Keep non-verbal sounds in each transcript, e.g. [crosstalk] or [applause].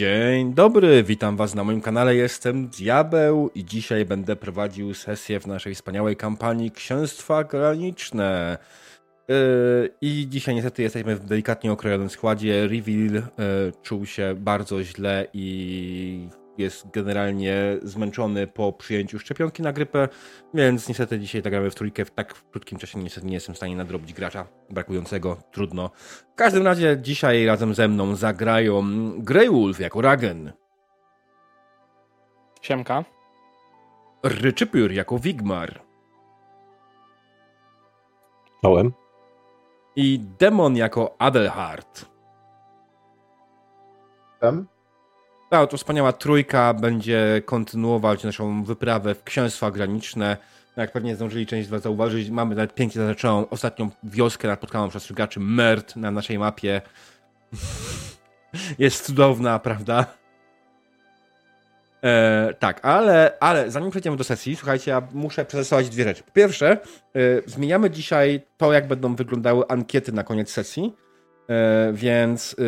Dzień dobry, witam Was na moim kanale. Jestem Diabeł i dzisiaj będę prowadził sesję w naszej wspaniałej kampanii Księstwa Graniczne. Yy, I dzisiaj niestety jesteśmy w delikatnie okrojonym składzie. Reveal yy, czuł się bardzo źle i jest generalnie zmęczony po przyjęciu szczepionki na grypę, więc niestety dzisiaj zagramy w trójkę w tak w krótkim czasie niestety nie jestem w stanie nadrobić gracza brakującego, trudno. W każdym razie dzisiaj razem ze mną zagrają Grey Wolf jako Ragen. Siemka. Ryczypyr jako Wigmar. Czołem. I Demon jako Adelhard. Tam? Ta oto wspaniała trójka będzie kontynuować naszą wyprawę w księstwa graniczne. Jak pewnie zdążyli część z Was zauważyć, mamy nawet pięknie zaznaczoną ostatnią wioskę napotkaną przez graczy Mert na naszej mapie. [laughs] Jest cudowna, prawda? E, tak, ale, ale zanim przejdziemy do sesji, słuchajcie, ja muszę przetestować dwie rzeczy. Po pierwsze, e, zmieniamy dzisiaj to, jak będą wyglądały ankiety na koniec sesji, e, więc e,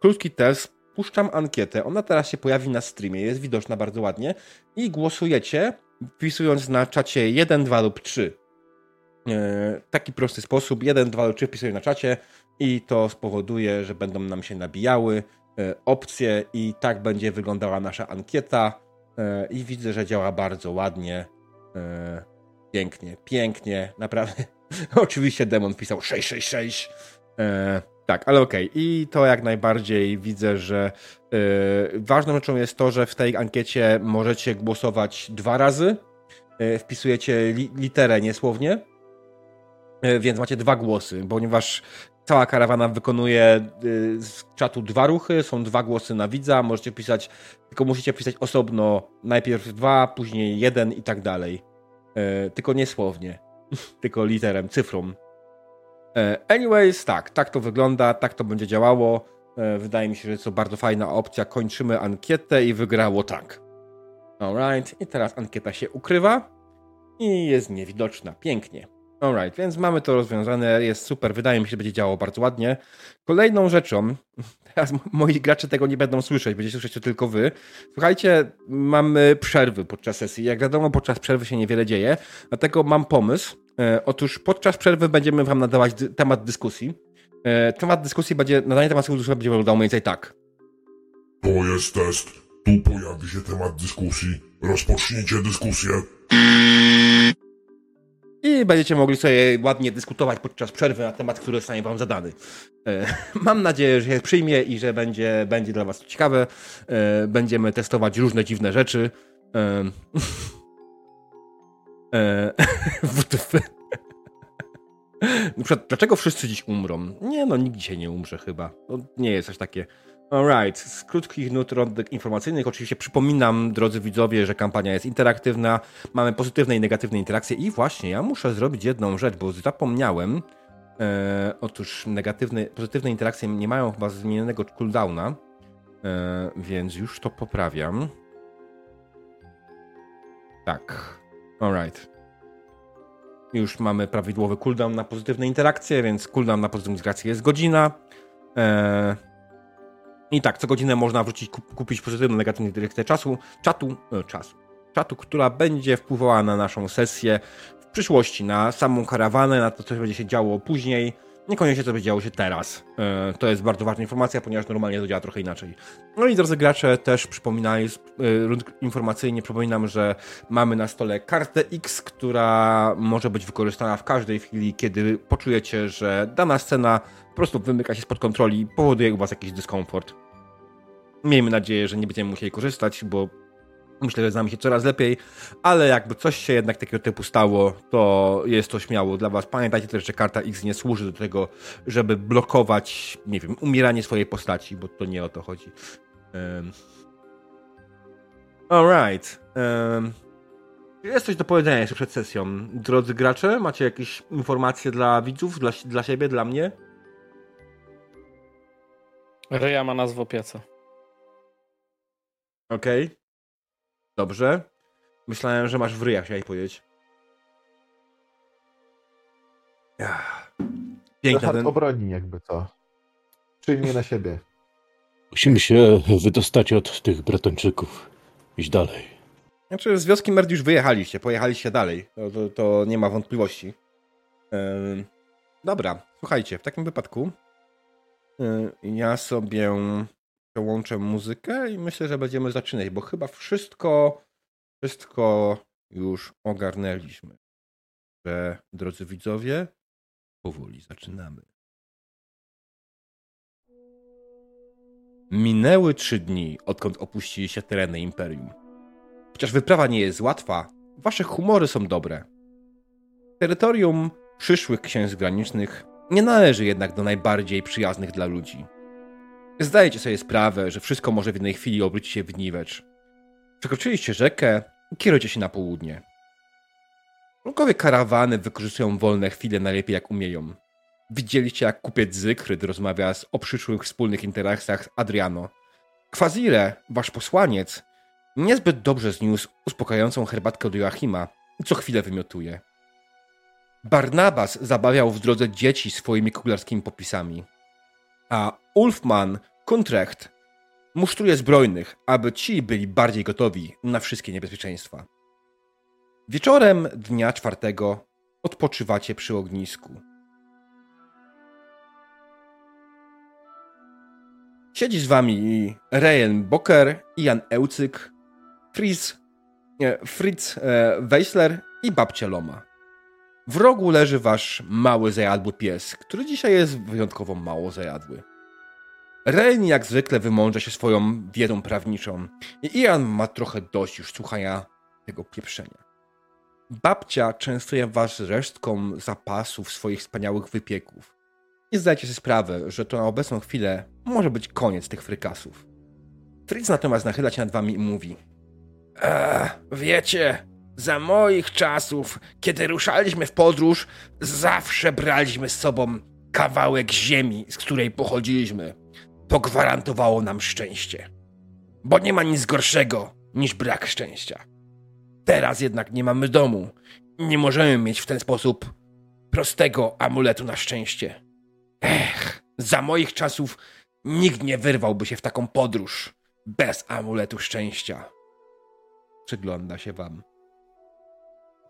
krótki test puszczam ankietę, ona teraz się pojawi na streamie, jest widoczna bardzo ładnie i głosujecie wpisując na czacie 1, 2 lub 3. E, taki prosty sposób, 1, 2 lub 3 wpisuję na czacie i to spowoduje, że będą nam się nabijały e, opcje i tak będzie wyglądała nasza ankieta e, i widzę, że działa bardzo ładnie. Pięknie, pięknie, naprawdę. [laughs] Oczywiście demon pisał 666. Tak, ale okej. Okay. I to jak najbardziej widzę, że yy, ważną rzeczą jest to, że w tej ankiecie możecie głosować dwa razy. Yy, wpisujecie li literę niesłownie, yy, więc macie dwa głosy, ponieważ cała karawana wykonuje yy, z czatu dwa ruchy, są dwa głosy na widza, możecie pisać, tylko musicie pisać osobno najpierw dwa, później jeden i tak dalej. Yy, tylko niesłownie, [laughs] tylko literem, cyfrą. E, anyways, tak, tak to wygląda, tak to będzie działało. E, wydaje mi się, że to bardzo fajna opcja. Kończymy ankietę i wygrało tak. Alright, i teraz ankieta się ukrywa i jest niewidoczna. Pięknie. Alright, więc mamy to rozwiązane, jest super, wydaje mi się, że będzie działało bardzo ładnie. Kolejną rzeczą, [laughs] teraz moi gracze tego nie będą słyszeć, będziecie słyszeć to tylko wy. Słuchajcie, mamy przerwy podczas sesji. Jak wiadomo, podczas przerwy się niewiele dzieje, dlatego mam pomysł, otóż podczas przerwy będziemy wam nadawać dy temat dyskusji. E, temat dyskusji będzie, nadanie tematu dyskusji będzie wyglądał mniej więcej tak. To jest test. Tu pojawi się temat dyskusji. Rozpocznijcie dyskusję. I będziecie mogli sobie ładnie dyskutować podczas przerwy na temat, który zostanie wam zadany. E, [laughs] mam nadzieję, że się przyjmie i że będzie, będzie dla was ciekawe. Będziemy testować różne dziwne rzeczy. [laughs] [laughs] Eee, WTF. Dlaczego wszyscy dziś umrą? Nie no, nikt dzisiaj nie umrze chyba. To nie jest coś takie. Alright, z krótkich nut rądek informacyjnych oczywiście przypominam, drodzy widzowie, że kampania jest interaktywna, mamy pozytywne i negatywne interakcje i właśnie ja muszę zrobić jedną rzecz, bo zapomniałem. Eee, otóż negatywne, pozytywne interakcje nie mają chyba zmienionego cooldowna, eee, więc już to poprawiam. Tak. Alright. Już mamy prawidłowy cooldown na pozytywne interakcje, więc cooldown na pozytywne interakcje jest godzina. Eee... I tak, co godzinę można wrócić, kupić pozytywną, negatywną interakcję czasu, czatu, e, czasu, czatu, która będzie wpływała na naszą sesję w przyszłości, na samą karawanę, na to, co będzie się działo później Niekoniecznie to by działo się teraz. E, to jest bardzo ważna informacja, ponieważ normalnie to działa trochę inaczej. No i drodzy gracze, też przypominaj, informacyjnie przypominam, że mamy na stole kartę X, która może być wykorzystana w każdej chwili, kiedy poczujecie, że dana scena po prostu wymyka się spod kontroli i powoduje u was jakiś dyskomfort. Miejmy nadzieję, że nie będziemy musieli korzystać, bo Myślę, że znamy się coraz lepiej, ale jakby coś się jednak takiego typu stało, to jest to śmiało dla was. Pamiętajcie też, że karta X nie służy do tego, żeby blokować, nie wiem, umieranie swojej postaci, bo to nie o to chodzi. Um. Alright. Um. Jest coś do powiedzenia jeszcze przed sesją. Drodzy gracze, macie jakieś informacje dla widzów, dla, dla siebie, dla mnie? Ryja ma nazwę pieca. Okej. Okay. Dobrze. Myślałem, że masz w ryjach, chciałeś powiedzieć. Piękna ten... obroni jakby co. Przyjmie na siebie. Musimy się wydostać od tych Bretończyków. Iść dalej. Znaczy, z wioski Merd już wyjechaliście, pojechaliście dalej. To, to, to nie ma wątpliwości. Ym, dobra, słuchajcie, w takim wypadku y, ja sobie przełączę muzykę i myślę, że będziemy zaczynać, bo chyba wszystko, wszystko już ogarnęliśmy. Że, drodzy widzowie, powoli zaczynamy. Minęły trzy dni, odkąd opuściliście tereny Imperium. Chociaż wyprawa nie jest łatwa, wasze humory są dobre. Terytorium przyszłych księstw granicznych nie należy jednak do najbardziej przyjaznych dla ludzi. Zdajecie sobie sprawę, że wszystko może w jednej chwili obrócić się w niwecz. Przekroczyliście rzekę i kierujecie się na południe. Członkowie karawany wykorzystują wolne chwile najlepiej jak umieją. Widzieliście, jak kupiec Zykryd rozmawia o przyszłych wspólnych interakcjach z Adriano. Kwazire, wasz posłaniec, niezbyt dobrze zniósł uspokajającą herbatkę od Joachima i co chwilę wymiotuje. Barnabas zabawiał w drodze dzieci swoimi kuglarskimi popisami, a Ulfman Kuntrecht musztruje zbrojnych, aby ci byli bardziej gotowi na wszystkie niebezpieczeństwa. Wieczorem dnia czwartego odpoczywacie przy ognisku. Siedzi z wami Rejen Boker, Ian Eucyk, Fritz, Fritz e, Weissler i babcia Loma. W rogu leży wasz mały zajadły pies, który dzisiaj jest wyjątkowo mało zajadły. Rejen jak zwykle wymądrza się swoją wiedzą prawniczą i Ian ma trochę dość już słuchania tego pieprzenia. Babcia częstuje was resztką zapasów swoich wspaniałych wypieków. I zdajcie sobie sprawę, że to na obecną chwilę może być koniec tych frykasów. Fritz natomiast nachyla się nad wami i mówi eee, Wiecie, za moich czasów, kiedy ruszaliśmy w podróż, zawsze braliśmy z sobą kawałek ziemi, z której pochodziliśmy. To gwarantowało nam szczęście. Bo nie ma nic gorszego niż brak szczęścia. Teraz jednak nie mamy domu. Nie możemy mieć w ten sposób prostego amuletu na szczęście. Ech, za moich czasów nikt nie wyrwałby się w taką podróż bez amuletu szczęścia. Przygląda się wam.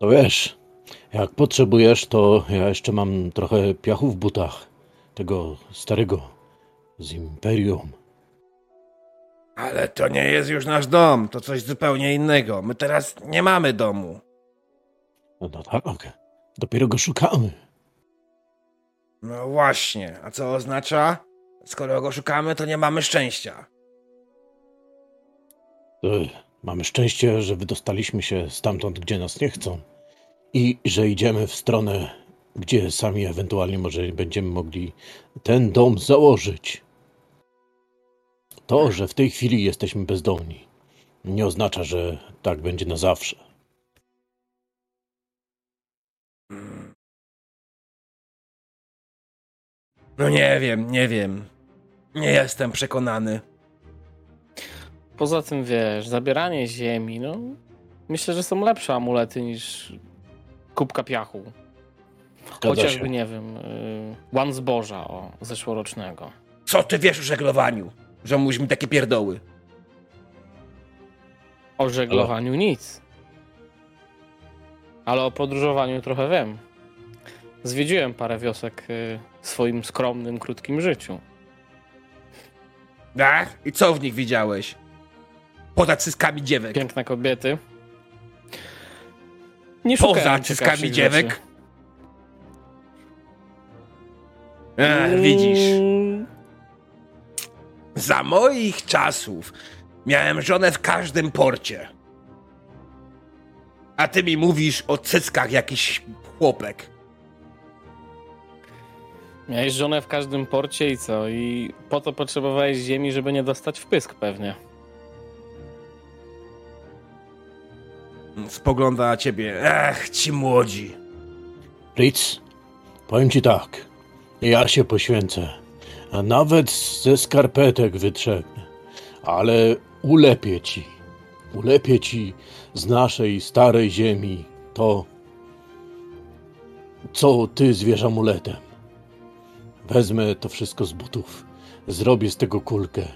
No wiesz, jak potrzebujesz, to ja jeszcze mam trochę piachu w butach. Tego starego z Imperium. Ale to nie jest już nasz dom, to coś zupełnie innego. My teraz nie mamy domu. No, no tak, dopiero go szukamy. No właśnie, a co oznacza? Skoro go szukamy, to nie mamy szczęścia. Ech, mamy szczęście, że wydostaliśmy się stamtąd, gdzie nas nie chcą. I że idziemy w stronę, gdzie sami ewentualnie może będziemy mogli ten dom założyć. To, że w tej chwili jesteśmy bezdomni, nie oznacza, że tak będzie na zawsze. No nie wiem, nie wiem. Nie jestem przekonany. Poza tym, wiesz, zabieranie ziemi, no myślę, że są lepsze amulety niż kubka piachu. Zgadza Chociażby, się. nie wiem, y, łan zboża o, zeszłorocznego. Co ty wiesz o żeglowaniu? Że mówisz mi takie pierdoły. O żeglowaniu nic. Ale o podróżowaniu trochę wiem. Zwiedziłem parę wiosek y, w swoim skromnym, krótkim życiu. Ach, i co w nich widziałeś? Poza cyskami dziewek. Piękne kobiety. Nie Poza cyskami dziewek? Ach, widzisz. Za moich czasów miałem żonę w każdym porcie. A ty mi mówisz o cyckach jakiś chłopek. Miałeś żonę w każdym porcie i co? I po to potrzebowałeś ziemi, żeby nie dostać w pysk pewnie. Spogląda na ciebie. Ach, ci młodzi. Fritz, powiem ci tak. Ja się poświęcę. A nawet ze skarpetek wytrzepnę. Ale ulepię ci. Ulepię ci z naszej starej ziemi to, co ty zwierz amuletem. Wezmę to wszystko z butów. Zrobię z tego kulkę.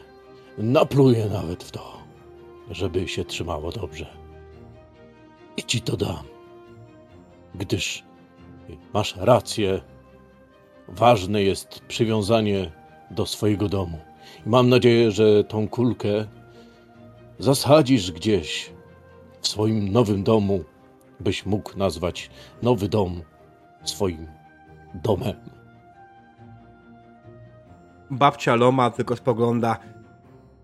napluję nawet w to, żeby się trzymało dobrze. I ci to dam. Gdyż masz rację, ważne jest przywiązanie do swojego domu. I mam nadzieję, że tą kulkę zasadzisz gdzieś w swoim nowym domu, byś mógł nazwać nowy dom swoim domem. Babcia Loma tylko spogląda.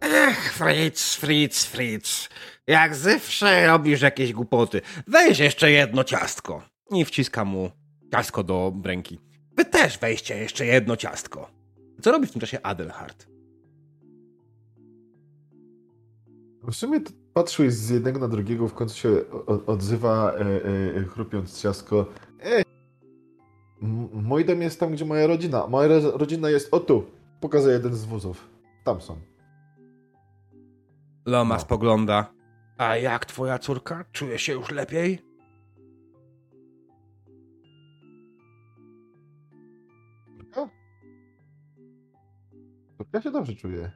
Ech, Fritz, Fritz, Fritz. Jak zawsze robisz jakieś głupoty. Weź jeszcze jedno ciastko. I wciska mu ciastko do ręki. Wy też weźcie jeszcze jedno ciastko. Co robi w tym czasie Adelhard? W sumie to patrzyłeś z jednego na drugiego, w końcu się odzywa, e, e, chrupiąc ciastko. Ej, mój dom jest tam, gdzie moja rodzina. Moja ro- rodzina jest o tu. Pokazuję jeden z wózów. Tam są. Loma No. spogląda. A jak twoja córka? Czuje się już lepiej? Córka się dobrze czuje.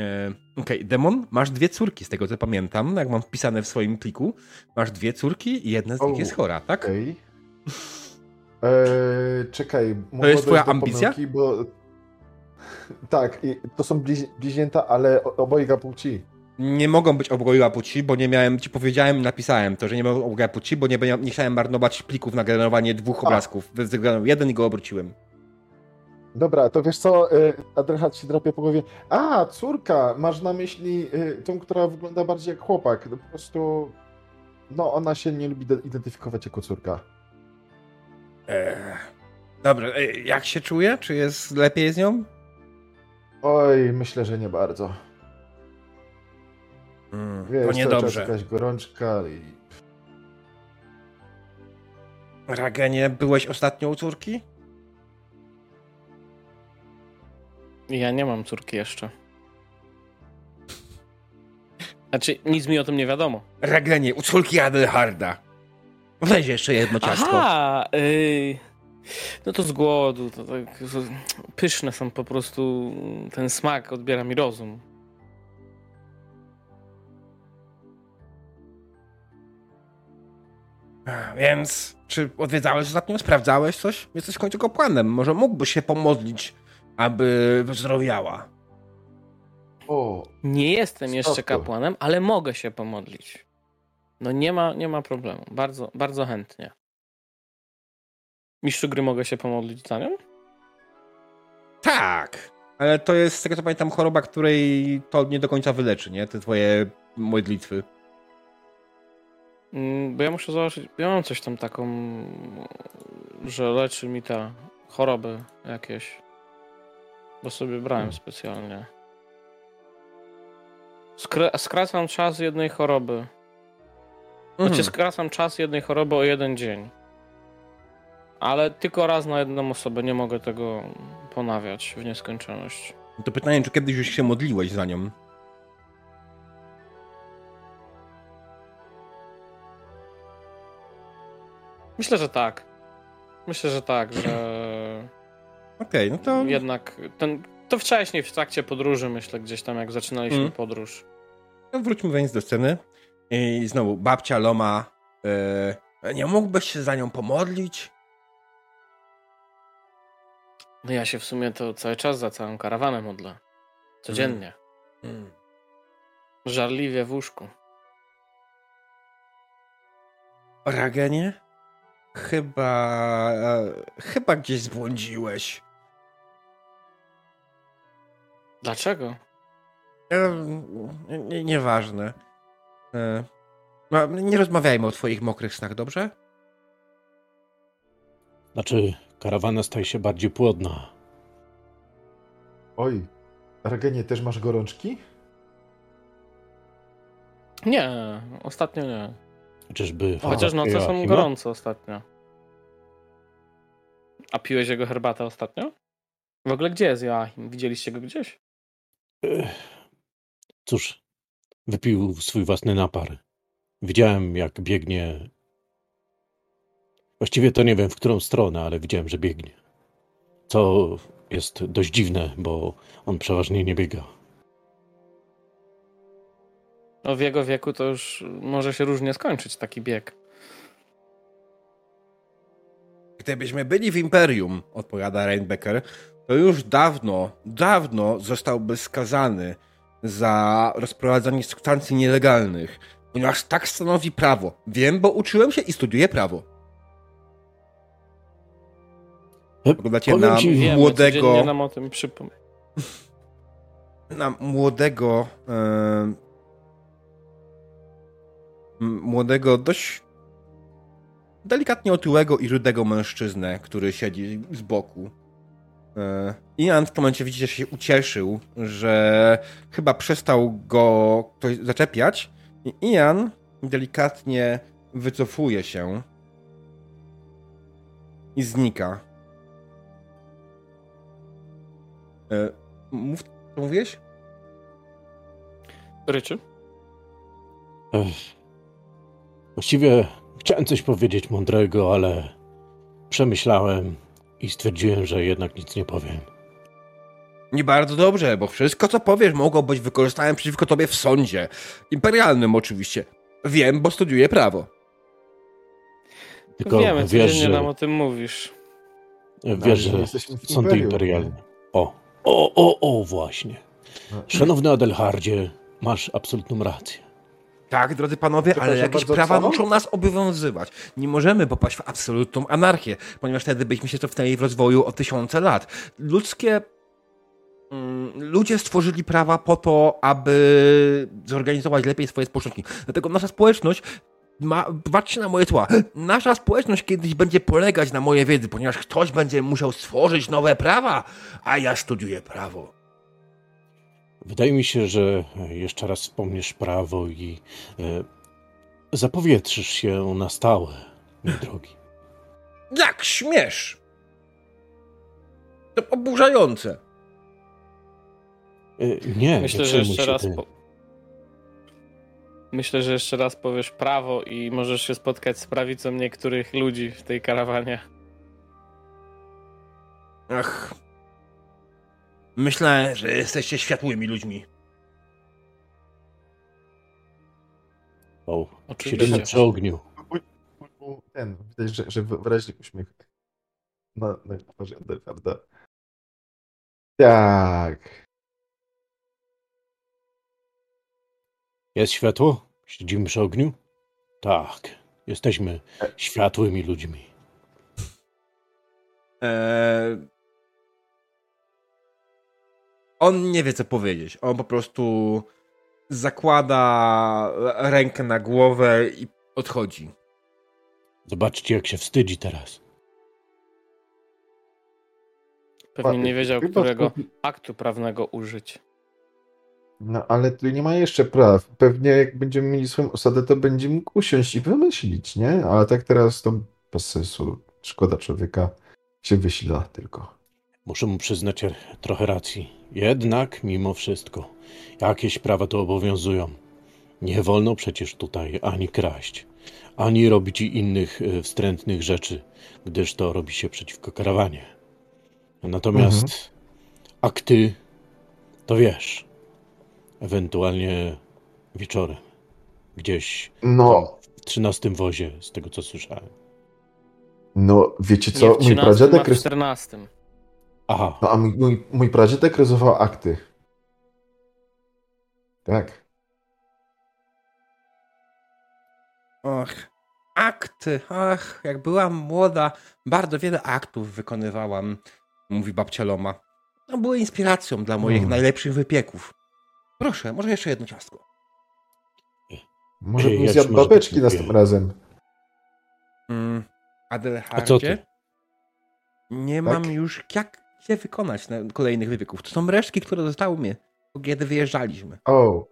E, Okej, Demon, masz dwie córki, z tego co pamiętam, jak mam wpisane w swoim pliku. Masz dwie córki i jedna z nich jest chora, tak? Okej. Eee, [laughs] czekaj. mogło jest twoja ambicja? pomyłki, Bo... [laughs] Tak, to są bliź- bliźnięta, ale obojga płci. Nie mogą być obojga płci, bo nie miałem, ci powiedziałem i napisałem to, że nie mogą obojga płci, bo nie, nie chciałem marnować plików na generowanie dwóch A. obrazków. Wygenerowałem jeden i go obróciłem. Dobra, to wiesz co, y, Adelhard się drapie po głowie. A, córka, masz na myśli y, tą, która wygląda bardziej jak chłopak. No, po prostu, no ona się nie lubi de- identyfikować jako córka. Eee, dobra, e, jak się czuje? Czy jest lepiej z nią? Oj, myślę, że nie bardzo. Mm, Wiesz, to niedobrze. jakaś gorączka i... Ragenie, byłeś ostatnio u córki? Ja nie mam córki jeszcze. Znaczy, nic mi o tym nie wiadomo. Ragenie, u córki Adelharda. Weź jeszcze jedno ciastko. Aha! Yy, no to z głodu. To tak, to pyszne są po prostu. Ten smak odbiera mi rozum. Więc, czy odwiedzałeś ostatnio? Sprawdzałeś coś? Jesteś w końcu kapłanem. Może mógłbyś się pomodlić, aby wyzdrowiała. O, Nie jestem jeszcze kapłanem, ale mogę się pomodlić. No nie ma, nie ma problemu. Bardzo, bardzo chętnie. Mistrzu gry mogę się pomodlić za nią? Tak. Ale to jest, z tego co pamiętam, choroba, której to nie do końca wyleczy, nie? Te twoje modlitwy. Mm, Bo ja muszę zobaczyć. Ja mam coś tam taką, że leczy mi te choroby jakieś. Bo sobie brałem specjalnie. Skra- skracam czas jednej choroby. Znaczy Mhm. skracam czas jednej choroby o jeden dzień. Ale tylko raz na jedną osobę. Nie mogę tego ponawiać w nieskończoność. To pytanie, czy kiedyś już się modliłeś za nią? Myślę, że tak. Myślę, że tak, że [clears throat] Okej, no to... jednak ten, to wcześniej w trakcie podróży, myślę, gdzieś tam jak zaczynaliśmy Mm. podróż. No, wróćmy więc do sceny. I znowu, babcia Loma. e, nie mógłbyś się za nią pomodlić? No ja się w sumie to cały czas za całą karawanę modlę. Codziennie. Mm. Żarliwie w łóżku. Ragenie? Chyba. E, chyba gdzieś zbłądziłeś. Dlaczego? E, nie- Nieważne. E, no, nie rozmawiajmy o twoich mokrych snach, dobrze? Znaczy, karawana staje się bardziej płodna. oj. Regenie, też masz gorączki? Nie, ostatnio nie. Czyżby... Chociaż noce są gorące ostatnio. A piłeś jego herbatę ostatnio? W ogóle gdzie jest Joachim? Widzieliście go gdzieś? Cóż, wypił swój własny napar. Widziałem, jak biegnie. Właściwie to nie wiem, w którą stronę, ale widziałem, że biegnie. Co jest dość dziwne, bo on przeważnie nie biega. No w jego wieku to już może się różnie skończyć taki bieg. Gdybyśmy byli w Imperium, odpowiada Reinbecker, to już dawno, dawno zostałby skazany za rozprowadzanie substancji nielegalnych, ponieważ tak stanowi prawo. Wiem, bo uczyłem się i studiuję prawo. Poglądacie Powiem na Wiemy, młodego, nam o tym przypomina. na młodego, e, m- młodego, dość delikatnie otyłego i rudego mężczyznę, który siedzi z boku. E, Ian w tym momencie widzicie, że się ucieszył, że chyba przestał go ktoś zaczepiać i Ian delikatnie wycofuje się i znika. E, Mów, co mówiłeś? Ryczy? Właściwie chciałem coś powiedzieć mądrego, ale przemyślałem i stwierdziłem, że jednak nic nie powiem. Nie bardzo dobrze, bo wszystko, co powiesz, mogło być wykorzystane przeciwko tobie w sądzie. Imperialnym oczywiście. Wiem, bo studiuję prawo. Tylko Wiemy, wiesz, że, nam o tym mówisz. wiesz, że sądy imperialne. O, o, o, o, właśnie. No. Szanowny Adelhardzie, masz absolutną rację. Tak, drodzy panowie, ale jakieś prawa co? muszą nas obowiązywać. Nie możemy popaść w absolutną anarchię, ponieważ wtedy byśmy się cofnęli w rozwoju o tysiące lat. Ludzkie. mm, Ludzie stworzyli prawa po to, aby zorganizować lepiej swoje społeczności. Dlatego nasza społeczność ma, patrzcie na moje tła. Nasza społeczność kiedyś będzie polegać na mojej wiedzy, ponieważ ktoś będzie musiał stworzyć nowe prawa, a ja studiuję prawo. Wydaje mi się, że jeszcze raz wspomniesz prawo i e, zapowietrzysz się na stałe, mój drogi. Jak śmiesz? To oburzające. E, nie, Myślę, nie że jeszcze raz. Po... Myślę, że jeszcze raz powiesz prawo i możesz się spotkać z prawicą niektórych ludzi w tej karawanie. Ach. Myślę, że jesteście światłymi ludźmi. O, Oczywiście. siedzimy przy ogniu. Ten, widać, że, że wyraźnie uśmiech na, na twarzy Adelharda. Tak. Jest światło? Siedzimy przy ogniu? Tak, jesteśmy światłymi ludźmi. Eee... On nie wie, co powiedzieć. On po prostu zakłada rękę na głowę i odchodzi. Zobaczcie, jak się wstydzi teraz. Pewnie nie wiedział, którego aktu prawnego użyć. No ale tu nie ma jeszcze praw. Pewnie jak będziemy mieli swoją osadę, to będzie mógł usiąść i wymyślić, nie? Ale tak teraz to bez sensu. Szkoda człowieka się wysila tylko. Muszę mu przyznać trochę racji. Jednak, mimo wszystko, jakieś prawa tu obowiązują. Nie wolno przecież tutaj ani kraść, ani robić innych e, wstrętnych rzeczy, gdyż to robi się przeciwko karawanie. Natomiast akty, to wiesz, ewentualnie wieczorem, gdzieś No, w trzynastym wozie, z tego co słyszałem. no wiecie Nie co? Mój 13, a pradziadek, w rys... 14. Aha, no, a mój, mój, mój pradziadek rysował akty. Tak. Och, akty. Ach, jak byłam młoda, bardzo wiele aktów wykonywałam, mówi babcia Loma. No, były inspiracją dla moich Hmm. najlepszych wypieków. Proszę, może jeszcze jedno ciastko. Może bym ja zjadł babeczki następnym razem. Mm, a co Adelhardzie, ty? nie Tak? mam już jak się wykonać na kolejnych wypieków. To są resztki, które zostały mi, kiedy wyjeżdżaliśmy. O,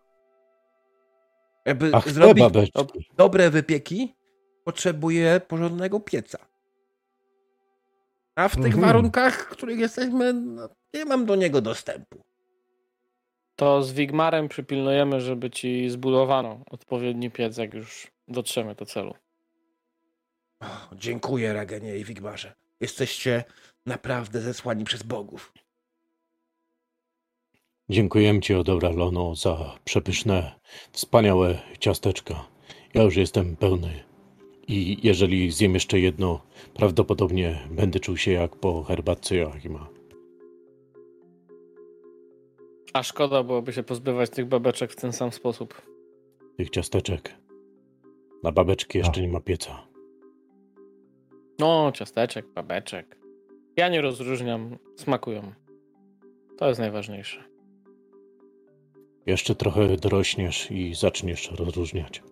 Żeby Ach, zrobić dobre wypieki, potrzebuję porządnego pieca. A w tych Mhm. warunkach, w których jesteśmy, no, nie mam do niego dostępu. To z Wigmarem przypilnujemy, żeby ci zbudowano odpowiedni piec, jak już dotrzemy do celu. O, dziękuję, Ragenie i Wigmarze. Jesteście naprawdę zesłani przez bogów. Dziękujemy ci, Odora Lono, za przepyszne, wspaniałe ciasteczka. Ja już jestem pełny. I jeżeli zjem jeszcze jedno, prawdopodobnie będę czuł się jak po herbatce Joachima. A szkoda byłoby się pozbywać tych babeczek w ten sam sposób. Tych ciasteczek. Na babeczki jeszcze nie ma pieca. No, ciasteczek, babeczek. Ja nie rozróżniam, smakują. To jest najważniejsze. Jeszcze trochę dorośniesz i zaczniesz rozróżniać.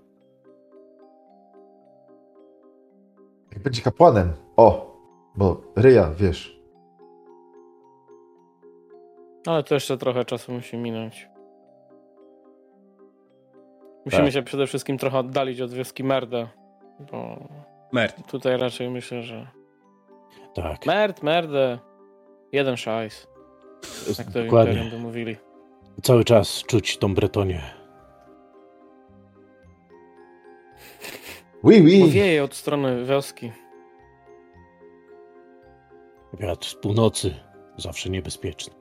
Jak będzie kapłanem. O, bo ryja, wiesz. Ale to jeszcze trochę czasu musi minąć. Musimy Tak. się przede wszystkim trochę oddalić od wioski Merda, bo Mert. tutaj raczej myślę, że Tak, Merd, Merdę, jeden szajs, jak to dokładnie. mówili. Cały czas czuć tą Bretonię. Oui, oui. wieje od strony wioski. Wiatr z północy, zawsze niebezpieczny.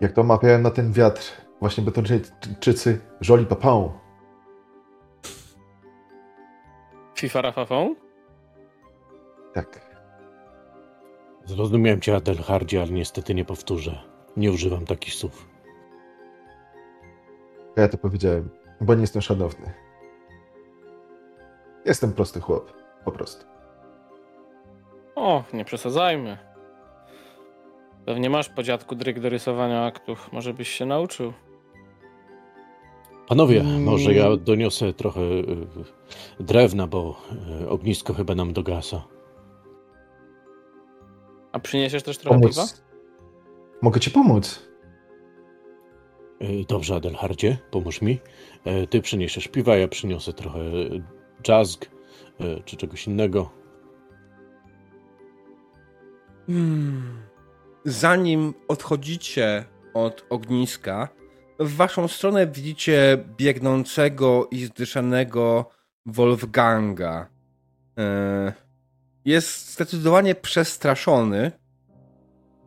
Jak to mawiałem na ten wiatr, właśnie Betończycy, Joli Papon. FIFA Rafafą? Tak. Zrozumiałem cię, Adelhardzie, ale niestety nie powtórzę. Nie używam takich słów. Ja to powiedziałem, bo nie jestem szanowny. Jestem prosty chłop. Po prostu. O, nie przesadzajmy. Pewnie masz po dziadku dryg do rysowania aktów. Może byś się nauczył. Panowie, Mm. może ja doniosę trochę y, drewna, bo y, ognisko chyba nam dogasa. A przyniesiesz też trochę piwa? Pomóc. Mogę ci pomóc. Y, Dobrze, Adelhardzie, pomóż mi. Y, Ty przyniesiesz piwa, ja przyniosę trochę jazzg y, czy czegoś innego. Hmm. Zanim odchodzicie od ogniska, w waszą stronę widzicie biegnącego i zdyszanego Wolfganga. E, Jest zdecydowanie przestraszony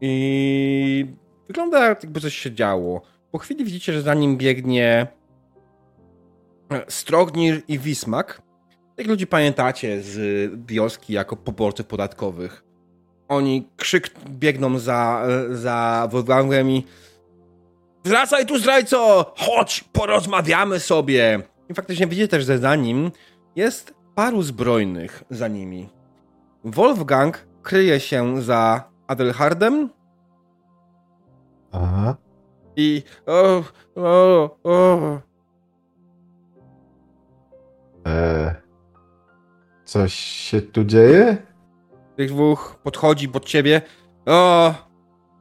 i wygląda jakby coś się działo. Po chwili widzicie, że za nim biegnie e, Strognir i Wismak. Jak ludzi pamiętacie z wioski jako poborców podatkowych oni krzyk biegną za, za Wolfgangiem i wracaj tu zdrajco! Chodź, porozmawiamy sobie! I faktycznie widzicie też, że za nim jest paru zbrojnych za nimi. Wolfgang kryje się za Adelhardem Aha. i o, o, o. E, coś się tu dzieje? Tych dwóch podchodzi pod ciebie. O,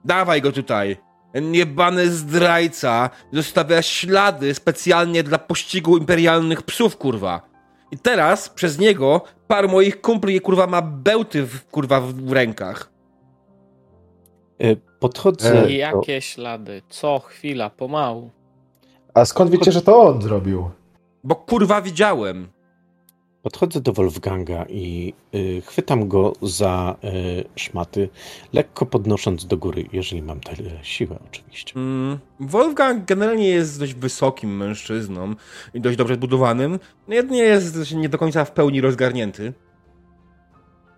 dawaj go tutaj. Niebany zdrajca zostawia ślady specjalnie dla pościgu imperialnych psów, kurwa. I teraz przez niego par moich kumpli, kurwa, ma bełty, w, kurwa, w rękach. Podchodzę. E, do- I jakie ślady? Co chwila, pomału. A skąd wiecie, że to on zrobił? Bo kurwa widziałem. Podchodzę do Wolfganga i y, chwytam go za y, szmaty, lekko podnosząc do góry, jeżeli mam tyle siłę, oczywiście. Mm, Wolfgang generalnie jest dość wysokim mężczyzną i dość dobrze zbudowanym. Jedynie jest nie do końca w pełni rozgarnięty.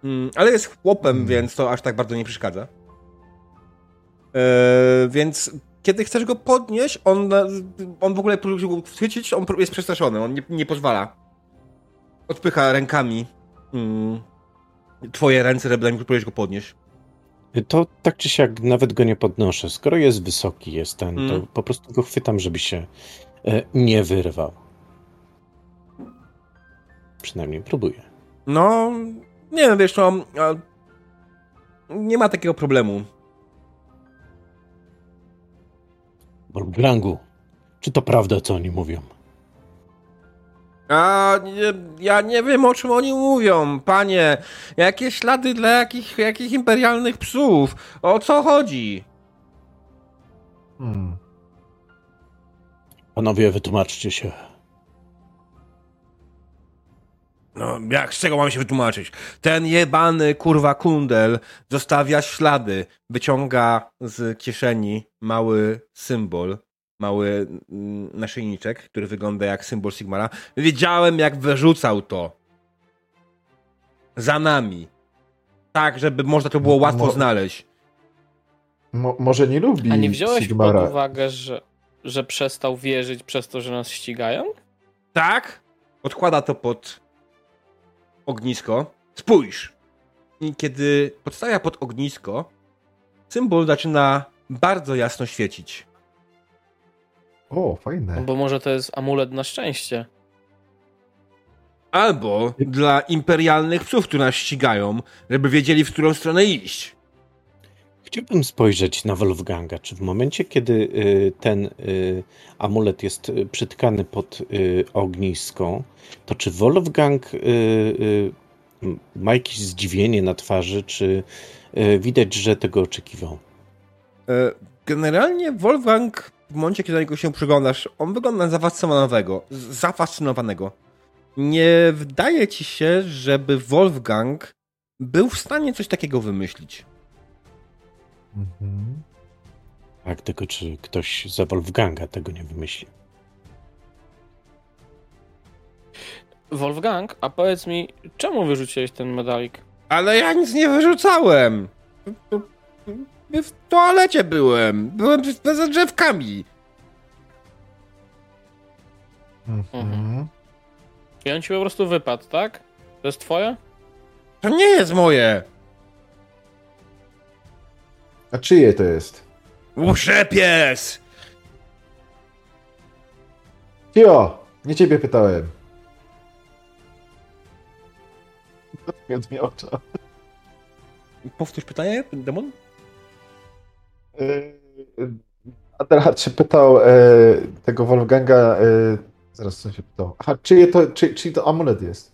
Mm, ale jest chłopem, Mm. więc to aż tak bardzo nie przeszkadza. Eee, więc kiedy chcesz go podnieść, on, on w ogóle próbuje go chwycić, on jest przestraszony, on nie, nie pozwala. Odpycha rękami mm, twoje ręce, żeby próbujesz go podnieść. To tak czy siak nawet go nie podnoszę. Skoro jest wysoki, jest ten, Mm. to po prostu go chwytam, żeby się e, nie wyrwał. Przynajmniej próbuję. No, nie wiem, wiesz, no, nie ma takiego problemu. Wolfgangu, czy to prawda, co oni mówią? A nie, ja nie wiem, o czym oni mówią, panie. Jakie ślady dla jakich, jakich imperialnych psów? O co chodzi? Hmm. Panowie, wytłumaczcie się. No, jak z czego mam się wytłumaczyć? Ten jebany kurwa kundel zostawia ślady, wyciąga z kieszeni mały symbol, mały mm, naszyjniczek, który wygląda jak symbol Sigmara. Wiedziałem, jak wyrzucał to za nami. Tak, żeby można to było łatwo Mo- znaleźć. Mo, może nie lubi A nie wziąłeś Sigmara. pod uwagę, że, że przestał wierzyć przez to, że nas ścigają? Tak? Odkłada to pod ognisko. Spójrz! I kiedy podstawia pod ognisko, symbol zaczyna bardzo jasno świecić. O, fajne. No bo może to jest amulet na szczęście. Albo dla imperialnych psów, które nas ścigają, żeby wiedzieli, w którą stronę iść. Chciałbym spojrzeć na Wolfganga. Czy w momencie, kiedy y, ten y, amulet jest przytkany pod y, ognisko, to czy Wolfgang ma jakieś zdziwienie na twarzy, czy widać, że tego oczekiwał? E, Generalnie Wolfgang, w momencie, kiedy na niego się przyglądasz, on wygląda na zafascynowanego. zafascynowanego. Nie wydaje ci się, żeby Wolfgang był w stanie coś takiego wymyślić. Mhm. Tak, tylko czy ktoś za Wolfganga tego nie wymyśli? Wolfgang, a powiedz mi, czemu wyrzuciłeś ten medalik? Ale ja nic nie wyrzucałem. W toalecie byłem. Byłem za drzewkami. Mhm. I on ci po prostu wypadł, tak? To jest twoje? To nie jest moje. A czyje to jest? Uszepies! Cio! Nie ciebie pytałem. Dotknąc mi ocza. Powtórz pytanie, demon? A teraz czy pytał e, tego Wolfganga, e, zaraz co się pytał, a czyje to, czy, czyj to amulet jest?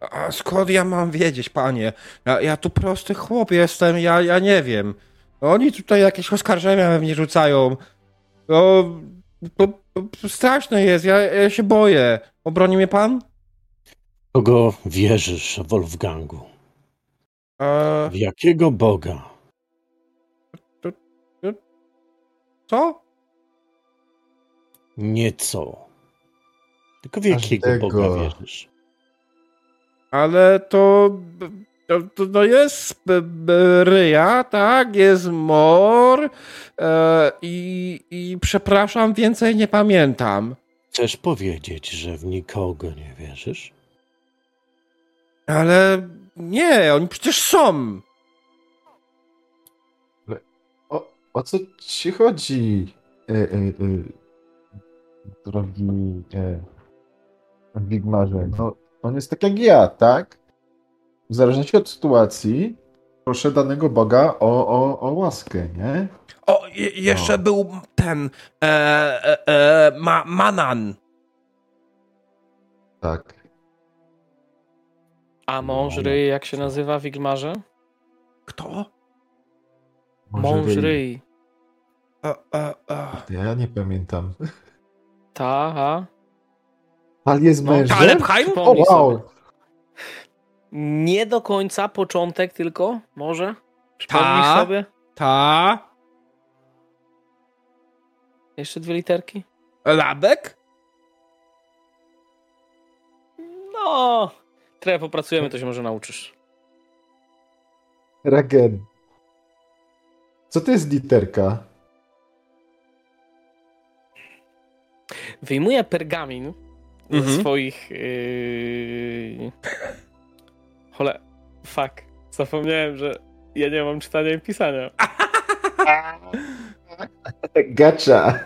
A skąd ja mam wiedzieć, panie? Ja, ja tu prosty chłop jestem, ja, ja nie wiem. Oni tutaj jakieś oskarżenia we mnie rzucają. No, to, to straszne jest, ja, ja się boję. Obroni mnie pan? Kogo wierzysz, Wolfgangu? Eee, W jakiego Boga? Co? Nieco. Tylko w jakiego Każdego. Boga wierzysz? Ale to... To, to, to jest b, b, ryja, tak? Jest mor e, i, i przepraszam, więcej nie pamiętam. Chcesz powiedzieć, że w nikogo nie wierzysz? Ale nie, oni przecież są. O, co ci chodzi, e, e, e, drogi e, Wigmarze? No, on jest tak jak ja, tak? W zależności od sytuacji proszę danego Boga o, o, o łaskę, nie? O, je, jeszcze No. był ten e, e, e, ma, Manan. Tak. A mąż ryj, jak się nazywa w Igmarze? Kto? Mąż ryj. E, e. Ja nie pamiętam. Ta, a? Ale jest No, mężem? O, Przypomnij wow! Nie do końca początek tylko, może? Przypomnisz Ta. sobie? Ta? Jeszcze dwie literki? Labek? No, trochę popracujemy, to się może nauczysz. Ragen. Co to jest literka? Wyjmuję pergamin ze Mhm. swoich... Yy... Chole... Fuck. Zapomniałem, że ja nie mam czytania i pisania. Gacza.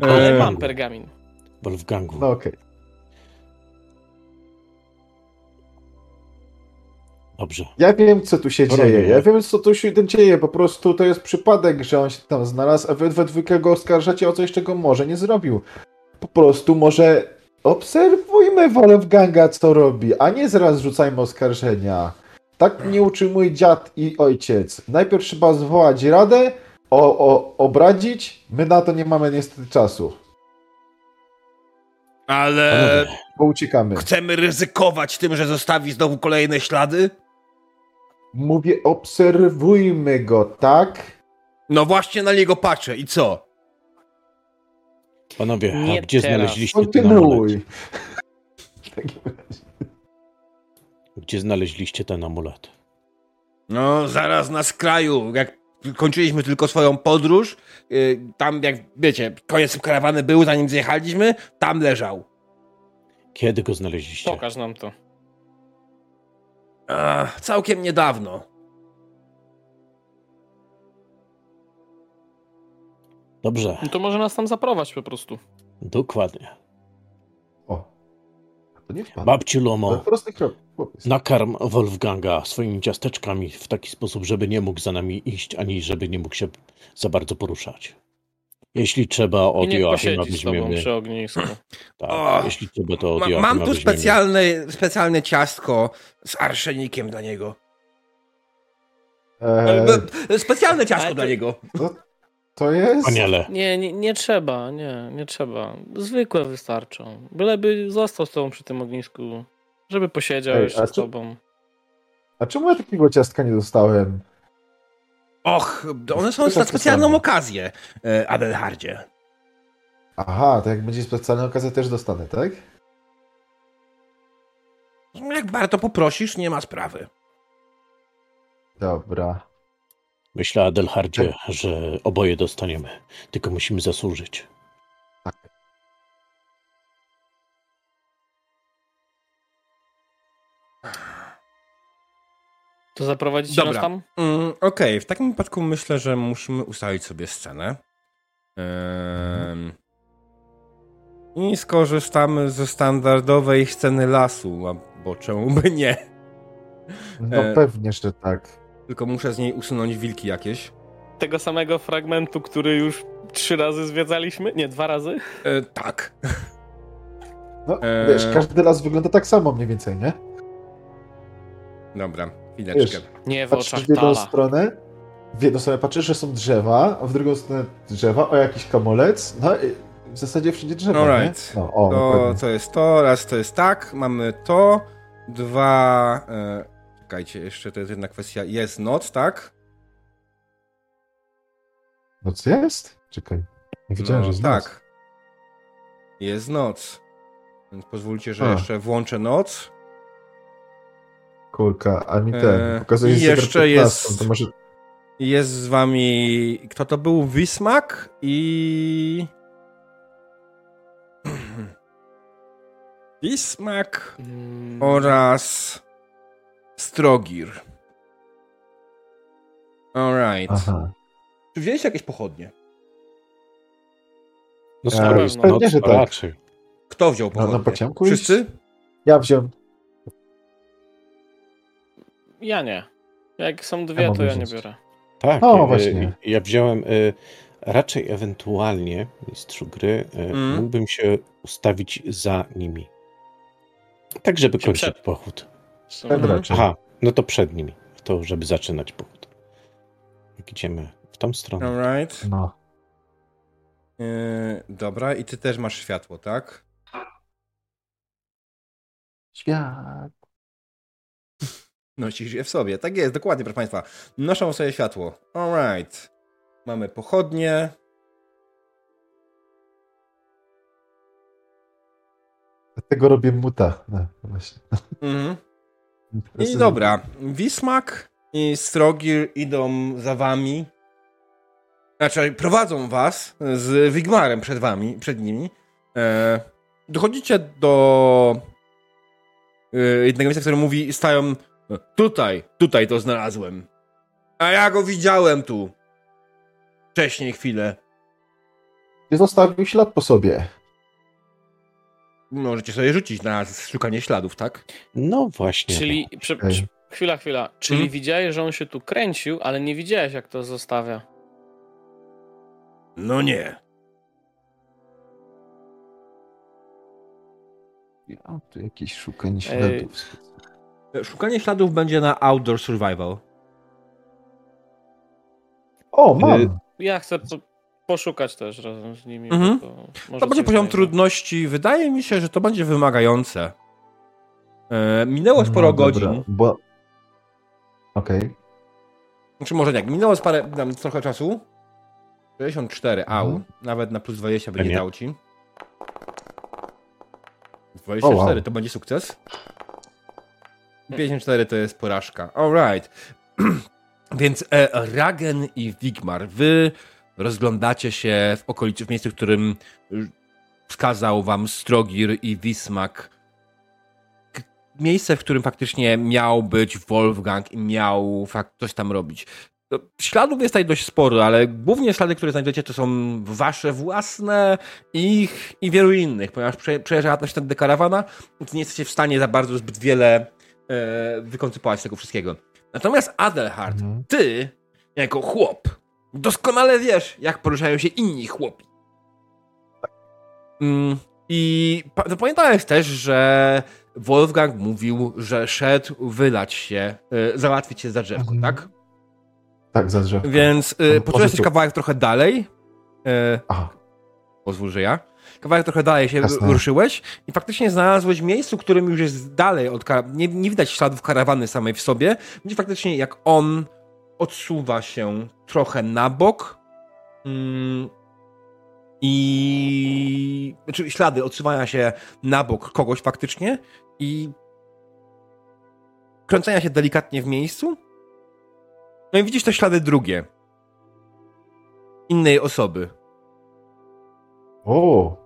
Ale E, mam pergamin. Wolfgangu, No okej. Dobrze. Ja wiem, co tu się dzieje. Ja wiem, co tu się dzieje. Po prostu to jest przypadek, że on się tam znalazł, a wy we dwójkę go oskarżacie o coś, czego może nie zrobił. Po prostu może obserwujmy Wolfganga, co robi, a nie zaraz rzucajmy oskarżenia. Tak nie uczył mój dziad i ojciec. Najpierw trzeba zwołać radę, o, o, obradzić. My na to nie mamy niestety czasu. Ale Bo uciekamy. chcemy ryzykować tym, że zostawi znowu kolejne ślady? Mówię, obserwujmy go, tak? No właśnie na niego patrzę i co? panowie, Nie a gdzie teraz. znaleźliście ten amulet? Gdzie znaleźliście ten amulet? No, zaraz na skraju, jak kończyliśmy tylko swoją podróż, yy, tam jak, wiecie, koniec karawany był, zanim zjechaliśmy, tam leżał. Kiedy go znaleźliście? Pokaż nam to. Ach, całkiem niedawno. Dobrze, No to może nas tam zaprowadź po prostu. dokładnie. O. To nie wpadł. Babci Lomo, prosty krok. Nakarm Wolfganga swoimi ciasteczkami w taki sposób, żeby nie mógł za nami iść, ani żeby nie mógł się za bardzo poruszać. Jeśli trzeba, od Joachima posiedzi z tobą weźmiemy. przy ognisku. Tak, O, jeśli trzeba, to od Ma, Joachima mam tu specjalne, specjalne ciastko z arszenikiem dla niego. Eee, Specjalne ciastko Ale dla to- niego. to jest... Wspaniale. Nie, nie, nie trzeba, nie, nie trzeba. Zwykłe wystarczą. Byleby został z tobą przy tym ognisku. Żeby posiedział Ej, jeszcze z tobą. A czemu ja takiego ciastka nie dostałem? Och, one są na specjalną okazję, e, Adelhardzie. Aha, to jak będzie specjalna okazja, też dostanę, tak? Jak bardzo poprosisz, nie ma sprawy. Dobra. Myślę, Adelhardzie, że oboje dostaniemy. Tylko musimy zasłużyć. To zaprowadzicie Dobra. nas tam? Mm, Okej, w takim wypadku myślę, że musimy ustalić sobie scenę. Ehm, I skorzystamy ze standardowej sceny lasu, a bo czemu by nie? No E. pewnie, że tak. Tylko muszę z niej usunąć wilki jakieś. Tego samego fragmentu, który już trzy razy zwiedzaliśmy? Nie, dwa razy? E, tak. No, Eee. wiesz, każdy las wygląda tak samo mniej więcej, nie? Dobra, chwileczkę. Wiesz, Nie w oczach w jedną Tala. stronę, w jedną stronę patrzysz, że są drzewa, a w drugą stronę drzewa, o jakiś kamolec, no i w zasadzie wszędzie drzewa, Alright. No, o, To, to jest to, raz to jest tak, mamy to, dwa... E, czekajcie, jeszcze to jest jedna kwestia, jest noc, tak? No co jest? Czekaj, nie wiedziałem, że jest noc. tak. Jest noc. Więc pozwólcie, że A. jeszcze włączę noc. Kurka, a mi ten, Eee, pokazuje i jeszcze 15, jest- To może... Jest z wami... Kto to był? Wismak i... [clears throat] Wismak Mm, oraz Strogir. Alright. Aha. Czy wzięliście jakieś pochodnie? No E, skoro że to tak. raczej. Kto wziął pochodnie? pociągu iść? Wszyscy? Ja wziąłem... Ja nie. Jak są dwie, Ja to ja mogę nie wziąć. biorę. Tak, O, e, właśnie. ja wziąłem e, raczej ewentualnie, mistrzu gry, e, Mm. mógłbym się ustawić za nimi. Tak, żeby Czy kończyć przed- pochód. Mhm. Aha, no to przed nimi, to żeby zaczynać pochód. Jak idziemy w tą stronę. Alright. No. Yy, dobra, i ty też masz światło, tak? Świat. Nosisz je w sobie. Tak jest, dokładnie, proszę Państwa. Noszą sobie światło. Alright. Mamy pochodnie. Dlatego robię muta. No, właśnie. Mhm. I dobra. Wismak i Strogir idą za wami. Znaczy, prowadzą was z Wigmarem przed wami, przed nimi. E, dochodzicie do e, jednego miejsca, które mówi, stają tutaj, tutaj to znalazłem. A ja go widziałem tu. Wcześniej chwilę. Nie zostawił ślad po sobie. Możecie sobie rzucić na szukanie śladów, tak? No właśnie. Czyli, prze, prze, chwila, chwila. Czyli Mhm. widziałeś, że on się tu kręcił, ale nie widziałeś, jak to zostawia. No nie. Ja tu jakieś szukanie Ej. śladów. Szukanie śladów będzie na Outdoor Survival. O, mam! Y, Ja chcę. Po... poszukać też razem z nimi. Mhm. To, będzie poziom znajdę. trudności. Wydaje mi się, że to będzie wymagające. E, minęło sporo No, dobra, godzin. Bo... Okej. Znaczy może nie, minęło parę, tam trochę czasu. 64, au. Mhm. Nawet na plus 20 będzie Nie. dał ci. 24 O, wow. to będzie sukces. 54 to jest porażka. Alright. [clears throat] Więc e, Ragen i Wigmar, wy rozglądacie się w okolicy, w miejscu, w którym y, wskazał wam Strogir i Wismak. Miejsce, w którym faktycznie miał być Wolfgang i miał fakt coś tam robić. No, Śladów jest tutaj dość sporo, ale głównie ślady, które znajdziecie, to są wasze własne, ich i wielu innych, ponieważ prze, przejeżdżała też tędy karawana, więc nie jesteście w stanie za bardzo zbyt wiele e, wykoncypować tego wszystkiego. Natomiast Adelhard, Mhm. ty, jako chłop, doskonale wiesz, jak poruszają się inni chłopi. Mm, I pa- pamiętałeś też, że Wolfgang mówił, że szedł wylać się, y, załatwić się za drzewko, Mhm. tak? Tak, za drzewo. Więc y, poczułeś tu. kawałek trochę dalej. Y, Aha. pozwól, że ja. Kawałek trochę dalej się Jasne. ruszyłeś i faktycznie znalazłeś miejscu, którym już jest dalej od nie, nie widać śladów karawany samej w sobie. Widzisz faktycznie, jak on odsuwa się trochę na bok. Mm, I znaczy ślady odsuwania się na bok kogoś faktycznie i kręcenia się delikatnie w miejscu. No i widzisz te ślady drugie. Innej osoby. O!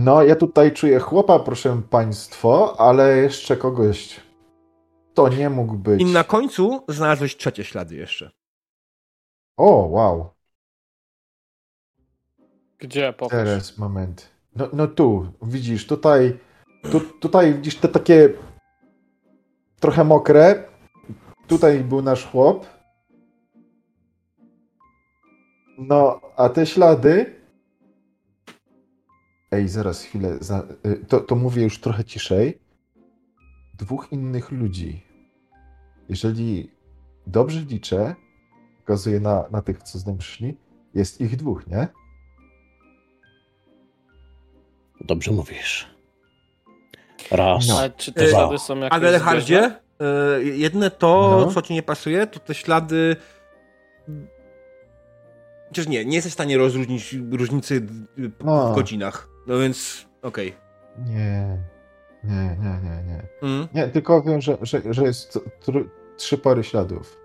No, ja tutaj czuję chłopa, proszę państwo, ale jeszcze kogoś. To nie mógł być. I na końcu znalazłeś trzecie ślady jeszcze. O, wow. Gdzie? Pokaż. Teraz, moment. No, no tu, widzisz, tutaj, tu, tutaj widzisz te takie trochę mokre. Tutaj był nasz chłop. No, a te ślady. Ej, zaraz chwilę. Za, y, to, to mówię już trochę ciszej. Dwóch innych ludzi. Jeżeli dobrze liczę, wskazuję na, na tych, co z nami przyszli, jest ich dwóch, nie? Dobrze mówisz. Raz. No. Ale czy te ślady są jakieś zbieżne? y, jedne to, No. co ci nie pasuje, to te ślady. Chociaż nie, nie jesteś w stanie rozróżnić różnicy y, No. w godzinach. No więc, okej. Nie, nie, nie, nie, nie. Mm. Nie, tylko wiem, że, że, że jest tr- trzy pary śladów.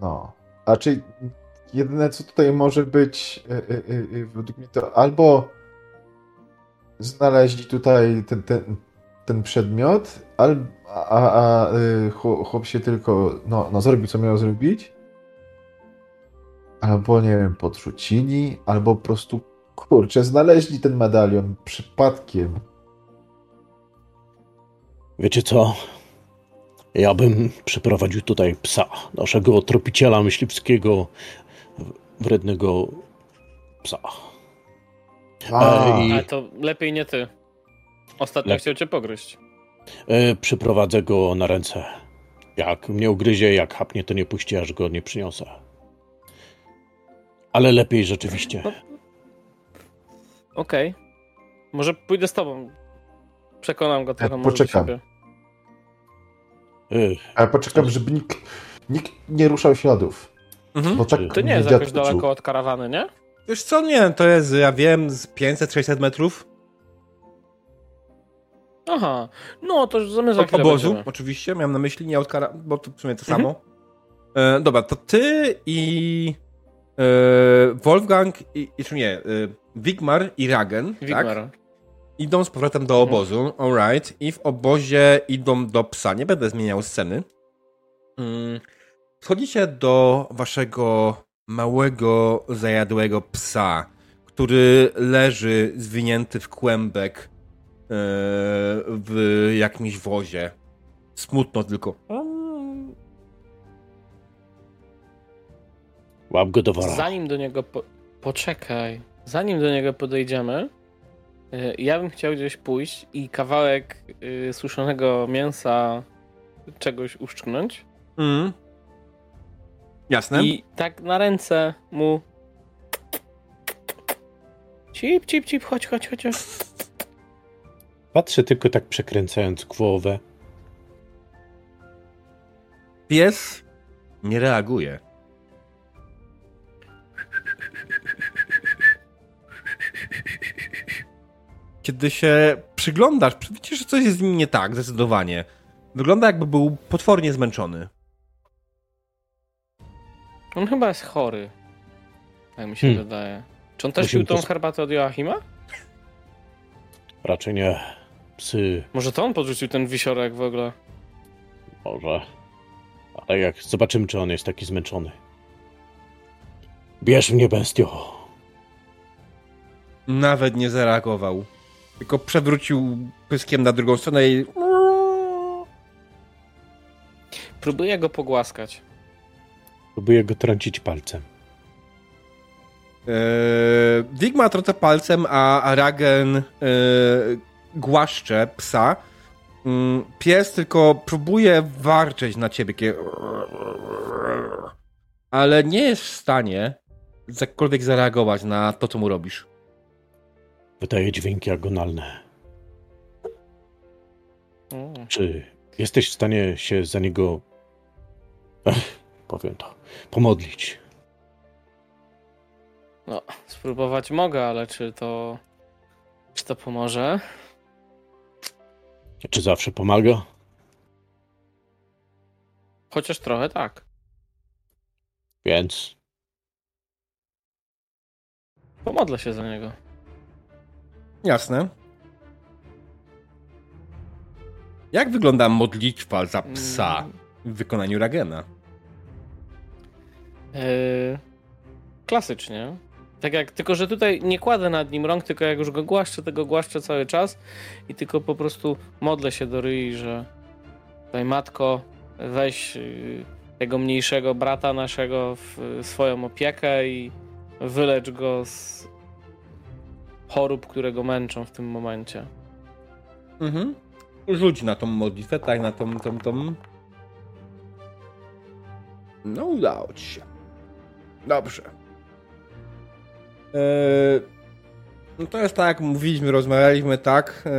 No. A czy jedyne, co tutaj może być, y, y, y, według mnie to albo znaleźli tutaj ten, ten, ten przedmiot, al, a, a, y, chłop, chłop się tylko no, no, zrobił, co miał zrobić, albo, nie wiem, podrzucili, albo po prostu, kurczę, znaleźli ten medalion przypadkiem. Wiecie co? Ja bym przyprowadził tutaj psa, naszego tropiciela myśliwskiego, wrednego psa. A, E, i- Ale to lepiej nie ty. Ostatnio Le- chciał cię pogryźć. E, przyprowadzę go na ręce. Jak mnie ugryzie, jak chapnie, to nie puści, aż go nie przyniosę. Ale lepiej rzeczywiście. Okej. Może pójdę z tobą. Przekonam go trochę Ja poczekam. Ale poczekam, żeby nikt, nikt nie ruszał śladów. Mhm. Bo tak To nie jest jakoś daleko od karawany, nie? Wiesz co, nie, to jest, ja wiem, z 500-600 metrów Aha. No, to już my za od obozu, będziemy. oczywiście, miałem na myśli, nie od kara, bo to w sumie to Mhm. samo. E, dobra, to ty i e, Wolfgang, i, i czy nie, e, Wigmar i Ragen, tak? Wigmar. Idą z powrotem do Mhm. obozu, alright, i w obozie idą do psa. Nie będę zmieniał sceny. Mm. Wchodzicie do waszego małego, zajadłego psa, który leży zwinięty w kłębek e, w jakimś wozie. Smutno tylko. łap go do wora. Zanim do niego. Po... Poczekaj. Zanim do niego podejdziemy, y, ja bym chciał gdzieś pójść i kawałek y, suszonego mięsa czegoś uszczknąć. Mm. Jasne. I tak na ręce mu. Cip, cip, cip, chodź, chodź, chodź. chodź. Patrzę tylko tak przekręcając głowę. Pies nie reaguje. Kiedy się przyglądasz, widzisz, że coś jest z nim nie tak, zdecydowanie. Wygląda jakby był potwornie zmęczony. On chyba jest chory. Tak mi się Hmm. wydaje. Czy on też Musimy pił tą to- herbatę od Joachima? Raczej nie. Psy, Może to on podrzucił ten wisiorek w ogóle? może. Ale jak zobaczymy, czy on jest taki zmęczony. Bierz mnie, bestio. Nawet nie zareagował. Tylko przewrócił pyskiem na drugą stronę i... Próbuję go pogłaskać. Próbuję go trącić palcem. Eee, Wigma trąca palcem, a Ragen eee, głaszcze psa. Mm, Pies tylko próbuje warczeć na ciebie, takie... ale nie jest w stanie jakkolwiek zareagować na to, co mu robisz. Wydaje dźwięki agonalne. Mm. Czy jesteś w stanie się za niego. Ech, powiem to. Pomodlić. No, spróbować mogę, ale czy to. Czy to pomoże? Czy zawsze pomaga? Chociaż trochę tak. Więc. Pomodlę się za niego. Jasne. Jak wygląda modlitwa za psa Mm, w wykonaniu Ragena? Yy, klasycznie. Tak jak, tylko że tutaj nie kładę nad nim rąk, tylko jak już go głaszczę, to go głaszczę cały czas i tylko po prostu modlę się do Ryi, że tutaj matko, weź yy, tego mniejszego brata naszego w swoją opiekę i wylecz go z chorób, które go męczą w tym momencie. Mhm. Rzuć na tą modlitwę, tak, na tą, tą, tą. No, udało ci się. Dobrze. Eee, no to jest tak, mówiliśmy, rozmawialiśmy, tak. Eee,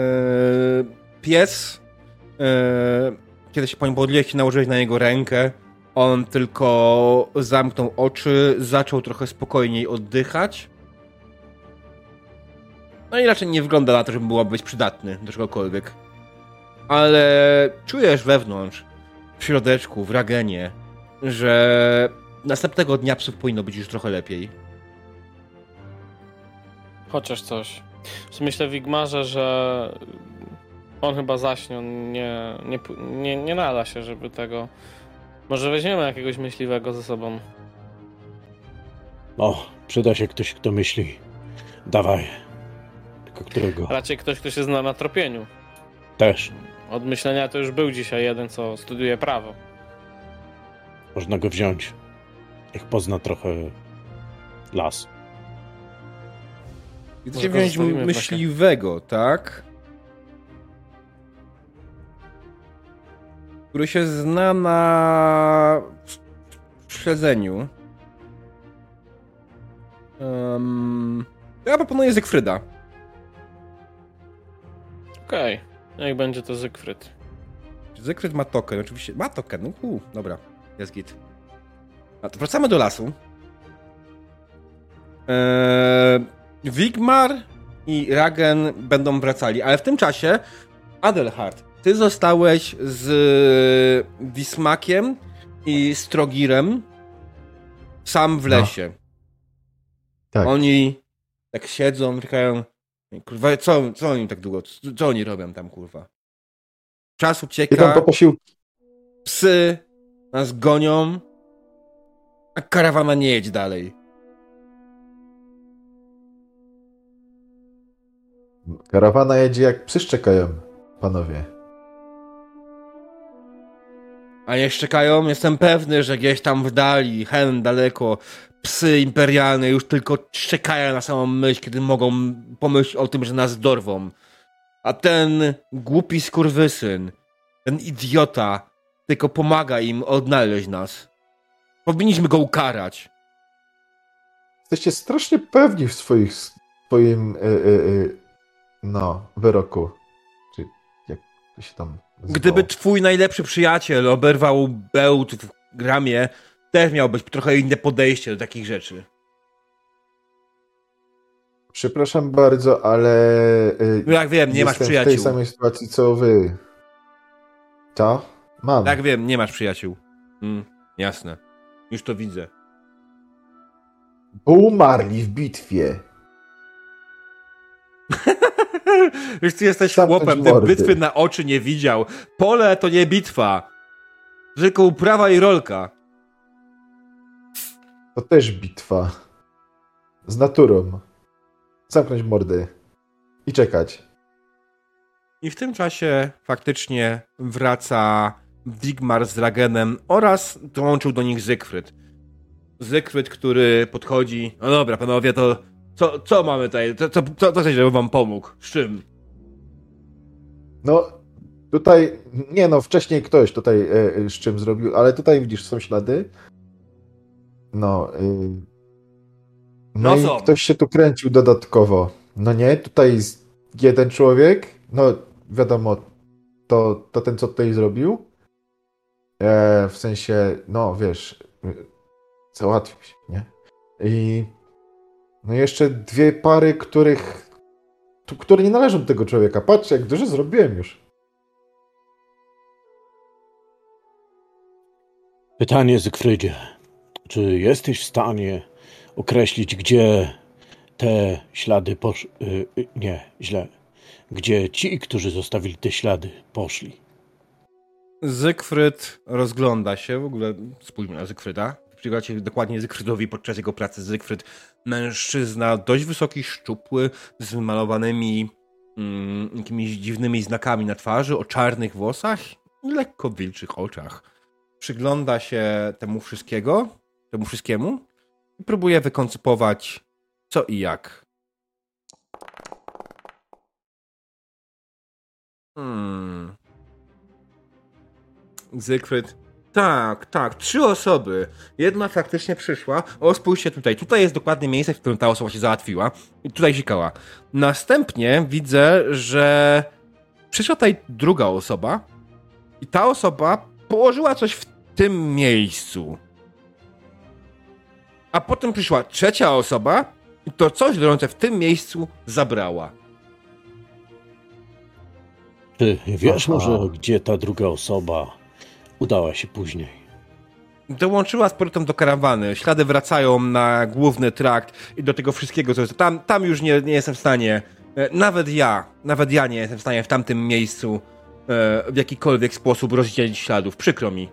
pies, eee, kiedy się po nim podliłeś i nałożyłeś na niego rękę, on tylko zamknął oczy, zaczął trochę spokojniej oddychać. No i raczej nie wygląda na to, żeby byłoby być przydatny do czegokolwiek. Ale czujesz wewnątrz, w środeczku, w ragenie, że następnego dnia psów powinno być już trochę lepiej. Chociaż coś. Myślę w Wigmarze, że on chyba zaśnie, on nie, nie, nie, nie nada się, żeby tego... Może weźmiemy jakiegoś myśliwego ze sobą. O, przyda się ktoś, kto myśli. Dawaj. Którego? Raczej ktoś, kto się zna na tropieniu. Też. Od myślenia to już był dzisiaj jeden, co studiuje prawo. Można go wziąć. Niech pozna trochę las. Chcecie go wziąć myśliwego, tak? Który się zna na śledzeniu. Um, ja proponuję Zygfryda. Okej, niech będzie to Zygfryd. Zygfryd ma token, oczywiście. Ma token, no uu, dobra, jest git. A to wracamy do lasu. Eee, Wigmar i Ragen będą wracali, ale w tym czasie Adelhard, ty zostałeś z Wismakiem i Strogirem sam w No. lesie. Tak. Oni tak siedzą, czekają. Kurwa, co, co oni tak długo, co, oni robią tam, kurwa? Czas ucieka Idą po posiłki. psy nas gonią, a karawana nie jedź dalej. Karawana jedzie jak psy szczekają, panowie. A nie szczekają? Jestem pewny, że gdzieś tam w dali, hen daleko, psy imperialne już tylko czekają na samą myśl, kiedy mogą pomyśleć o tym, że nas dorwą. A ten głupi skurwysyn, ten idiota, tylko pomaga im odnaleźć nas. Powinniśmy go ukarać. Jesteście strasznie pewni w swoich, swoim e, e, e, no, wyroku. Czy jak to się tam nazywało? Gdyby twój najlepszy przyjaciel oberwał bełt w gramie, też miałbyś trochę inne podejście do takich rzeczy. Przepraszam bardzo, ale e, No jak wiem, nie masz jestem w przyjaciół. tej samej sytuacji co wy. To? Mam. Jak wiem, nie masz przyjaciół. Mm, jasne. Już to widzę. Bo umarli w bitwie. [laughs] Już ty jesteś Zamknąć chłopem, ty bitwy na oczy nie widział. Pole to nie bitwa. Tylko uprawa i rolka. To też bitwa. Z naturą. Zamknąć mordy. I czekać. I w tym czasie faktycznie wraca Wigmar z Ragenem oraz dołączył do nich Zygfryd. Zygfryd, który podchodzi. No dobra, panowie, to co, co mamy tutaj? Co, co, co, chcecie, żebym wam pomógł? Z czym? No, tutaj, nie no, wcześniej ktoś tutaj e, e, z czym zrobił, ale tutaj widzisz, są ślady. No, y, no, No i są. ktoś się tu kręcił dodatkowo. No nie, tutaj jest jeden człowiek, no wiadomo, to, to ten, co tutaj zrobił. E, w sensie, no wiesz, y, załatwił się, nie? I no jeszcze dwie pary, których, tu- które nie należą do tego człowieka. Patrz, jak dużo zrobiłem już. Pytanie, Zygfrydzie. Czy jesteś w stanie określić, gdzie te ślady posz... y, nie, źle. Gdzie ci, którzy zostawili te ślady, poszli? Zygfryd rozgląda się, w ogóle spójrzmy na Zygfryda. Przygląda się dokładnie Zygfrydowi podczas jego pracy. Zygfryd, mężczyzna, dość wysoki, szczupły, z wymalowanymi mm, jakimiś dziwnymi znakami na twarzy, o czarnych włosach i lekko wilczych oczach. Przygląda się temu wszystkiego, temu wszystkiemu i próbuje wykoncypować co i jak. Hmm. Zygfryd. Tak, tak, trzy osoby. Jedna faktycznie przyszła. O, spójrzcie tutaj. Tutaj jest dokładnie miejsce, w którym ta osoba się załatwiła. I tutaj zikała. Następnie widzę, że przyszła tutaj druga osoba i ta osoba położyła coś w tym miejscu. A potem przyszła trzecia osoba i to coś leżące w tym miejscu zabrała. Czy wiesz Aha. może, gdzie ta druga osoba udała się później? Dołączyła z powrotem do karawany. Ślady wracają na główny trakt i do tego wszystkiego, co jest. Tam, tam już nie, nie jestem w stanie. e, Nawet ja, nawet ja nie jestem w stanie w tamtym miejscu e, w jakikolwiek sposób rozdzielić śladów. Przykro mi.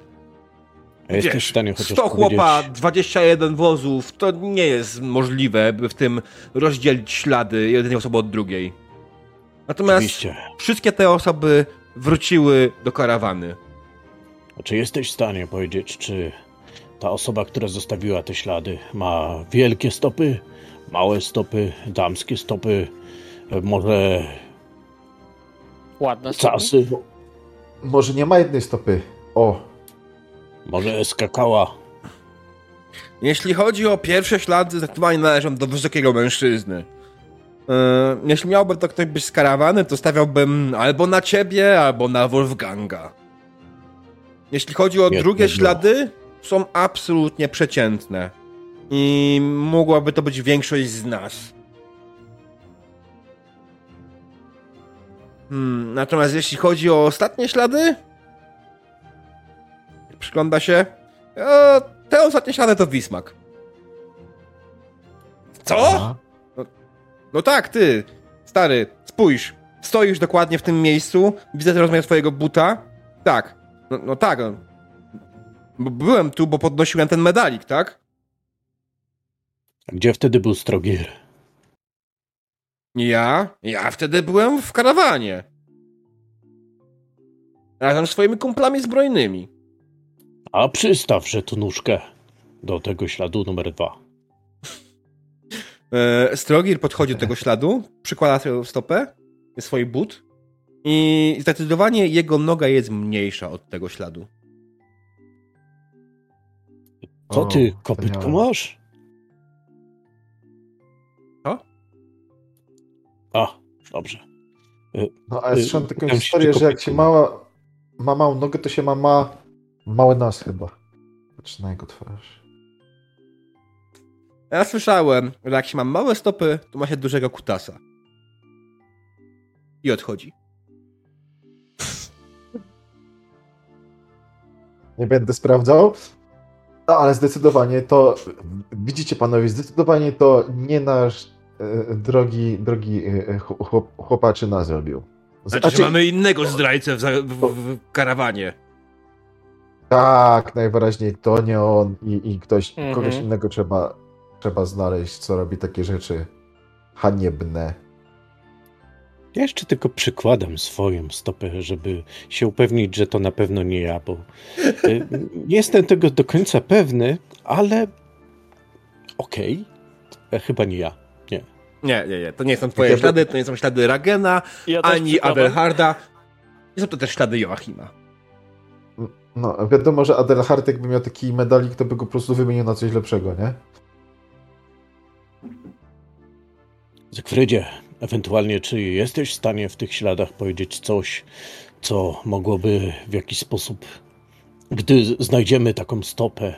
A jesteś Wiesz, w stanie chociaż 100 chłopa, powiedzieć... 21 wozów, to nie jest możliwe, by w tym rozdzielić ślady jednej osoby od drugiej. Natomiast Oczywiście. wszystkie te osoby wróciły do karawany. A czy jesteś w stanie powiedzieć, czy ta osoba, która zostawiła te ślady, ma wielkie stopy, małe stopy, damskie stopy, e, może Ładne stopy. casy, Może nie ma jednej stopy. O, może skakała? Jeśli chodzi o pierwsze ślady, zdecydowanie należą do wysokiego mężczyzny. Yy, jeśli miałby to ktoś być skarawany, to stawiałbym albo na ciebie, albo na Wolfganga. Jeśli chodzi o Jedno drugie ślady, są absolutnie przeciętne. I mogłaby to być większość z nas. Hmm, natomiast jeśli chodzi o ostatnie ślady, przygląda się, e, te ostatnie ślady to Wismak. Co? Aha. No tak, ty, stary, spójrz. Stoisz dokładnie w tym miejscu, widzę rozmiar twojego buta. Tak, no, no tak. No. Byłem tu, bo podnosiłem ten medalik, tak? Gdzie wtedy był Strogir? Ja? Ja wtedy byłem w karawanie. Razem z swoimi kumplami zbrojnymi. A przystawże tu nóżkę do tego śladu numer dwa. E, Strogir podchodzi do tego śladu, przykłada swoją stopę, swój but i zdecydowanie jego noga jest mniejsza od tego śladu. Co ty, kopytko masz? Co? A, dobrze. No ale Y, słyszałem taką historię, że jak się mała, ma małą nogę, to się ma, ma mały nos chyba. Patrz na jego twarz. Ja słyszałem, że jak się ma małe stopy, to ma się dużego kutasa. I odchodzi. [laughs] Nie będę sprawdzał. No ale zdecydowanie to, widzicie panowie, zdecydowanie to nie nasz e, drogi, drogi e, chłop, chłopaczyna zrobił. Znaczy, że mamy innego zdrajcę w, w, w karawanie. Tak, najwyraźniej to nie on i, i ktoś, Mhm. kogoś innego trzeba, trzeba znaleźć, co robi takie rzeczy haniebne. Ja jeszcze tylko przykładam swoją stopę, żeby się upewnić, że to na pewno nie ja, bo y, nie jestem tego do końca pewny, ale okej, e, chyba nie ja. Nie. Nie, nie, nie. To nie są twoje Jakby- ślady, to nie są ślady Ragena, Ja ani. Adelharda. Nie są to też ślady Joachima. No, wiadomo, że Adelhard jakby miał taki medalik, to by go po prostu wymienił na coś lepszego, nie? Zygfrydzie, ewentualnie czy jesteś w stanie w tych śladach powiedzieć coś, co mogłoby w jakiś sposób, gdy znajdziemy taką stopę,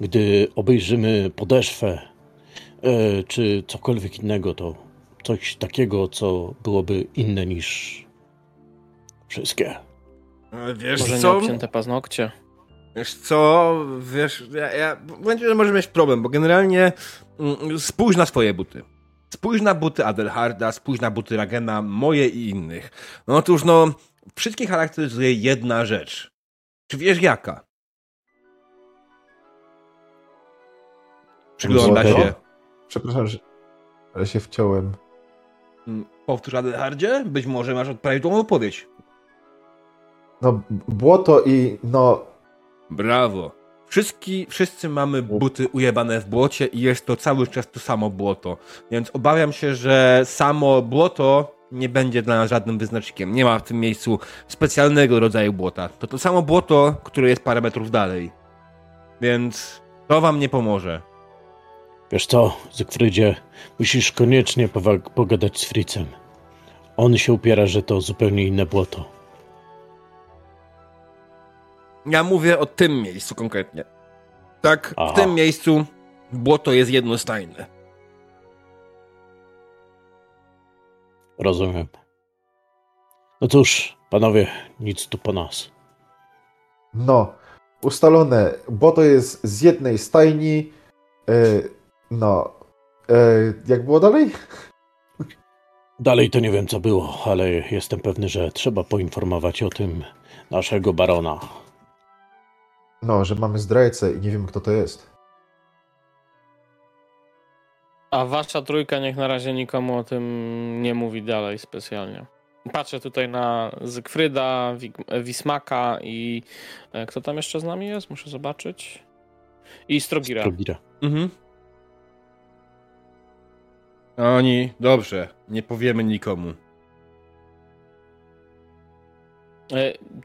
gdy obejrzymy podeszwę, e, czy cokolwiek innego, to coś takiego, co byłoby inne niż wszystkie. Wiesz Może nie co? obcięte paznokcie. Wiesz co? Wiesz, ja, ja będzie, że może mieć problem, bo generalnie mm, spójrz na swoje buty. Spójrz na buty Adelharda, spójrz na buty Ragena, moje i innych. No otóż, no, wszystkich charakteryzuje jedna rzecz. Czy wiesz jaka? Przygląda się. Przepraszam, że ale się wciąłem. Mm, Powtórz Adelhardzie? Być może masz prawidłową odpowiedź. No, błoto i no, Brawo. Wszystki, wszyscy mamy buty ujebane w błocie i jest to cały czas to samo błoto. Więc obawiam się, że samo błoto nie będzie dla nas żadnym wyznacznikiem. Nie ma w tym miejscu specjalnego rodzaju błota. To to samo błoto, które jest parę metrów dalej. Więc to wam nie pomoże. Wiesz co, Zygfrydzie, musisz koniecznie pogadać z Fritzem. On się upiera, że to zupełnie inne błoto. Ja mówię o tym miejscu konkretnie. Tak, Aha. w tym miejscu błoto jest jednostajne. Rozumiem. No cóż, panowie, nic tu po nas. no, ustalone. Błoto jest z jednej stajni. e, no, e, jak było dalej? Dalej to nie wiem, co było, ale jestem pewny, że trzeba poinformować o tym naszego barona. No, że mamy zdrajcę i nie wiem, kto to jest. A wasza trójka niech na razie nikomu o tym nie mówi dalej specjalnie. Patrzę tutaj na Zygfryda, Wismaka i e, kto tam jeszcze z nami jest? Muszę zobaczyć. I Strogira. Strogira. Mhm. Oni, dobrze, nie powiemy nikomu.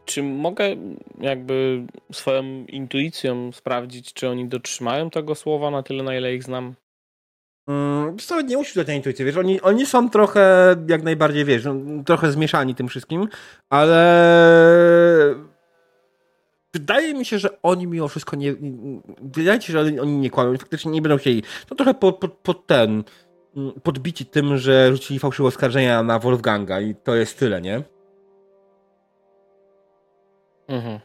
Czy mogę jakby swoją intuicją sprawdzić, czy oni dotrzymają tego słowa na tyle, na ile ich znam? Mm, co, nie musisz dać na intuicję, wiesz, oni, oni są trochę, jak najbardziej, wiesz, no, trochę zmieszani tym wszystkim, ale wydaje mi się, że oni mimo wszystko nie, wydaje mi się, że oni nie kłamią, faktycznie nie będą chcieli, to trochę pod, pod, pod ten, mm, podbici tym, że rzucili fałszywe oskarżenia na Wolfganga i to jest tyle, nie? Mhm.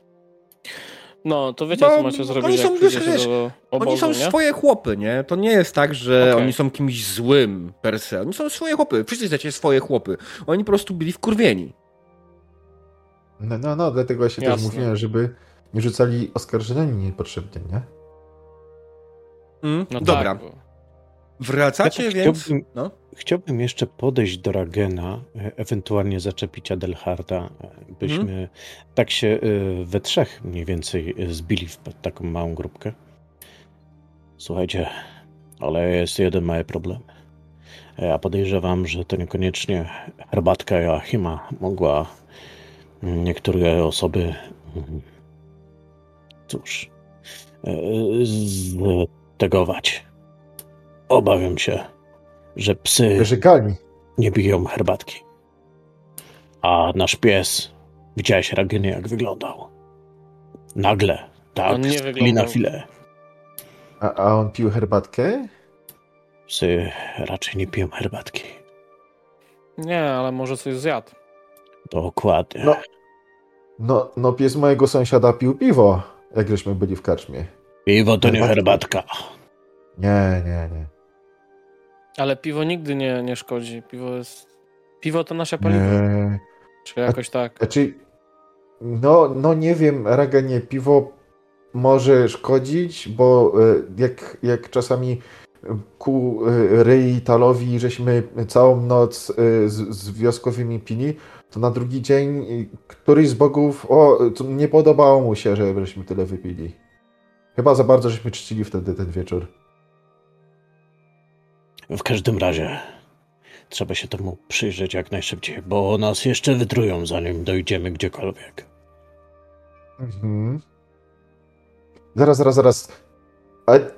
No, to wiecie, Bo co macie zrobić, oni jak są, przyjdziecie wiesz, do obozu, Oni są nie? swoje chłopy, nie? To nie jest tak, że Okej. oni są kimś złym per se. Oni są swoje chłopy. Wszyscy jesteście swoje chłopy. Oni po prostu byli wkurwieni. No, no, no dlatego ja się Jasne. też mówiłem, żeby nie rzucali oskarżeniami niepotrzebnie, nie? Mm, No Dobra. Tak, bo- Wracacie Ja tak więc... chciałbym- No. Chciałbym jeszcze podejść do Ragena, e, ewentualnie zaczepić Adelharda, e, byśmy Mhm. tak się e, we trzech mniej więcej e, zbili w taką małą grupkę. Słuchajcie, ale jest jeden mały problem. E, Ja podejrzewam, że to niekoniecznie herbatka Joachima mogła mm, niektóre osoby, mm, cóż, ztegować. Obawiam się, że psy Wyrzekani. nie piją herbatki. A nasz pies, widziałeś Raginy jak wyglądał. Nagle, tak, On nie chwili na wyglądał. chwilę. A, a on pił herbatkę? Psy raczej nie piją herbatki. Nie, ale może coś zjadł. Dokładnie. No. No, no pies mojego sąsiada pił piwo, jak żeśmy byli w karczmie. Piwo to nie herbatki. herbatka. Nie, nie, nie. Ale piwo nigdy nie, nie szkodzi. Piwo jest... Piwo to nasze paliwo. nie. Czy jakoś tak. Znaczy, no, no nie wiem, Raganie, piwo może szkodzić, bo e, jak, jak czasami ku e, ryj talowi, żeśmy całą noc e, z, z wioskowymi pili, to na drugi dzień któryś z bogów, o, nie podobało mu się, że żeśmy tyle wypili. Chyba za bardzo żeśmy czcili wtedy ten wieczór. W każdym razie trzeba się temu przyjrzeć jak najszybciej, bo nas jeszcze wytrują, zanim dojdziemy gdziekolwiek. Mhm. Zaraz, zaraz, zaraz. Ale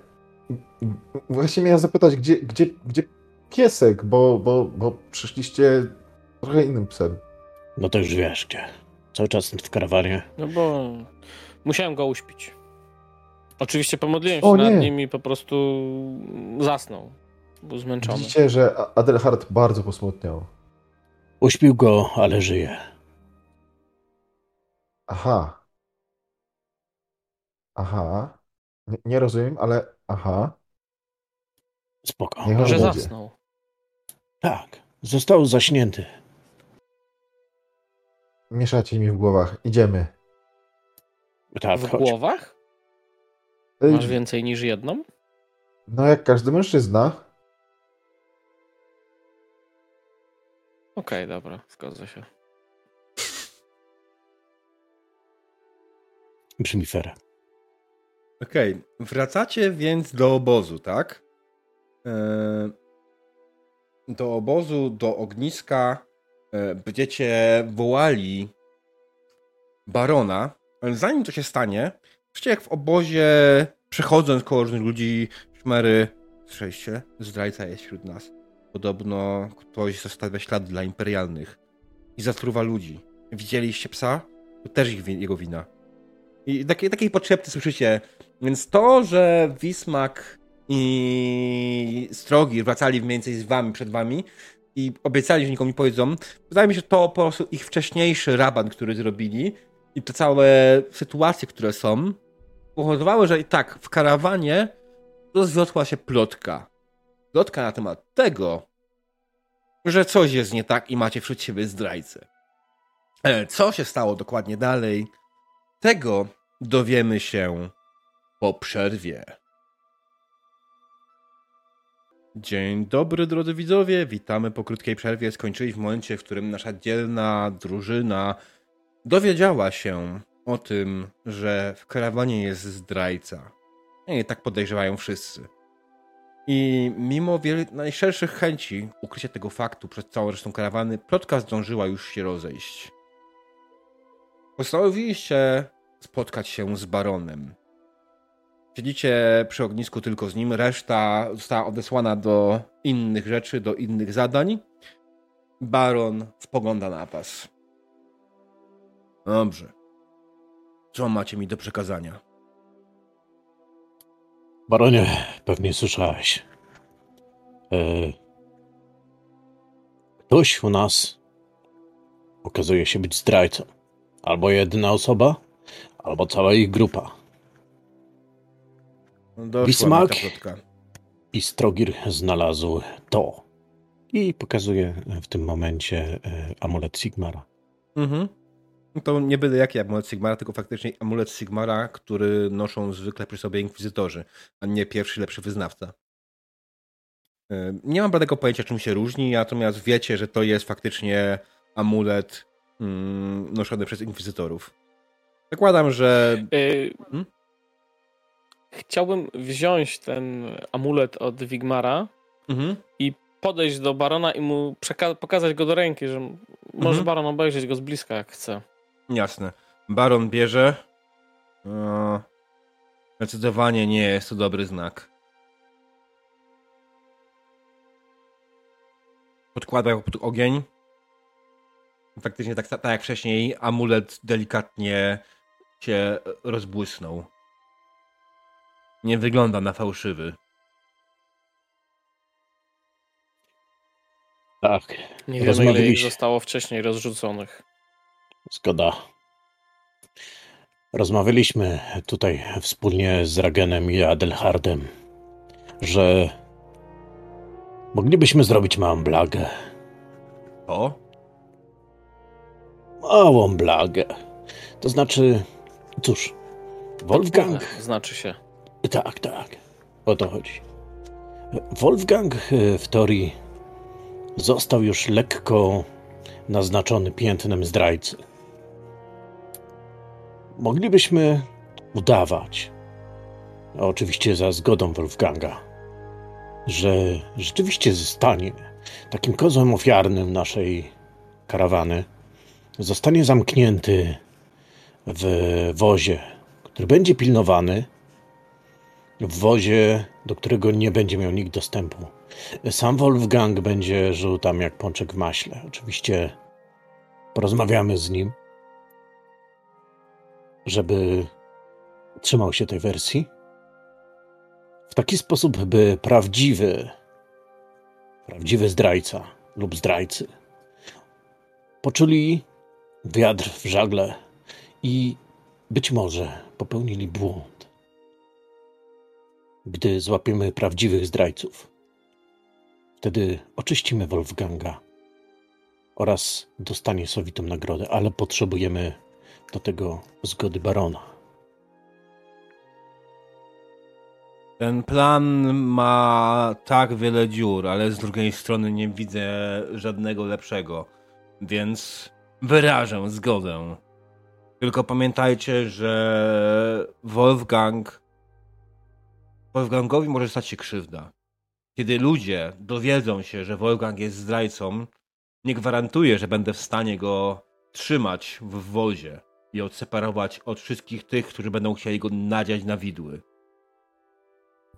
właśnie miałem zapytać, gdzie, gdzie, gdzie piesek, bo, bo, bo przyszliście trochę innym psem. No to już wiesz gdzie. Cały czas w karawanie. No bo musiałem go uśpić. Oczywiście pomodliłem się O, nad nie. nim i po prostu zasnął. Był zmęczony. Widzicie, że Adelhard bardzo posmutniał. Uśpił go, ale żyje. Aha. Aha. Nie, nie rozumiem, ale aha. Spoko. Niech Może zasnął. Tak, został zaśnięty. Mieszacie mi w głowach. Idziemy. Tak, W chodź. głowach? Masz więcej niż jedną? No jak każdy mężczyzna. Okej, dobra, zgodzę się. Brzmi fair. Okej, wracacie więc do obozu, tak? E, Do obozu, do ogniska. E, Będziecie wołali barona, ale zanim to się stanie, wiecie jak w obozie, przechodząc koło różnych ludzi, szmery, słyszeliście? Zdrajca jest wśród nas. Podobno ktoś zostawia ślady dla imperialnych i zatruwa ludzi. Widzieliście psa? To też ich, jego wina. I takiej, takiej potrzeby słyszycie. Więc to, że Wismak i Strogir wracali mniej więcej z wami, przed wami i obiecali, że nikomu nie powiedzą, wydaje mi się, to po prostu ich wcześniejszy raban, który zrobili i te całe sytuacje, które są, powodowały, że i tak w karawanie rozwiotła się plotka. Plotka na temat tego, że coś jest nie tak i macie wśród siebie zdrajcę. E, Co się stało dokładnie dalej? Tego dowiemy się po przerwie. Dzień dobry, drodzy widzowie. Witamy po krótkiej przerwie. Skończyliśmy w momencie, w którym nasza dzielna drużyna dowiedziała się o tym, że w karawanie jest zdrajca. I tak podejrzewają wszyscy. I mimo wiel- najszerszych chęci ukrycia tego faktu przed całą resztą karawany, plotka zdążyła już się rozejść. Postanowiliście spotkać się z baronem. Siedzicie przy ognisku tylko z nim, reszta została odesłana do innych rzeczy, do innych zadań. Baron spogląda na was. Dobrze. Co macie mi do przekazania? Baronie, pewnie słyszałeś. E, ktoś u nas okazuje się być zdrajcą. Albo jedna osoba, albo cała ich grupa. Doszła Bismarck? I Strogir znalazł to. I pokazuje w tym momencie e, amulet Sigmara. Mhm. No To nie byle jaki amulet Sigmara, tylko faktycznie amulet Sigmara, który noszą zwykle przy sobie inkwizytorzy, a nie pierwszy lepszy wyznawca. Yy, Nie mam bladego pojęcia, czym się różni, natomiast wiecie, że to jest faktycznie amulet mm, noszony przez inkwizytorów. Zakładam, że. Yy, Hmm? Chciałbym wziąć ten amulet od Wigmara, Mhm. podejść do barona i mu pokazać go do ręki, że może Mhm. baron obejrzeć go z bliska jak chce. Jasne. Baron bierze. E, Zdecydowanie nie jest to dobry znak. Podkładał pod ogień. Faktycznie tak, tak jak wcześniej, amulet delikatnie się rozbłysnął. Nie wygląda na fałszywy. Tak, Nie wiemy, ile ich zostało wcześniej rozrzuconych. Zgoda. Rozmawialiśmy tutaj wspólnie z Ragenem i Adelhardem, że moglibyśmy zrobić małą blagę. O? Małą blagę. To znaczy, cóż, Wolfgang Znaczy się. Tak, tak. O to chodzi. Wolfgang e, w teorii został już lekko naznaczony piętnem zdrajcy. Moglibyśmy udawać, oczywiście za zgodą Wolfganga, że rzeczywiście zostanie takim kozłem ofiarnym naszej karawany. Zostanie zamknięty w wozie, który będzie pilnowany w wozie, do którego nie będzie miał nikt dostępu. Sam Wolfgang będzie żył tam jak pączek w maśle. Oczywiście porozmawiamy z nim, żeby trzymał się tej wersji. W taki sposób, by prawdziwy, prawdziwy zdrajca lub zdrajcy poczuli wiatr w żagle i być może popełnili błąd gdy złapiemy prawdziwych zdrajców. Wtedy oczyścimy Wolfganga oraz dostanie sowitą nagrodę, ale potrzebujemy do tego zgody barona. Ten plan ma tak wiele dziur, ale z drugiej strony nie widzę żadnego lepszego, więc wyrażę zgodę. Tylko pamiętajcie, że Wolfgang. Wolfgangowi może stać się krzywda. Kiedy ludzie dowiedzą się, że Wolfgang jest zdrajcą, nie gwarantuję, że będę w stanie go trzymać w wozie i odseparować od wszystkich tych, którzy będą chcieli go nadziać na widły.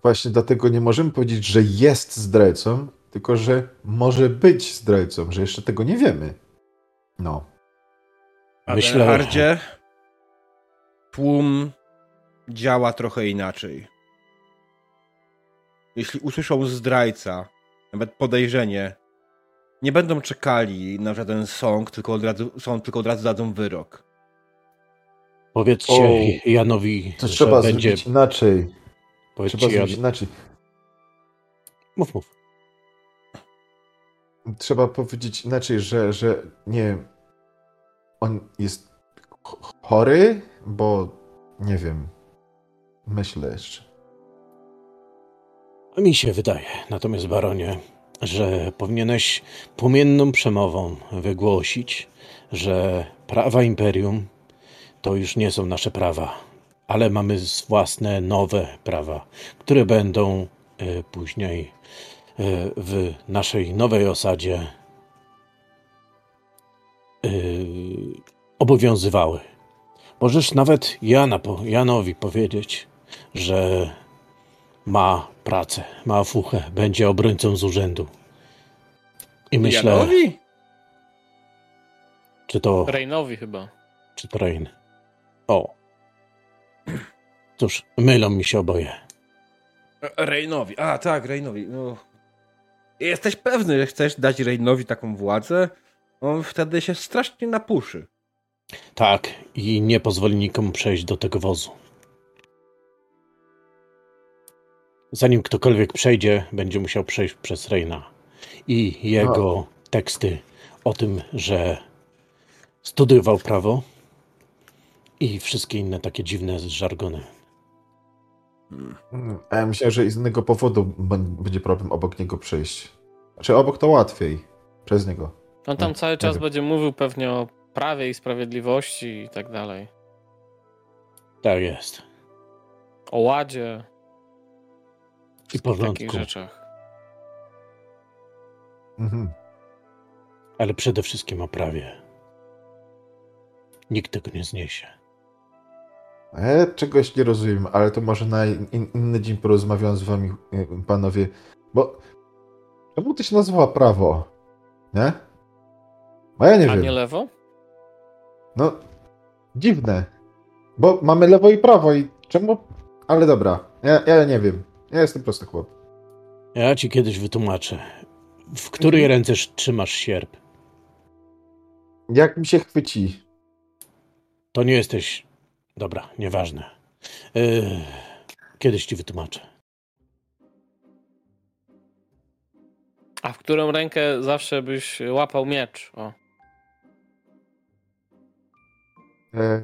Właśnie dlatego nie możemy powiedzieć, że jest zdrajcą, tylko że może być zdrajcą, że jeszcze tego nie wiemy. No. Myślę- Hardzie, tłum działa trochę inaczej. Jeśli usłyszą zdrajca, nawet podejrzenie, nie będą czekali na żaden sąd, tylko od razu, sąd, tylko od razu dadzą wyrok. Powiedzcie O, Janowi, To że trzeba będzie... zrobić inaczej. Powiedzcie Trzeba Jan... zrobić inaczej. Mów, mów. Trzeba powiedzieć inaczej, że, że nie on jest ch- chory, bo nie wiem. Myślę jeszcze. Mi się wydaje, natomiast baronie, że powinieneś płomienną przemową wygłosić, że prawa imperium to już nie są nasze prawa, ale mamy własne nowe prawa, które będą e, później e, w naszej nowej osadzie e, obowiązywały. Możesz nawet Jana, Janowi powiedzieć, że ma pracę, ma fuchę, będzie obrońcą z urzędu. I myślę, Janowi? czy to, Reinowi chyba. czy to Rain. O. Cóż, mylą mi się oboje. Reinowi. A, tak, Reinowi. No. Jesteś pewny, że chcesz dać Reinowi taką władzę? On wtedy się strasznie napuszy. Tak, i nie pozwoli nikomu przejść do tego wozu. Zanim ktokolwiek przejdzie, będzie musiał przejść przez Reina. I jego teksty o tym, że studiował prawo i wszystkie inne takie dziwne żargony. Mm, A ja myślę, że i z innego powodu będzie problem obok niego przejść. Znaczy obok to łatwiej. Przez niego. On tam Nie, cały czas wiem. będzie mówił pewnie o prawie i sprawiedliwości i tak dalej. Tak jest. O ładzie, I takich porządku. rzeczach. Mhm. Ale przede wszystkim o prawie. Nikt tego nie zniesie. Ja czegoś nie rozumiem, ale to może na in, inny dzień porozmawiam z wami, y, panowie. Bo czemu to się nazywa prawo? Nie? Bo ja nie A wiem. nie lewo? No, dziwne. Bo mamy lewo i prawo i czemu? Ale dobra, ja, ja nie wiem. Ja jestem prosty chłop. Ja ci kiedyś wytłumaczę. W której Mhm. ręce trzymasz sierp? Jak mi się chwyci? To nie jesteś. Dobra, nieważne. Yy, kiedyś ci wytłumaczę. A w którą rękę zawsze byś łapał miecz? O. E,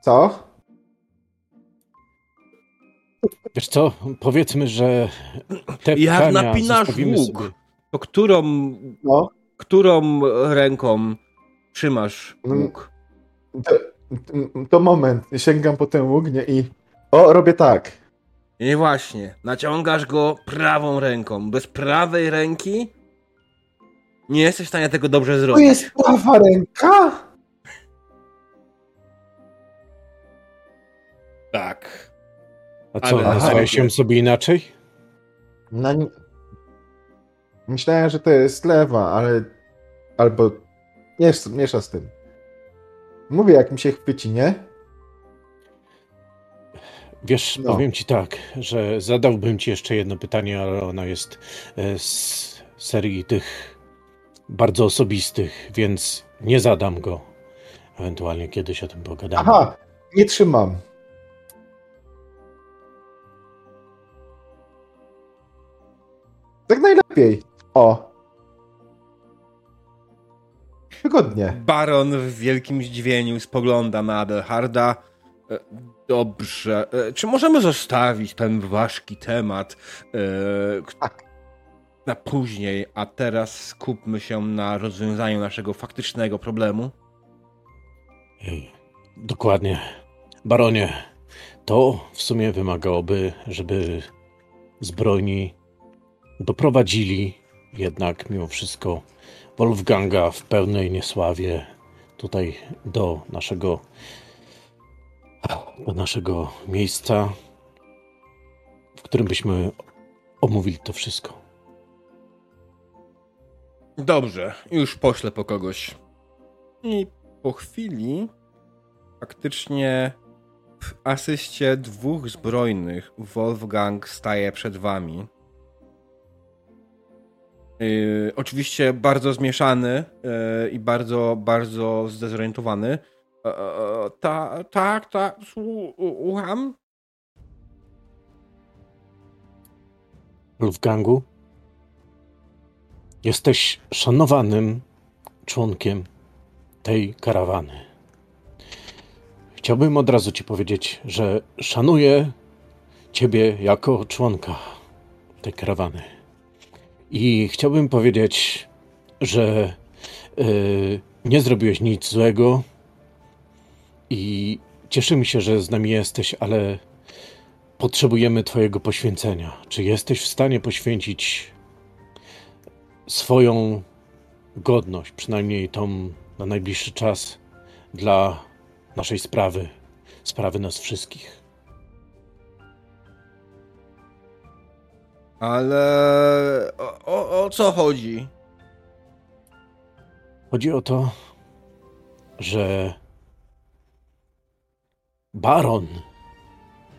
co? Wiesz co? Powiedzmy, że te Jak napinasz łuk, sobie. to którą, No, którą ręką trzymasz Mm. łuk? To moment. Sięgam po ten łuk, nie? I o, robię tak. I właśnie, naciągasz go prawą ręką. Bez prawej ręki nie jesteś w stanie tego dobrze To zrobić. jest prawa ręka? Tak. A co, Ale- nazwałeś Aha. ją sobie inaczej? Na... Myślałem, że to jest lewa, ale... Albo... Miesza z tym. Mówię, jak mi się chwyci, nie? Wiesz, No. powiem ci tak, że zadałbym ci jeszcze jedno pytanie, ale ono jest e, z serii tych bardzo osobistych, więc nie zadam go. Ewentualnie kiedyś o tym pogadamy. Aha, nie trzymam. Tak najlepiej. O. Wygodnie. Baron w wielkim zdziwieniu spogląda na Adelharda. E, Dobrze. E, Czy możemy zostawić ten ważki temat e, Tak. na później, a teraz skupmy się na rozwiązaniu naszego faktycznego problemu? Dokładnie. Baronie, to w sumie wymagałoby, żeby zbrojni doprowadzili jednak mimo wszystko Wolfganga w pełnej niesławie tutaj do naszego do naszego miejsca, w którym byśmy omówili to wszystko. Dobrze, już poślę po kogoś. I po chwili faktycznie w asyście dwóch zbrojnych Wolfgang staje przed wami. Yy, oczywiście bardzo zmieszany yy, i bardzo, bardzo zdezorientowany. E, ta, tak, tak, słucham. Wolfgangu, jesteś szanowanym członkiem tej karawany. Chciałbym od razu ci powiedzieć, że szanuję ciebie jako członka tej karawany. I chciałbym powiedzieć, że y, nie zrobiłeś nic złego i cieszymy się, że z nami jesteś, ale potrzebujemy Twojego poświęcenia. Czy jesteś w stanie poświęcić swoją godność, przynajmniej tą na najbliższy czas, dla naszej sprawy, sprawy nas wszystkich? Ale o, o, o co chodzi? Chodzi o to, że baron.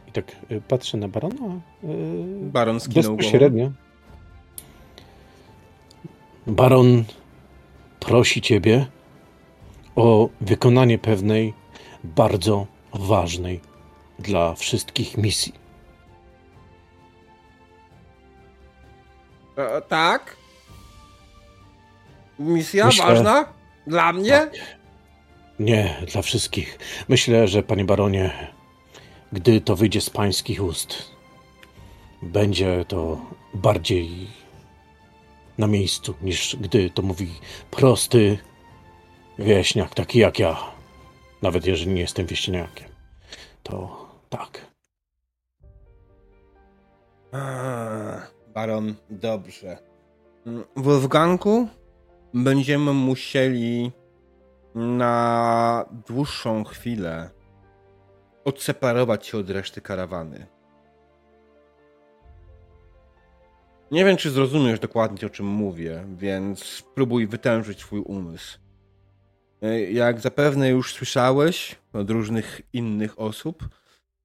I tak y, patrzę na barona. y, Baron skinął głową. Bezpośrednio. Baron prosi ciebie o wykonanie pewnej bardzo ważnej dla wszystkich misji. E, tak? Misja Myślę- ważna? Dla mnie? Nie, dla wszystkich. Myślę, że panie baronie, gdy to wyjdzie z pańskich ust, będzie to bardziej na miejscu, niż gdy to mówi prosty wieśniak, taki jak ja. Nawet jeżeli nie jestem wieśniakiem. To tak. A, Baron, dobrze. Wolfgangu, będziemy musieli na dłuższą chwilę odseparować się od reszty karawany. Nie wiem, czy zrozumiesz dokładnie, o czym mówię, więc spróbuj wytężyć swój umysł. Jak zapewne już słyszałeś od różnych innych osób,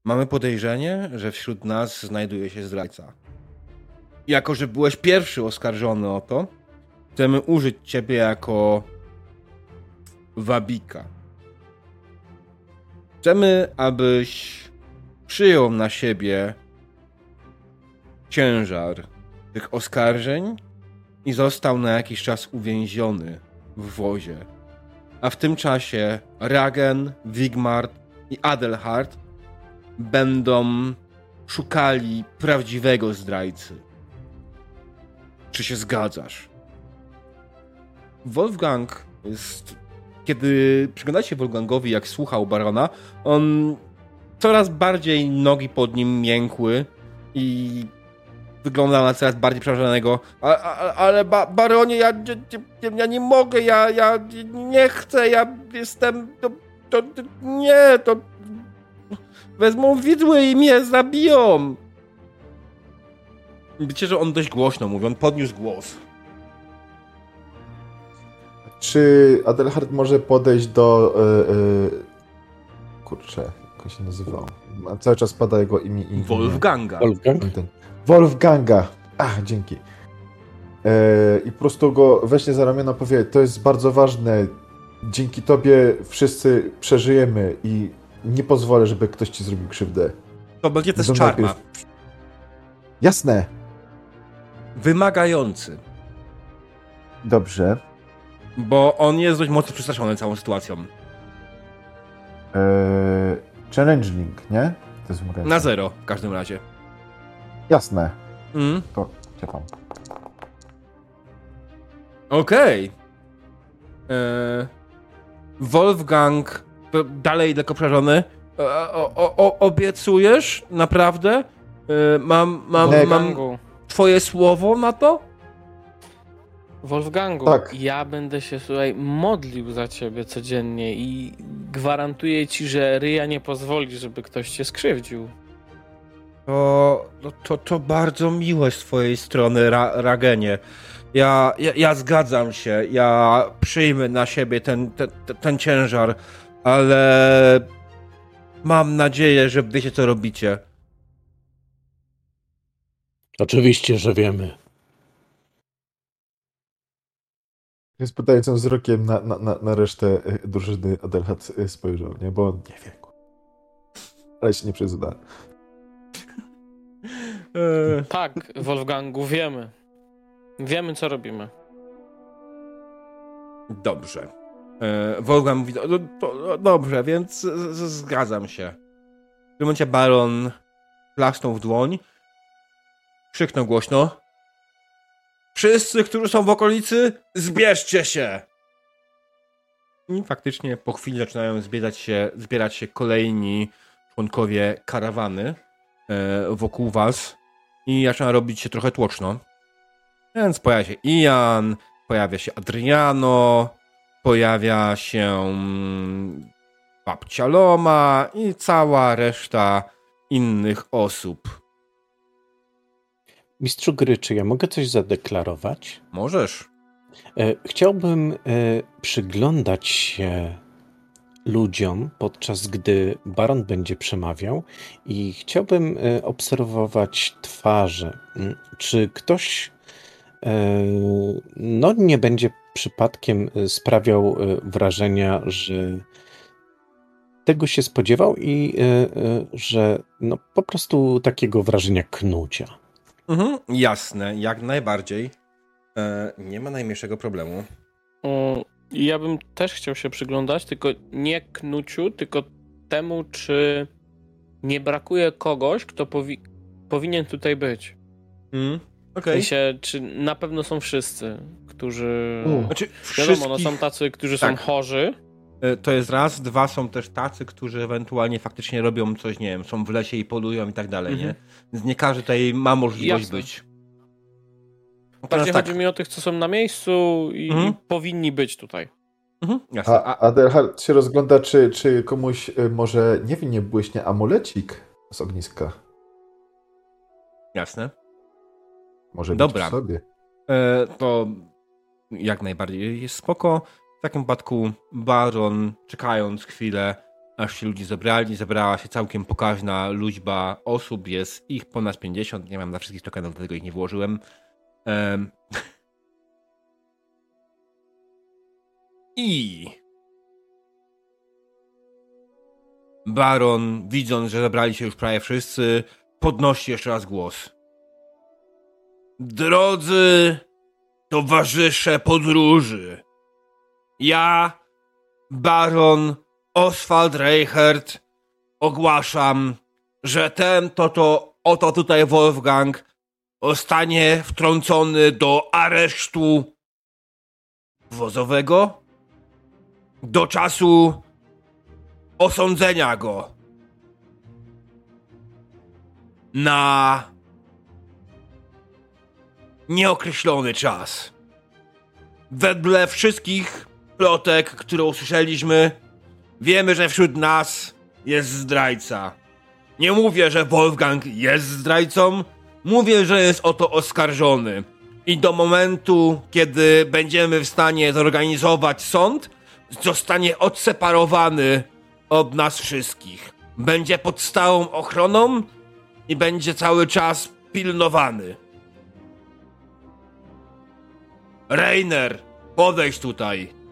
mamy podejrzenie, że wśród nas znajduje się zdrajca. Jako, że byłeś pierwszy oskarżony o to, chcemy użyć ciebie jako wabika. Chcemy, abyś przyjął na siebie ciężar tych oskarżeń i został na jakiś czas uwięziony w wozie. A w tym czasie Ragen, Wigmar i Adelhard będą szukali prawdziwego zdrajcy. Czy się zgadzasz? Wolfgang jest. Kiedy przyglądacie się Wolfgangowi, jak słuchał barona, on coraz bardziej nogi pod nim miękły i wyglądał na coraz bardziej przerażonego. Ale ba, baronie, ja, ja, ja nie mogę, ja, ja nie chcę, ja jestem. To, to nie, to. Wezmą widły i mnie zabiją. Wiecie, że on dość głośno mówi, on podniósł głos. Czy Adelhard może podejść do. Yy, yy, kurczę, jak się nazywał? Cały czas pada jego imię. imię. Wolfganga. Wolfgang? Wolfganga. Ach, dzięki. Yy, I po prostu go weźmie za ramiona powie, to jest bardzo ważne. Dzięki tobie wszyscy przeżyjemy i nie pozwolę, żeby ktoś ci zrobił krzywdę. To będzie też czarna. najpierw- Jasne. Wymagający. Dobrze. Bo on jest dość mocno przestraszony całą sytuacją. Yy, challenging, nie? To jest wymagające. Na zero w każdym razie. Jasne. Mm. To czekam. Okej. E, Wolfgang to dalej lekko przerażony. E, O, o, o, obiecujesz? Naprawdę? E, Mam, mam, mam twoje słowo na to? Wolfgangu, Tak. ja będę się słuchaj modlił za ciebie codziennie i gwarantuję ci, że Ryja nie pozwoli, żeby ktoś cię skrzywdził. To, no to, to bardzo miłe z twojej strony, Ra, Ragenie. Ja, ja, ja zgadzam się, ja przyjmę na siebie ten, ten, ten- ciężar, ale mam nadzieję, że wiecie co robicie. Oczywiście, że wiemy. Jest pytającym wzrokiem na, na, na, na resztę y, drużyny Adelhard y, spojrzał, nie? Bo on nie wie. Ale się nie przyzna. [laughs] E, Tak, Wolfgangu, wiemy. Wiemy, co robimy. Dobrze. E, Wolfgang mówi, no, to, no, dobrze, więc z, z, zgadzam się. W tym momencie baron plasnął w dłoń, krzyknął głośno. Wszyscy, którzy są w okolicy, zbierzcie się! I faktycznie po chwili zaczynają zbierać się, zbierać się kolejni członkowie karawany e, wokół was i zaczyna robić się trochę tłoczno. Więc pojawia się Ian, pojawia się Adriano, pojawia się mm, babcia Loma i cała reszta innych osób. Mistrzu gry, czy ja mogę coś zadeklarować? Możesz. E, Chciałbym e, przyglądać się ludziom, podczas gdy baron będzie przemawiał, i chciałbym e, obserwować twarze. Mm, Czy ktoś no, nie będzie przypadkiem sprawiał wrażenia, że tego się spodziewał i że no, po prostu takiego wrażenia knucia. Mhm, jasne, jak najbardziej. E, nie ma najmniejszego problemu. Ja bym też chciał się przyglądać, tylko nie knuciu, tylko temu, czy nie brakuje kogoś, kto powi powinien tutaj być. Mm, W sensie, czy na pewno są wszyscy, którzy... U. Znaczy, Wiadomo, no są tacy, którzy są tak. chorzy. E, To jest raz, dwa są też tacy, którzy ewentualnie faktycznie robią coś, nie wiem, są w lesie i polują i tak dalej, Mhm. nie? Więc nie każdy tutaj ma możliwość Jasne. być. Bardziej tak. chodzi mi o tych, co są na miejscu i, Mhm. powinni być tutaj. Mhm, jasne. A Adelhard się rozgląda, czy, czy komuś y, może niewinnie błyśnie amulecik z ogniska. Jasne. Może Dobra. przy sobie. E, to jak najbardziej jest spoko. Takim wypadku Baron, czekając chwilę, aż się ludzie zebrali, zebrała się całkiem pokaźna liczba osób, jest ich ponad 50, nie mam na wszystkich tokenów, dlatego ich nie włożyłem. Em. I Baron, widząc, że zebrali się już prawie wszyscy, podnosi jeszcze raz głos. Drodzy towarzysze podróży, ja, baron Oswald Reichert, ogłaszam, że ten to to oto tutaj Wolfgang zostanie wtrącony do aresztu wozowego do czasu osądzenia go na nieokreślony czas. Wedle wszystkich plotek, które usłyszeliśmy, wiemy, że wśród nas jest zdrajca. Nie mówię, że Wolfgang jest zdrajcą, mówię, że jest o to oskarżony. I do momentu, kiedy będziemy w stanie zorganizować sąd, zostanie odseparowany od nas wszystkich. Będzie pod stałą ochroną i będzie cały czas pilnowany. Reiner, podejdź tutaj.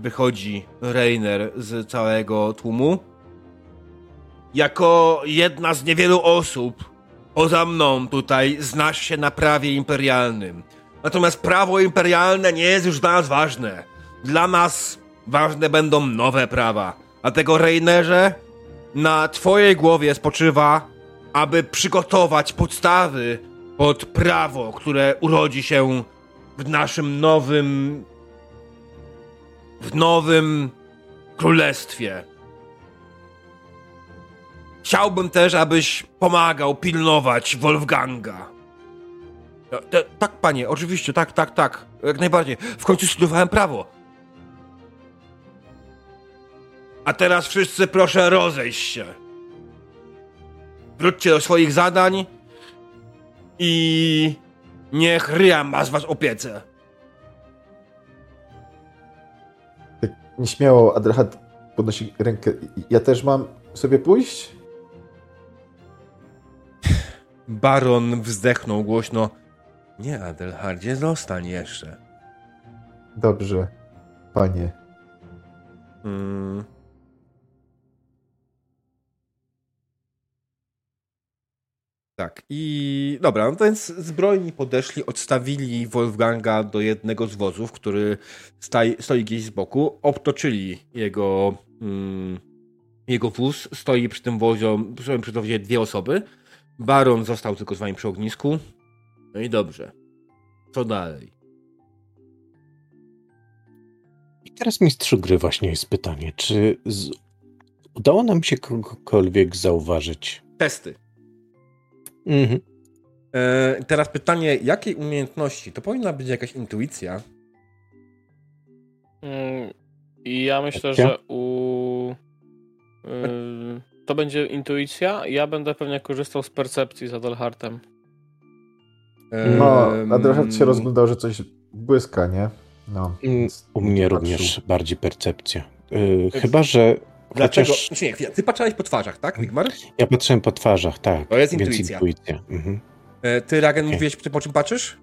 Wychodzi Reiner z całego tłumu. Jako jedna z niewielu osób poza mną tutaj znasz się na prawie imperialnym. Natomiast prawo imperialne nie jest już dla nas ważne. Dla nas ważne będą nowe prawa. Dlatego Reinerze, na twojej głowie spoczywa, aby przygotować podstawy pod prawo, które urodzi się w naszym nowym. W nowym królestwie. Chciałbym też, abyś pomagał pilnować Wolfganga. E, tak, panie, oczywiście, tak, tak, tak. Jak najbardziej. W końcu studiowałem prawo. A teraz wszyscy proszę rozejść się. Wróćcie do swoich zadań i niech Ryam ma z was opiece. Nieśmiało Adelhard podnosi rękę. Ja też mam sobie pójść? Baron wzdechnął głośno. Nie, Adelhardzie, zostań jeszcze. Dobrze, panie. Mm. Tak, i dobra, no więc zbrojni podeszli, odstawili Wolfganga do jednego z wozów, który staj, stoi gdzieś z boku, obtoczyli jego, mm, jego wóz, stoi przy tym wozie, przy tym wozie dwie osoby. Baron został tylko z wami przy ognisku. No i dobrze. Co dalej? I teraz mistrzu gry właśnie jest pytanie, czy z... udało nam się kogokolwiek zauważyć? Testy. Mhm. E, teraz pytanie, jakiej umiejętności? To powinna być jakaś intuicja. Mm, I ja myślę, że u. y, to będzie intuicja. Ja będę pewnie korzystał z percepcji z Adelhartem. No, Em, Adelhard się rozglądał, że coś błyska, nie? No. Mm, U mnie patrzył. również bardziej percepcja. Yy, chyba, że Dlaczego? chociaż Znaczy nie, chwila, ty patrzałeś po twarzach, tak, Wigmar? ja patrzyłem po twarzach, tak. To jest intuicja. intuicja. Mhm. E, Ty, Ragen, Okej. mówiłeś, po czym patrzysz?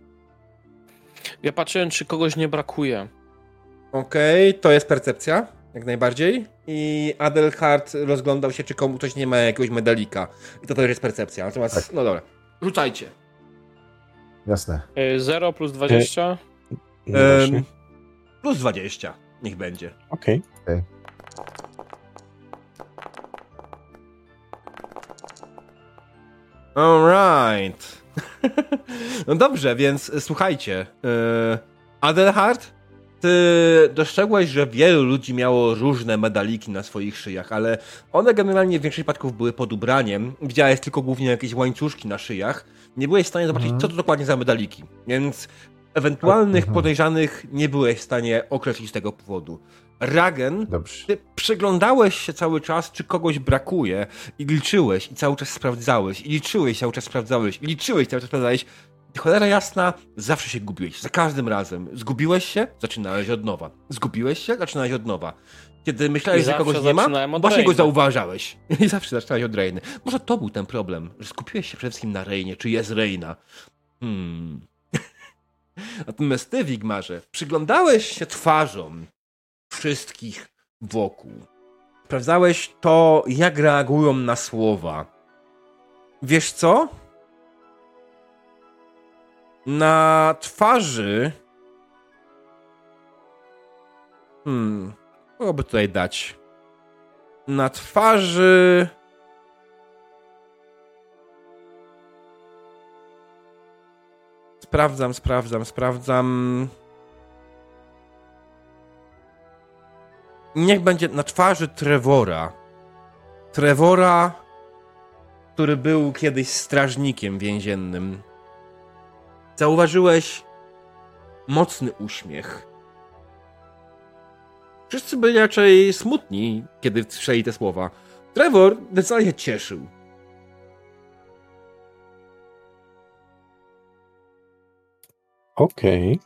Ja patrzyłem, czy kogoś nie brakuje. Okej, to jest percepcja, jak najbardziej. I Adelhard rozglądał się, czy komu ktoś nie ma jakiegoś medalika. I to też jest percepcja. Natomiast, Tak. no dobra. Rzucajcie. Jasne. 0 plus 20. No Em, właśnie. plus 20. Niech będzie. Okej. Alright. [laughs] no dobrze, więc słuchajcie. Yy, Adelhard, ty dostrzegłeś, że wielu ludzi miało różne medaliki na swoich szyjach, ale one generalnie w większości przypadków były pod ubraniem. Widziałeś tylko głównie jakieś łańcuszki na szyjach. Nie byłeś w stanie zobaczyć, Mhm. co to dokładnie za medaliki. Więc ewentualnych Mhm. podejrzanych nie byłeś w stanie określić z tego powodu. Ragen, Dobrze. ty przyglądałeś się cały czas, czy kogoś brakuje i liczyłeś i cały czas sprawdzałeś i liczyłeś, cały czas sprawdzałeś i liczyłeś, cały czas sprawdzałeś. I cholera jasna, zawsze się gubiłeś, za każdym razem. Zgubiłeś się, zaczynałeś od nowa. Zgubiłeś się, zaczynałeś od nowa. Kiedy myślałeś, że kogoś nie ma, właśnie go zauważałeś. [laughs] I zawsze zaczynałeś od Reiny. Może to był ten problem, że skupiłeś się przede wszystkim na Reinie, czy jest Reina. Hmm. [laughs] Natomiast ty, Wigmarze, przyglądałeś się twarzom wszystkich wokół. Sprawdzałeś to, jak reagują na słowa. Wiesz co? Na twarzy. Hmm. Kogo by tutaj dać? Na twarzy. Sprawdzam, sprawdzam, sprawdzam. Niech będzie na twarzy Trevora. Trevora, który był kiedyś strażnikiem więziennym. Zauważyłeś mocny uśmiech. Wszyscy byli raczej smutni, kiedy słyszeli te słowa. Trevor zdecydowanie cieszył. Okej.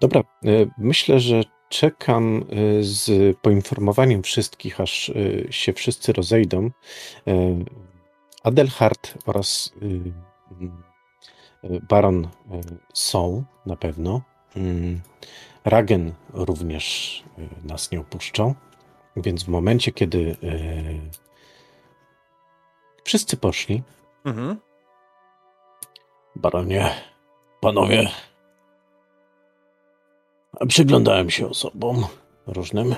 Dobra, e, myślę, że czekam e, z poinformowaniem wszystkich, aż e, się wszyscy rozejdą. E, Adelhard oraz Baron są na pewno. Ragen również nas nie opuszczą, więc w momencie, kiedy wszyscy poszli, Mhm. Baronie, panowie, przyglądałem się osobom różnym.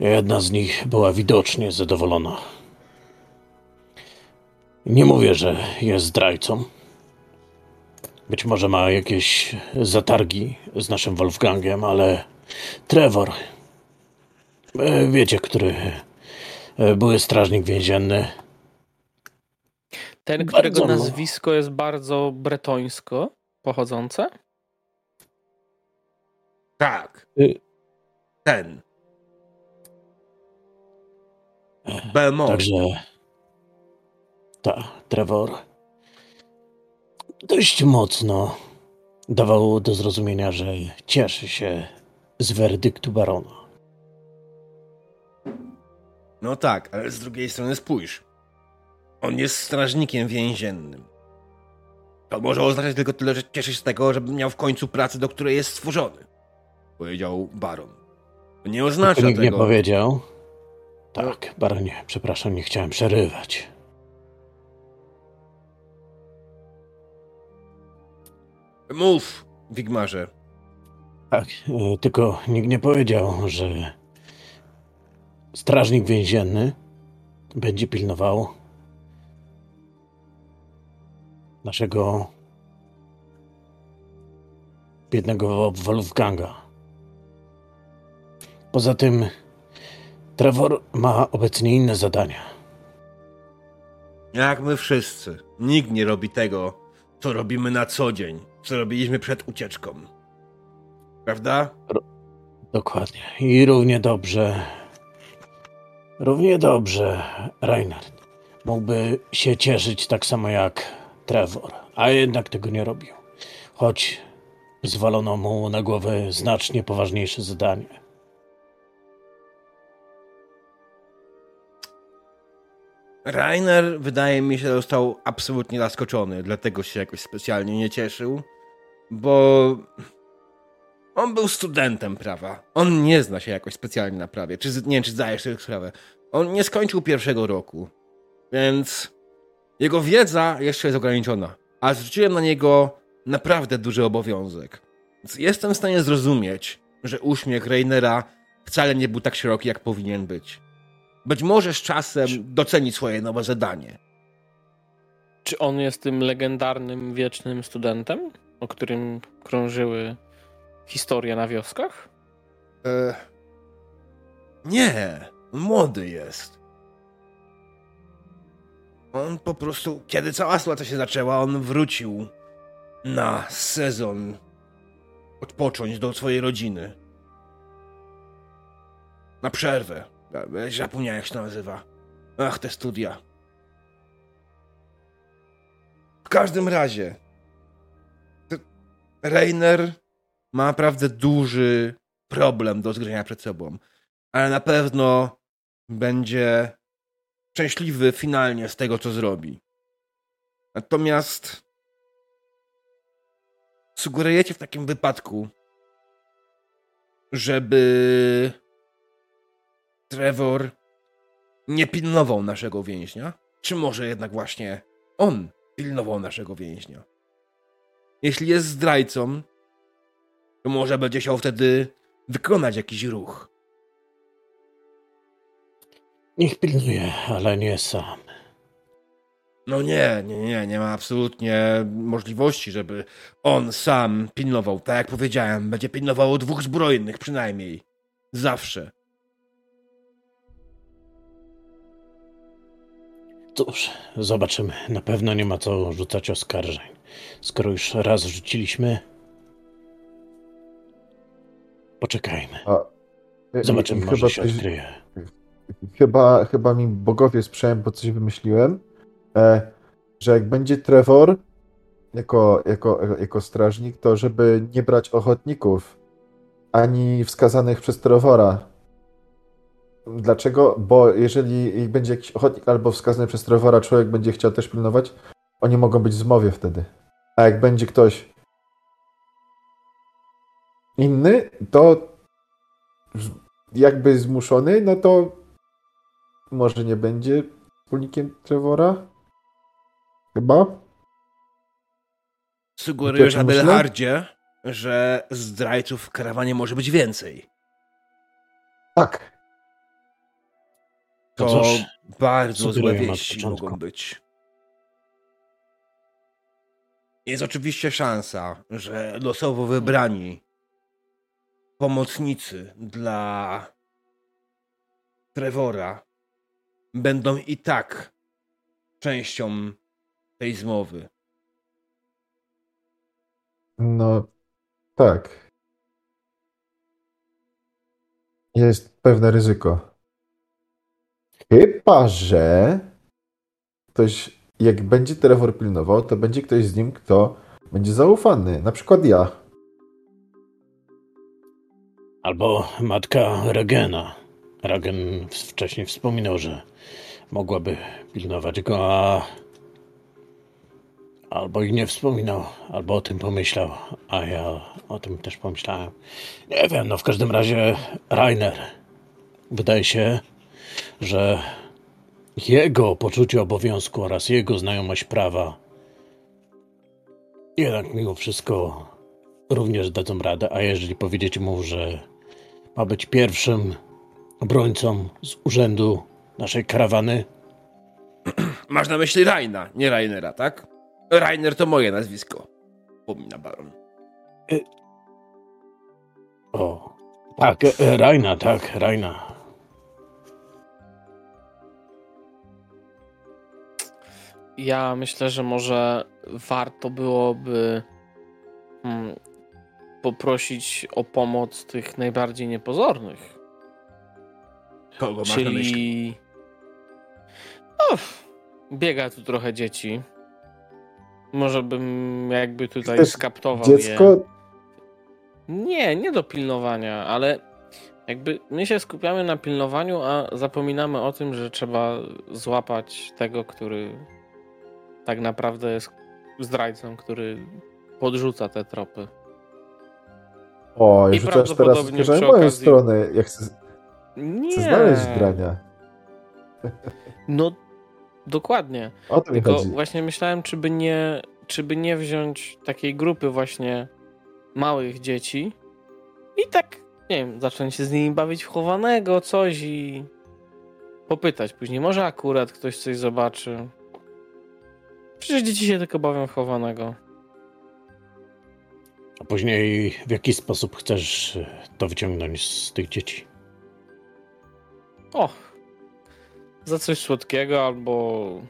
Jedna z nich była widocznie zadowolona. Nie mówię, że jest zdrajcą. Być może ma jakieś zatargi z naszym Wolfgangiem, ale Trevor, e, wiecie, który e, były strażnik więzienny, Ten, którego Bardzo, nazwisko jest bardzo bretońsko pochodzące. Tak. Y- Ten. Belmont. Także. Ta, Trevor. Dość mocno dawał do zrozumienia, że cieszy się z werdyktu barona. No tak, ale z drugiej strony spójrz. On jest strażnikiem więziennym. To może oznaczać tylko tyle, że cieszy się z tego, żeby miał w końcu pracę, do której jest stworzony. Powiedział baron. Nie oznacza nikt nie tego. powiedział. Tak, baronie, przepraszam, nie chciałem przerywać. Mów, Wigmarze. Tak, e, tylko nikt nie powiedział, że strażnik więzienny będzie pilnował naszego biednego Wolfganga. Poza tym Trevor ma obecnie inne zadania. Jak my wszyscy. Nikt nie robi tego, co robimy na co dzień, co robiliśmy przed ucieczką. Prawda? Dokładnie. I równie dobrze, równie dobrze Reinhard mógłby się cieszyć tak samo jak Trevor, a jednak tego nie robił. Choć zwalono mu na głowę znacznie poważniejsze zadanie. Rainer wydaje mi się, został absolutnie zaskoczony, dlatego się jakoś specjalnie nie cieszył, bo on był studentem prawa. On nie zna się jakoś specjalnie na prawie. Czy, nie wiem, czy zdajesz sobie sprawę. On nie skończył pierwszego roku, więc jego wiedza jeszcze jest ograniczona, a zrzuciłem na niego naprawdę duży obowiązek. Więc jestem w stanie zrozumieć, że uśmiech Reinera wcale nie był tak szeroki, jak powinien być. Być może z czasem doceni swoje nowe zadanie. Czy on jest tym legendarnym, wiecznym studentem, o którym krążyły historie na wioskach? E... Nie, młody jest. On po prostu, kiedy cała sytuacja się zaczęła, on wrócił na sezon odpocząć do swojej rodziny. Na przerwę. Zapomniałem, jak się nazywa. Ach, te studia. W każdym razie, Rainer ma naprawdę duży problem do zgryzienia przed sobą, ale na pewno będzie szczęśliwy finalnie z tego, co zrobi. Natomiast sugerujecie w takim wypadku, żeby Trevor nie pilnował naszego więźnia? Czy może jednak właśnie on pilnował naszego więźnia? Jeśli jest zdrajcą, to może będzie chciał wtedy wykonać jakiś ruch. Niech pilnuje, ale nie sam. No nie, nie, nie, nie ma absolutnie możliwości, żeby on sam pilnował. Tak jak powiedziałem, będzie pilnowało dwóch zbrojnych przynajmniej. Zawsze. Cóż, zobaczymy. Na pewno nie ma co rzucać oskarżeń. Skoro już raz rzuciliśmy, poczekajmy. A, i- Zobaczymy, i może chyba się coś- odkryje. chyba, chyba mi bogowie sprzyjają, bo coś wymyśliłem, e, że jak będzie Trevor jako, jako, jako strażnik, to żeby nie brać ochotników ani wskazanych przez Trevora. Dlaczego? Bo jeżeli będzie jakiś ochotnik albo wskazany przez Trevora, człowiek będzie chciał też pilnować, oni mogą być w zmowie wtedy. A jak będzie ktoś inny, to jakby zmuszony, no to może nie będzie wspólnikiem Trevora? Chyba? Sugerujesz myślę? Adelhardzie, że zdrajców w karawanie może być więcej. Tak. To To cóż, bardzo złe wieści mogą być. Jest oczywiście szansa, że losowo wybrani pomocnicy dla Trevora będą i tak częścią tej zmowy. No, tak. Jest pewne ryzyko. Chyba, że ktoś, jak będzie Trevor pilnował, to będzie ktoś z nim, kto będzie zaufany. Na przykład ja. Albo matka Regena. Regen wcześniej wspominał, że mogłaby pilnować go, a... Albo i nie wspominał, albo o tym pomyślał, a ja o tym też pomyślałem. Nie wiem, no w każdym razie Rainer. Wydaje się, że jego poczucie obowiązku oraz jego znajomość prawa jednak mimo wszystko również dadzą radę, a jeżeli powiedzieć mu, że ma być pierwszym obrońcą z urzędu naszej karawany, [clears throat] Masz na myśli Raina, nie Rainera, tak? Rainer to moje nazwisko. Pomina baron. o, tak, e, Rajna, tak, Rajna. Ja myślę, że może warto byłoby hmm, poprosić o pomoc tych najbardziej niepozornych. Kogo masz na myśli? Czyli. Biega tu trochę dzieci. Może bym jakby tutaj Chcesz skaptował je. Dziecko, Nie, nie do pilnowania, ale jakby my się skupiamy na pilnowaniu, a zapominamy o tym, że trzeba złapać tego, który tak naprawdę jest zdrajcą, który podrzuca te tropy. o, I rzucasz teraz przy moją okazji- stronę. Ja chcę, Nie. chcę znaleźć grania. [laughs] No, dokładnie. O to Tylko chodzi. właśnie myślałem, czy by nie, czy by nie wziąć takiej grupy właśnie małych dzieci i tak, nie wiem, zacząć się z nimi bawić w chowanego, coś i popytać później. Może akurat ktoś coś zobaczy. Przecież dzieci się tylko bawią chowanego. A później w jaki sposób chcesz to wyciągnąć z tych dzieci? O, za coś słodkiego albo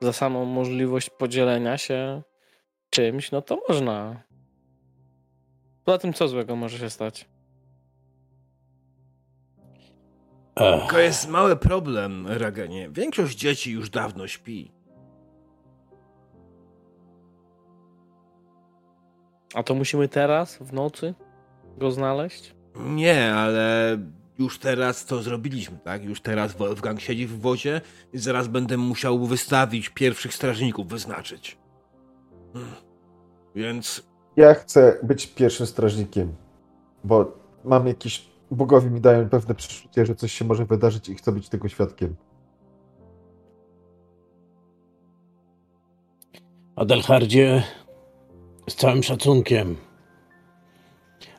za samą możliwość podzielenia się czymś, no to można. Poza tym, co złego może się stać? Tylko jest mały problem, Ragenie. Większość dzieci już dawno śpi. A to musimy teraz, w nocy, go znaleźć? Nie, ale już teraz to zrobiliśmy, tak? Już teraz Wolfgang siedzi w wozie i zaraz będę musiał wystawić pierwszych strażników, wyznaczyć. Hmm. Więc Ja chcę być pierwszym strażnikiem, bo mam jakiś... Bogowie mi dają pewne przeczucie, że coś się może wydarzyć i chcę być tego świadkiem. Adelhardzie, z całym szacunkiem,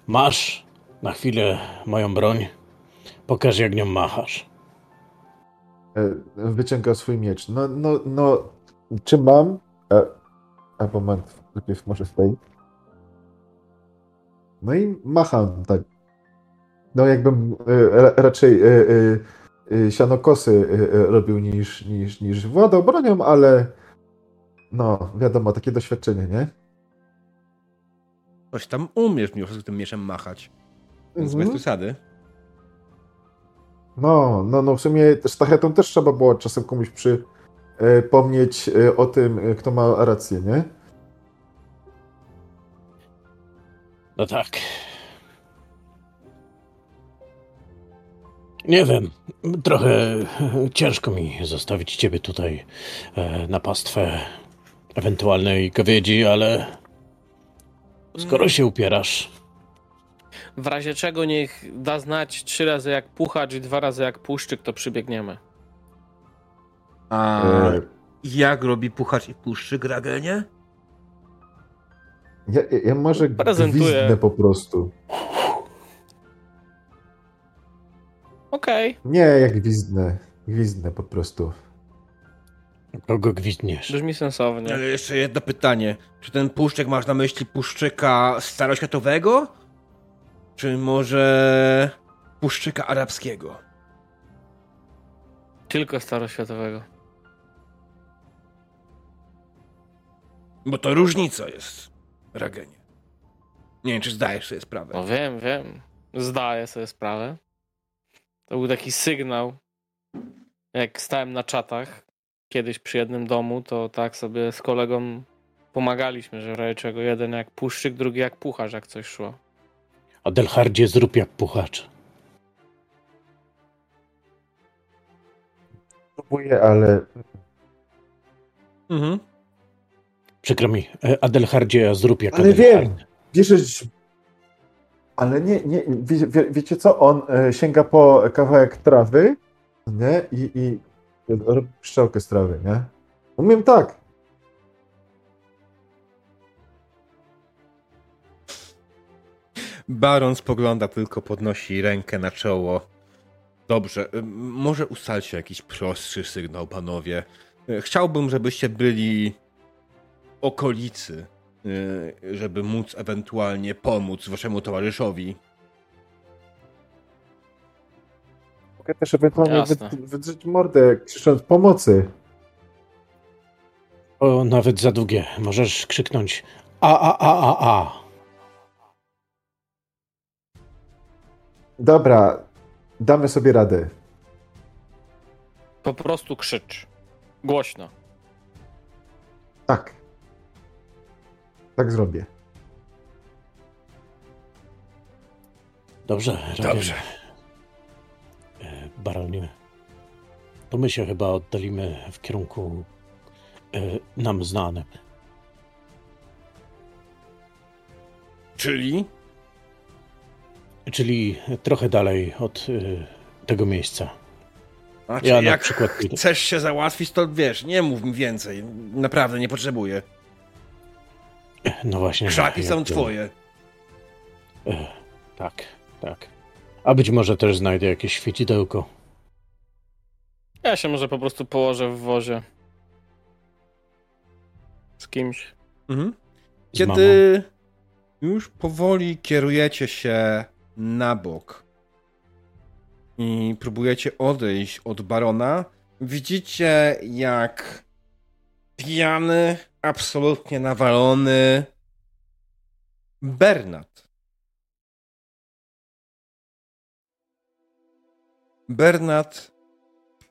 masz na chwilę moją broń. Pokaż, jak nią machasz. E, Wyciąga swój miecz. No, no, no, czy mam? E, a moment, najpierw może w. No i macham, tak. No jakbym e, ra- raczej e, e, sianokosy robił niż, niż, niż władał bronią, ale no, wiadomo, takie doświadczenie, nie? Coś tam umiesz mimo wszystko tym mieczem machać. Więc Mhm. bez przesady. No, no, no w sumie sztachetą też trzeba było czasem komuś przypomnieć e, o tym, e, kto ma rację, nie? No tak. Nie wiem, trochę ciężko mi zostawić ciebie tutaj e, na pastwę ewentualnej kowiedzi, ale skoro się upierasz, W razie czego niech da znać trzy razy jak puchacz i dwa razy jak puszczyk, to przybiegniemy. A E, jak robi puchacz i puszczyk, Ragenie? Ja, ja- ja może Prezentuję. gwizdnę po prostu. Okej, Nie, jak gwizdnę. Gwizdnę po prostu. Kogo gwizdniesz? brzmi sensownie. Ale jeszcze jedno pytanie. Czy ten puszczyk masz na myśli puszczyka staroświatowego? Czy może puszczyka arabskiego? Tylko staroświatowego. Bo to różnica jest, Ragenie. Nie wiem, czy zdajesz sobie sprawę. No wiem, wiem. Zdaję sobie sprawę. To był taki sygnał. Jak stałem na czatach kiedyś przy jednym domu, to tak sobie z kolegą pomagaliśmy, że w razie czego jeden jak puszczyk, drugi jak pucharz, jak coś szło. Adelhardzie, zrób jak puchacz. Próbuję, ale Mhm. Przykro mi, e, Adelhardzie, zrób jak Ale Adelhard. wiem. Bierzesz. Ale nie, nie. Wie, wie, wiecie co? On e, sięga po kawałek trawy, nie? I, i robi pszczołkę z trawy, nie? Umiem tak. Baron spogląda tylko, podnosi rękę na czoło. Dobrze, y, może ustalcie jakiś prostszy sygnał, panowie. Y, Chciałbym, żebyście byli w okolicy, y, żeby móc ewentualnie pomóc waszemu towarzyszowi. Mogę też ewentualnie Jasne. wydrzeć mordę, krzycząc pomocy. O, nawet za długie. Możesz krzyknąć a, a, a, a, a. Dobra, damy sobie radę. Po prostu krzycz. Głośno. Tak. Tak zrobię. Dobrze, Dobrze. Dobrze. Baronie, to my się chyba oddalimy w kierunku e, nam znanym. Czyli Czyli trochę dalej od e, tego miejsca. Znaczy, Ja jak przykład- chcesz się załatwić, to wiesz, nie mów mi więcej. Naprawdę, nie potrzebuję. No właśnie. Krzaki są to- twoje. E, tak, tak. A być może też znajdę jakieś świecidełko. Ja się może po prostu położę w wozie. Z kimś. Mhm. Kiedy już powoli kierujecie się na bok i próbujecie odejść od barona, widzicie jak pijany, absolutnie nawalony Bernard. Bernard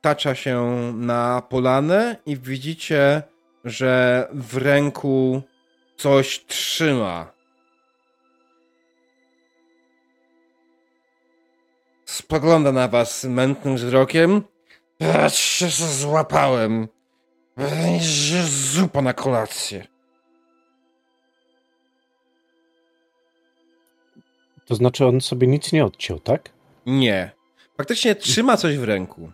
tacza się na polanę i widzicie, że w ręku coś trzyma. Spogląda na was mętnym wzrokiem. Patrzcie, co złapałem. Będzie zupa na kolację. To znaczy on sobie nic nie odciął, tak? Nie. Faktycznie trzyma coś w ręku.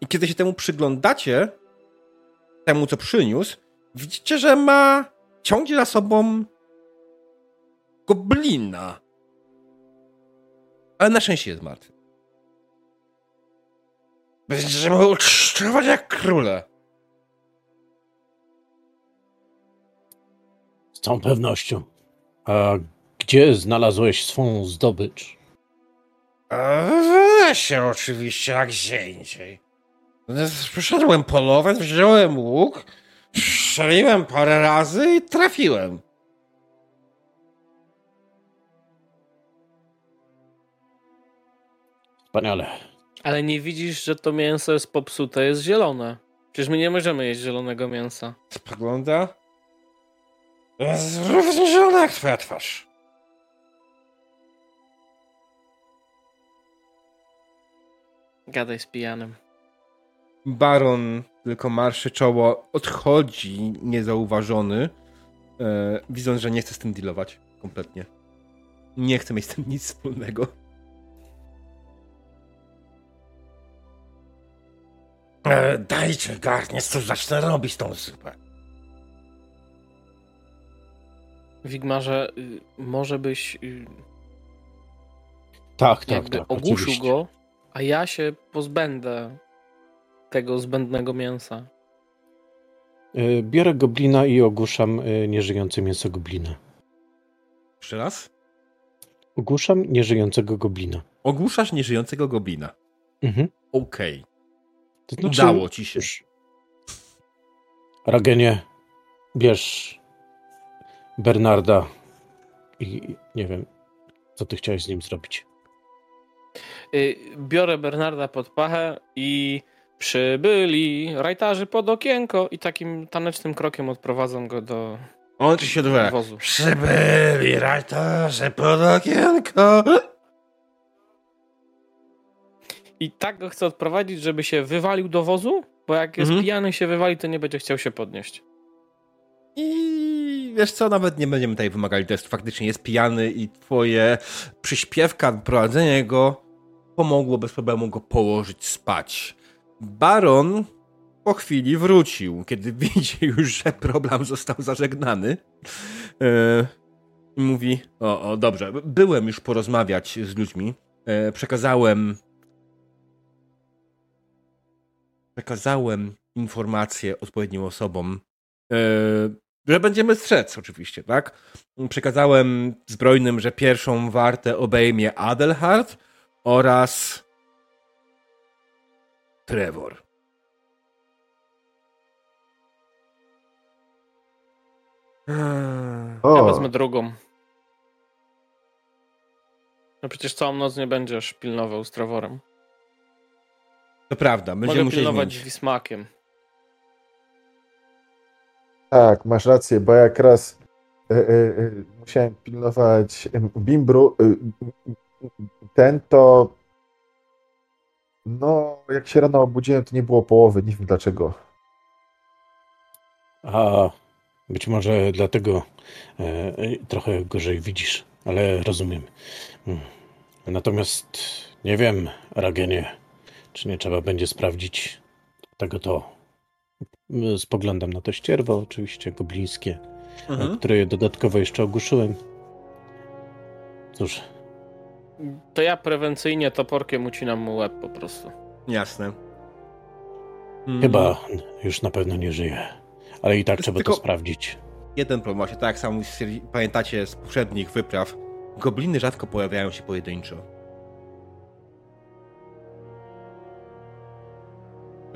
I kiedy się temu przyglądacie, temu co przyniósł, widzicie, że ma. ciągnie za sobą. goblina. Ale na szczęście jest martwy. Będziemy ucztować jak króle. Z całą pewnością. A gdzie znalazłeś swą zdobycz? W lesie oczywiście, jak gdzie indziej. Przyszedłem polować, wziąłem łuk, strzeliłem parę razy i trafiłem. Wspaniale. Ale nie widzisz, że to mięso jest popsute, jest zielone. Przecież my nie możemy jeść zielonego mięsa. Spogląda. Jest równie zielona jak twoja twarz. Gadaj z pijanym. Baron tylko marszy czoło, odchodzi niezauważony, e, widząc, że nie chce z tym dealować kompletnie. Nie chce mieć z tym nic wspólnego. E, dajcie garniec, to zacznę robić tą zupę. Wigmarze, y, może byś y, Tak, tak, jakby tak. ogłuszył oczywiście. go, a ja się pozbędę tego zbędnego mięsa. Y, Biorę goblina i ogłuszam y, nieżyjące mięso goblina. Jeszcze raz? Ogłuszam nieżyjącego goblina. Ogłuszasz nieżyjącego goblina. Mhm. Okej. To znaczy, Udało ci się. Cóż, Ragenie, bierz Bernarda i nie wiem, co ty chciałeś z nim zrobić. Y, Biorę Bernarda pod pachę i przybyli rajtarzy pod okienko i takim tanecznym krokiem odprowadzam go do On ci się odwraca. wozu. Przybyli rajtarze pod okienko. I tak go chcę odprowadzić, żeby się wywalił do wozu, bo jak jest Mhm. pijany się wywali, to nie będzie chciał się podnieść. I wiesz co, nawet nie będziemy tutaj wymagali testu. Faktycznie jest pijany i twoje przyśpiewka, prowadzenie go pomogło bez problemu go położyć spać. Baron po chwili wrócił, kiedy [laughs] widzi już, że problem został zażegnany. E, mówi, o, o, dobrze, byłem już porozmawiać z ludźmi. E, przekazałem przekazałem informacje odpowiednim osobom, e, że będziemy strzec oczywiście, tak? Przekazałem zbrojnym, że pierwszą wartę obejmie Adelhard oraz Trevor. Eee, Ja O, wezmę drugą. No przecież całą noc nie będziesz pilnował z Trevorem. To prawda, będziemy Mogę musieli pilnować zmienić. Wismakiem. tak, masz rację, bo jak raz e, e, e, musiałem pilnować Bimbru, ten to no, jak się rano obudziłem, to nie było połowy, nie wiem dlaczego. A być może dlatego e, e, trochę gorzej widzisz, ale rozumiem. Mm. Natomiast nie wiem, Ragenie, czy nie trzeba będzie sprawdzić tego to. Mm, Spoglądam na to ścierwo, oczywiście goblińskie, Mhm. które dodatkowo jeszcze ogłuszyłem. Cóż, To ja prewencyjnie toporkiem ucinam mu łeb po prostu. Jasne. Mm, chyba już na pewno nie żyje. Ale i tak jest trzeba to sprawdzić. Jeden problem, właśnie tak jak sam pamiętacie z poprzednich wypraw, gobliny rzadko pojawiają się pojedynczo.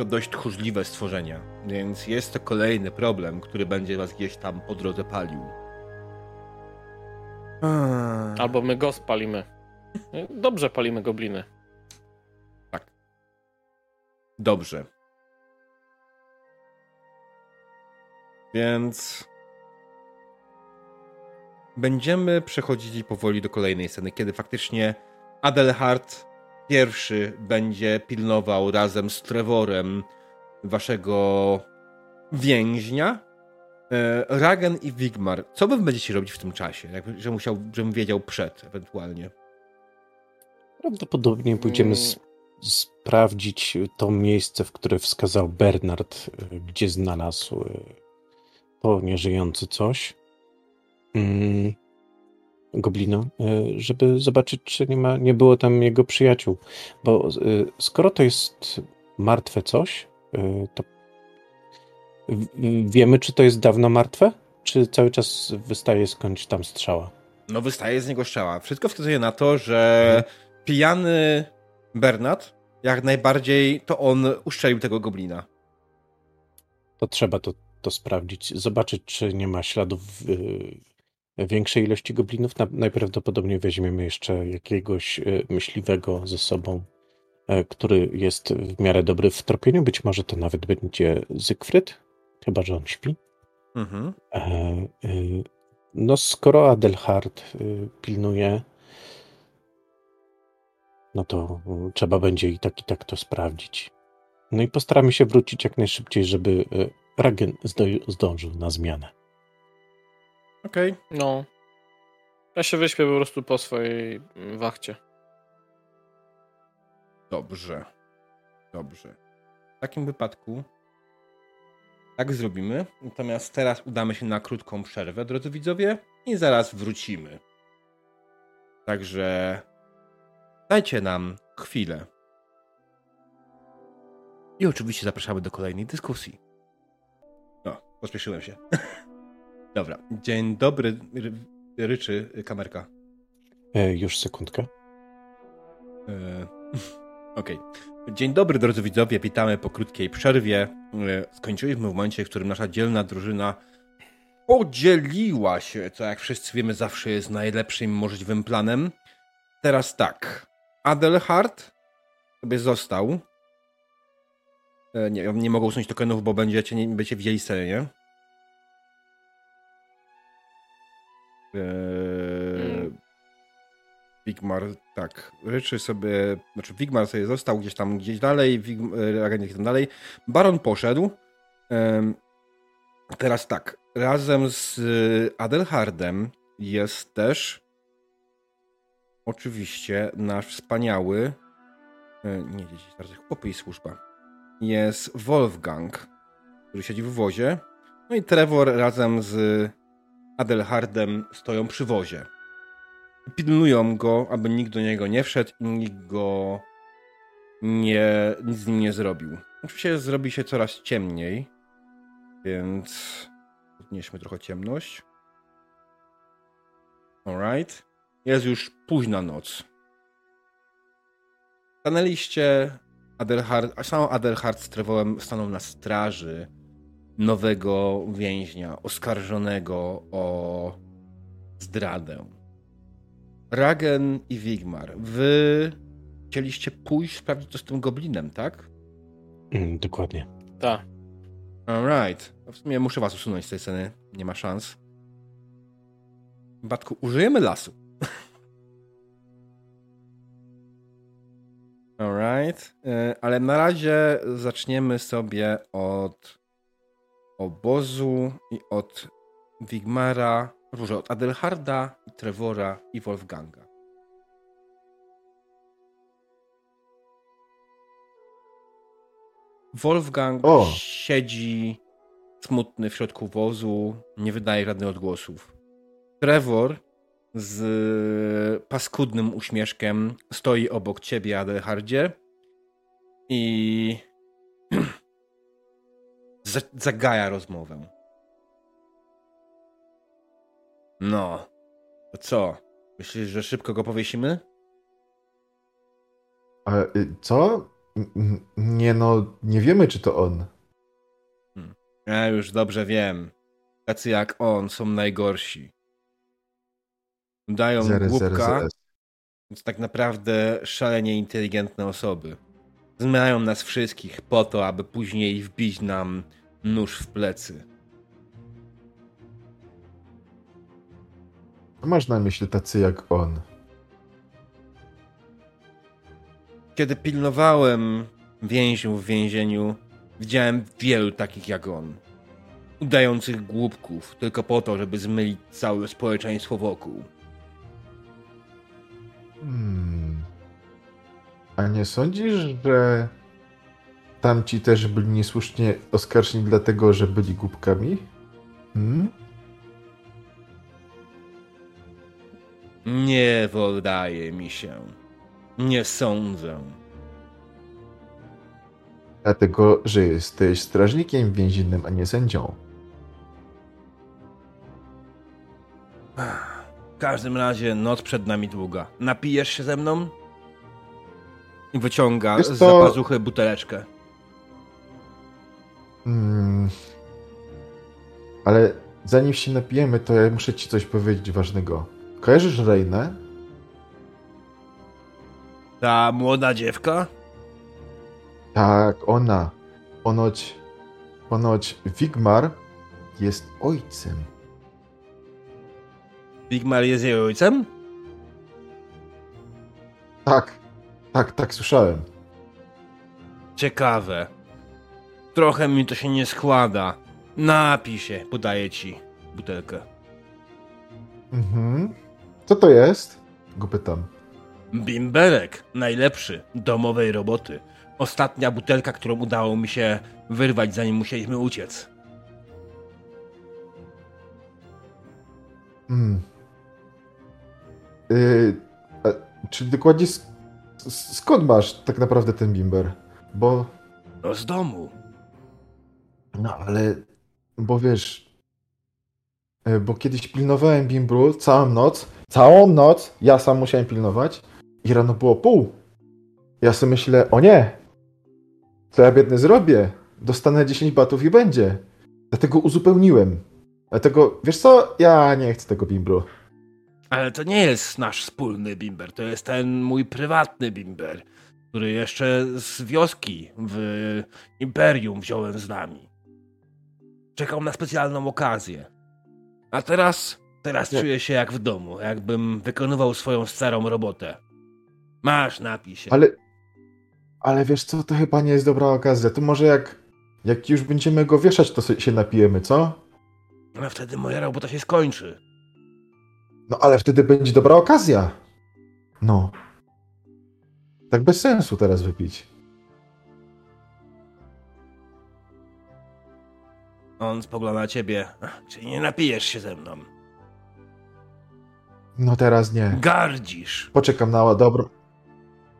to dość tchórzliwe stworzenia, więc jest to kolejny problem, który będzie was gdzieś tam po drodze palił. Albo my go spalimy. Dobrze palimy gobliny. Dobrze. Więc będziemy przechodzili powoli do kolejnej sceny, kiedy faktycznie Adelhard pierwszy będzie pilnował razem z Trevorem waszego więźnia. E, Ragen i Wigmar, co wy będziecie robić w tym czasie? Jakby, że musiał, żebym wiedział przed ewentualnie. Prawdopodobnie pójdziemy sprawdzić to miejsce, w które wskazał Bernard, e, gdzie znalazł e, to nieżyjący coś. Mm, Goblino, e, żeby zobaczyć, czy nie, ma, nie było tam jego przyjaciół. Bo skoro to jest martwe coś, to wiemy, czy to jest dawno martwe? Czy cały czas wystaje skądś tam strzała? No, wystaje z niego strzała. Wszystko wskazuje na to, że mhm. Pijany Bernard, jak najbardziej to on uszczelił tego goblina. To trzeba to, to sprawdzić, zobaczyć, czy nie ma śladów yy, większej ilości goblinów. Na, najprawdopodobniej weźmiemy jeszcze jakiegoś yy, myśliwego ze sobą, yy, który jest w miarę dobry w tropieniu. Być może to nawet będzie Zygfryd, chyba że on śpi. Mhm. E, y, no, skoro Adelhard y, pilnuje no to mm, trzeba będzie i tak, i tak to sprawdzić. No i postaramy się wrócić jak najszybciej, żeby e, Ragen zdążył na zmianę. Okej. Okay. No. Ja się wyśpię po prostu po swojej mm, wachcie. Dobrze. Dobrze. W takim wypadku tak zrobimy. Natomiast teraz udamy się na krótką przerwę, drodzy widzowie, i zaraz wrócimy. Także Dajcie nam chwilę. I oczywiście zapraszamy do kolejnej dyskusji. O, pospieszyłem się. [laughs] Dobra. Dzień dobry, ryczy kamerka. E, już sekundkę. E, [laughs] Okej. Okay. Dzień dobry, drodzy widzowie. Witamy po krótkiej przerwie. E, skończyliśmy w momencie, w którym nasza dzielna drużyna podzieliła się, co jak wszyscy wiemy zawsze jest najlepszym możliwym planem. Teraz tak. Adelhard sobie został. E, nie, nie mogą usunąć tokenów, bo będziecie, nie, będziecie widzieli scenę, nie? Eee, Wigmar, tak, ryczy sobie, znaczy Wigmar sobie został gdzieś tam, gdzieś dalej, e, gdzieś tam dalej. Baron poszedł. Teraz tak, razem z Adelhardem jest też oczywiście nasz wspaniały, e, nie dzieci, chłopy i służba, jest Wolfgang, który siedzi w wozie. No i Trevor razem z Adelhardem stoją przy wozie. Pilnują go, aby nikt do niego nie wszedł i nikt go nie, nic z nim nie zrobił. Oczywiście zrobi się coraz ciemniej, więc podnieśmy trochę ciemność. Alright. Jest już późna noc. Stanęliście, Adelhard, a sam Adelhard z Trevorem stanął na straży nowego więźnia, oskarżonego o zdradę. Ragen i Wigmar, wy chcieliście pójść sprawdzić, co z tym goblinem, tak? Mm, dokładnie. Tak. Alright. W sumie muszę was usunąć z tej sceny. Nie ma szans. Batku, użyjemy lasu. Alright. E, ale na razie zaczniemy sobie od obozu i od Wigmara, róże od Adelharda, i Trevora i Wolfganga. Wolfgang o. siedzi smutny w środku wozu, nie wydaje żadnych odgłosów. Trevor z paskudnym uśmieszkiem stoi obok ciebie, Adelhardzie i [clears throat] zagaja rozmowę. No, to co? Myślisz, że szybko go powiesimy? A, y, co? Nie no, nie wiemy czy to on. Ja już dobrze wiem. Tacy jak on są najgorsi. Dają Zaraz, głupka, zaraz, zaraz. więc tak naprawdę szalenie inteligentne osoby. Zmieniają nas wszystkich po to, aby później wbić nam nóż w plecy. Masz na myśli tacy jak on. Kiedy pilnowałem więźniów w więzieniu, widziałem wielu takich jak on. Udających głupków tylko po to, żeby zmylić całe społeczeństwo wokół. Hmm. A nie sądzisz, że tamci też byli niesłusznie oskarżeni dlatego, że byli głupkami? Hmm? Nie wydaje mi się. Nie sądzę. Dlatego, że jesteś strażnikiem więziennym, a nie sędzią. W każdym razie noc przed nami długa. Napijesz się ze mną? I wyciąga Wiesz z zapazuchy buteleczkę. Hmm. Ale zanim się napijemy, to ja muszę ci coś powiedzieć ważnego. Kojarzysz Reinę? Ta młoda dziewka? Tak, ona. Ponoć, ponoć Wigmar jest ojcem. Bigmar jest jej ojcem? Tak, tak, tak słyszałem. Ciekawe. Trochę mi to się nie składa. Napij się, podaję ci butelkę. Mhm. Co to jest? Go pytam. Bimberek, najlepszy, domowej roboty. Ostatnia butelka, którą udało mi się wyrwać, zanim musieliśmy uciec. Mm. Yy, a, czyli dokładnie sk- skąd masz tak naprawdę ten bimber? Bo, No z domu. no ale, bo wiesz, yy, bo kiedyś pilnowałem bimbru całą noc, całą noc ja sam musiałem pilnować i rano było pół. Ja sobie myślę, o nie, co ja biedny zrobię? Dostanę 10 batów i będzie. Dlatego uzupełniłem. Dlatego, wiesz co, ja nie chcę tego bimbru. Ale to nie jest nasz wspólny bimber, to jest ten mój prywatny bimber, który jeszcze z wioski w Imperium wziąłem z nami. Czekał na specjalną okazję. A teraz, teraz Nie. czuję się jak w domu, jakbym wykonywał swoją starą robotę. Masz, napij się. Ale, ale wiesz co, to chyba nie jest dobra okazja. To może jak, jak już będziemy go wieszać, to się napijemy, co? A wtedy moja robota się skończy. No ale wtedy będzie dobra okazja. No. Tak bez sensu teraz wypić. On spogląda na ciebie. Czyli nie napijesz się ze mną. No teraz nie. Gardzisz. Poczekam na dobrą.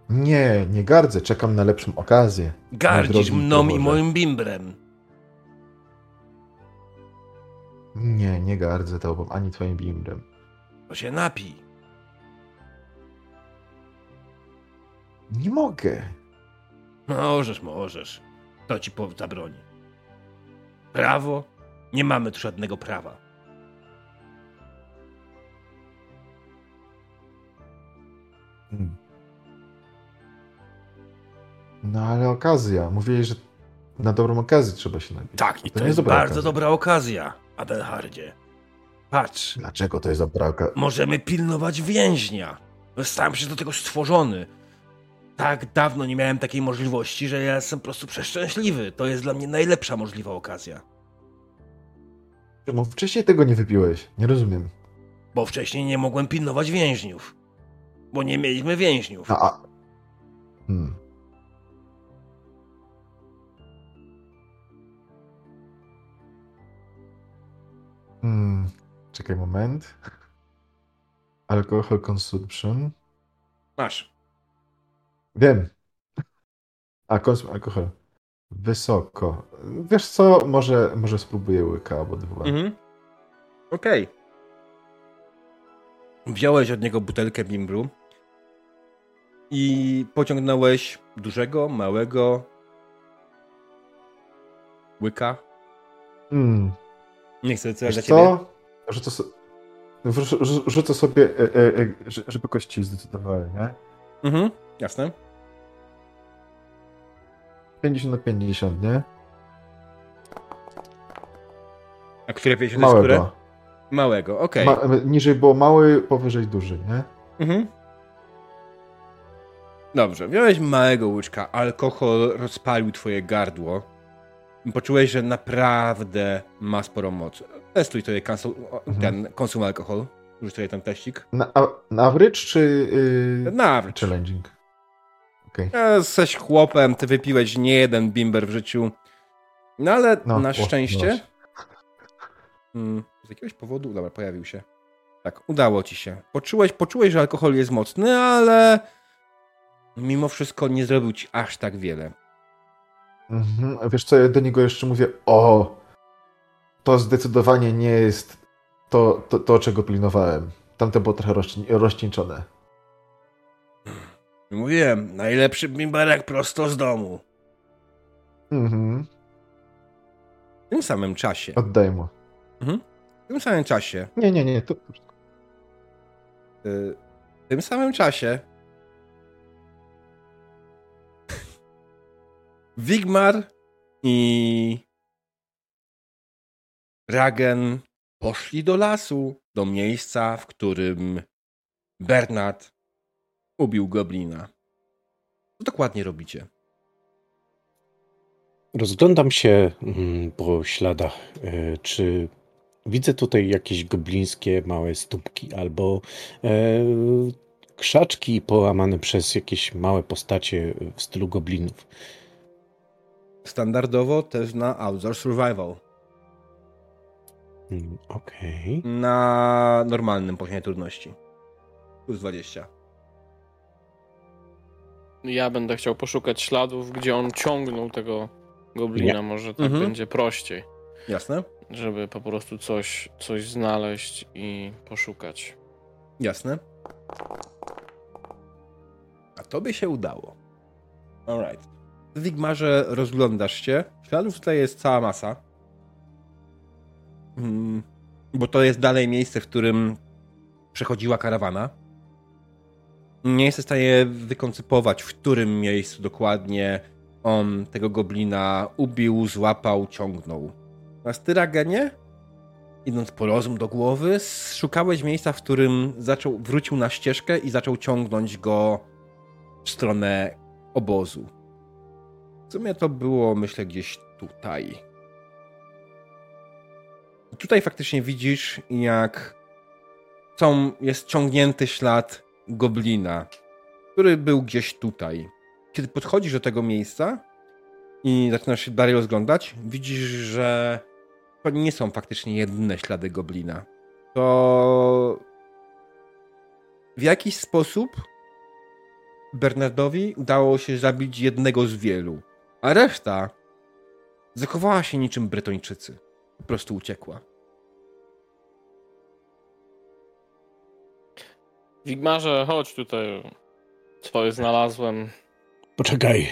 Nie, nie gardzę, czekam na lepszą okazję. Gardzisz mną i moim bimbrem. Nie, nie gardzę tobą, ani twoim bimbrem. To się napij. Nie mogę. Możesz, możesz. To ci zabroni. Prawo? Nie mamy tu żadnego prawa. Hmm. No ale okazja. Mówiłeś, że na dobrą okazję trzeba się napić. Tak, i to, nie jest dobra bardzo okazja. dobra okazja, Adelhardzie. Patrz, Dlaczego to jest okazja? możemy pilnować więźnia. Zostałem przecież do tego stworzony. Tak dawno nie miałem takiej możliwości, że ja jestem po prostu przeszczęśliwy. To jest dla mnie najlepsza możliwa okazja. Czemu wcześniej tego nie wypiłeś? Nie rozumiem. Bo wcześniej nie mogłem pilnować więźniów. Bo nie mieliśmy więźniów. A, a... Hmm. Hmm. Czekaj moment. Alcohol consumption. Masz. Wiem. A konsum alkohol. Wysoko. Wiesz co? Może, może spróbuję łyka albo dwa. Mhm. Okej. Wziąłeś od niego butelkę bimbru. i pociągnąłeś dużego, małego łyka. Mm. Nie chcę Wiesz za ciebie. co? Rzucę, so... rzucę sobie, e, e, e, że- żeby kości zdecydowały, nie? Mhm, jasne. 50 na 50, nie? A które 50 jest które? Małego. Małego, okej. Ma, niżej było mały, powyżej duży, nie? Mhm. Dobrze, wziąłeś małego łyczka, alkohol rozpalił twoje gardło. Poczułeś, że naprawdę ma sporo mocy. Testuj sobie konsu- o, Mhm. ten konsum alkohol. Rzuć sobie ten teścik. Na, na average czy yy, Nawet. challenging? Okej. Jesteś chłopem, ty wypiłeś nie jeden bimber w życiu. No ale No, na szczęście... zobacz. Mm, z jakiegoś powodu, dobra, pojawił się. Tak, udało ci się. Poczułeś, poczułeś, że alkohol jest mocny, ale mimo wszystko nie zrobił ci aż tak wiele. Mhm. a Wiesz co, ja do niego jeszcze mówię, o, to zdecydowanie nie jest to, to, to czego pilnowałem. Tamte było trochę rozcieńczone. Mówiłem, najlepszy bimberek prosto z domu. Mhm. W tym samym czasie, Oddaję mu. w tym samym czasie, Nie, nie, nie, to, to y, w tym samym czasie Wigmar i Ragen poszli do lasu, do miejsca, w którym Bernard ubił goblina. Co dokładnie robicie? Rozglądam się mm, po śladach. e, Czy widzę tutaj jakieś goblińskie małe stópki albo e, krzaczki połamane przez jakieś małe postacie w stylu goblinów? Standardowo też na Outdoor Survival. Mm, Okej. Na normalnym poziomie trudności. Plus 20. Ja będę chciał poszukać śladów, gdzie on ciągnął tego goblina. Nie. Może tak Mhm. będzie prościej, Jasne? żeby po prostu coś, coś znaleźć i poszukać. Jasne. A tobie się udało. Alright. Wigmarze rozglądasz się. Śladów tutaj jest cała masa. Mm, bo to jest dalej miejsce, w którym przechodziła karawana. Nie jesteś w stanie wykoncypować, w którym miejscu dokładnie on tego goblina ubił, złapał, ciągnął. Natomiast ty, Ragenie, idąc po rozum do głowy, szukałeś miejsca, w którym zaczął, wrócił na ścieżkę i zaczął ciągnąć go w stronę obozu. W sumie to było, myślę, gdzieś tutaj. Tutaj faktycznie widzisz, jak są, jest ciągnięty ślad goblina, który był gdzieś tutaj. Kiedy podchodzisz do tego miejsca i zaczynasz się dalej rozglądać, widzisz, że to nie są faktycznie jedyne ślady goblina. To w jakiś sposób Bernardowi udało się zabić jednego z wielu, a reszta zachowała się niczym Bretończycy. Po prostu uciekła. Wigmarze, chodź tutaj. Swoje znalazłem. Poczekaj.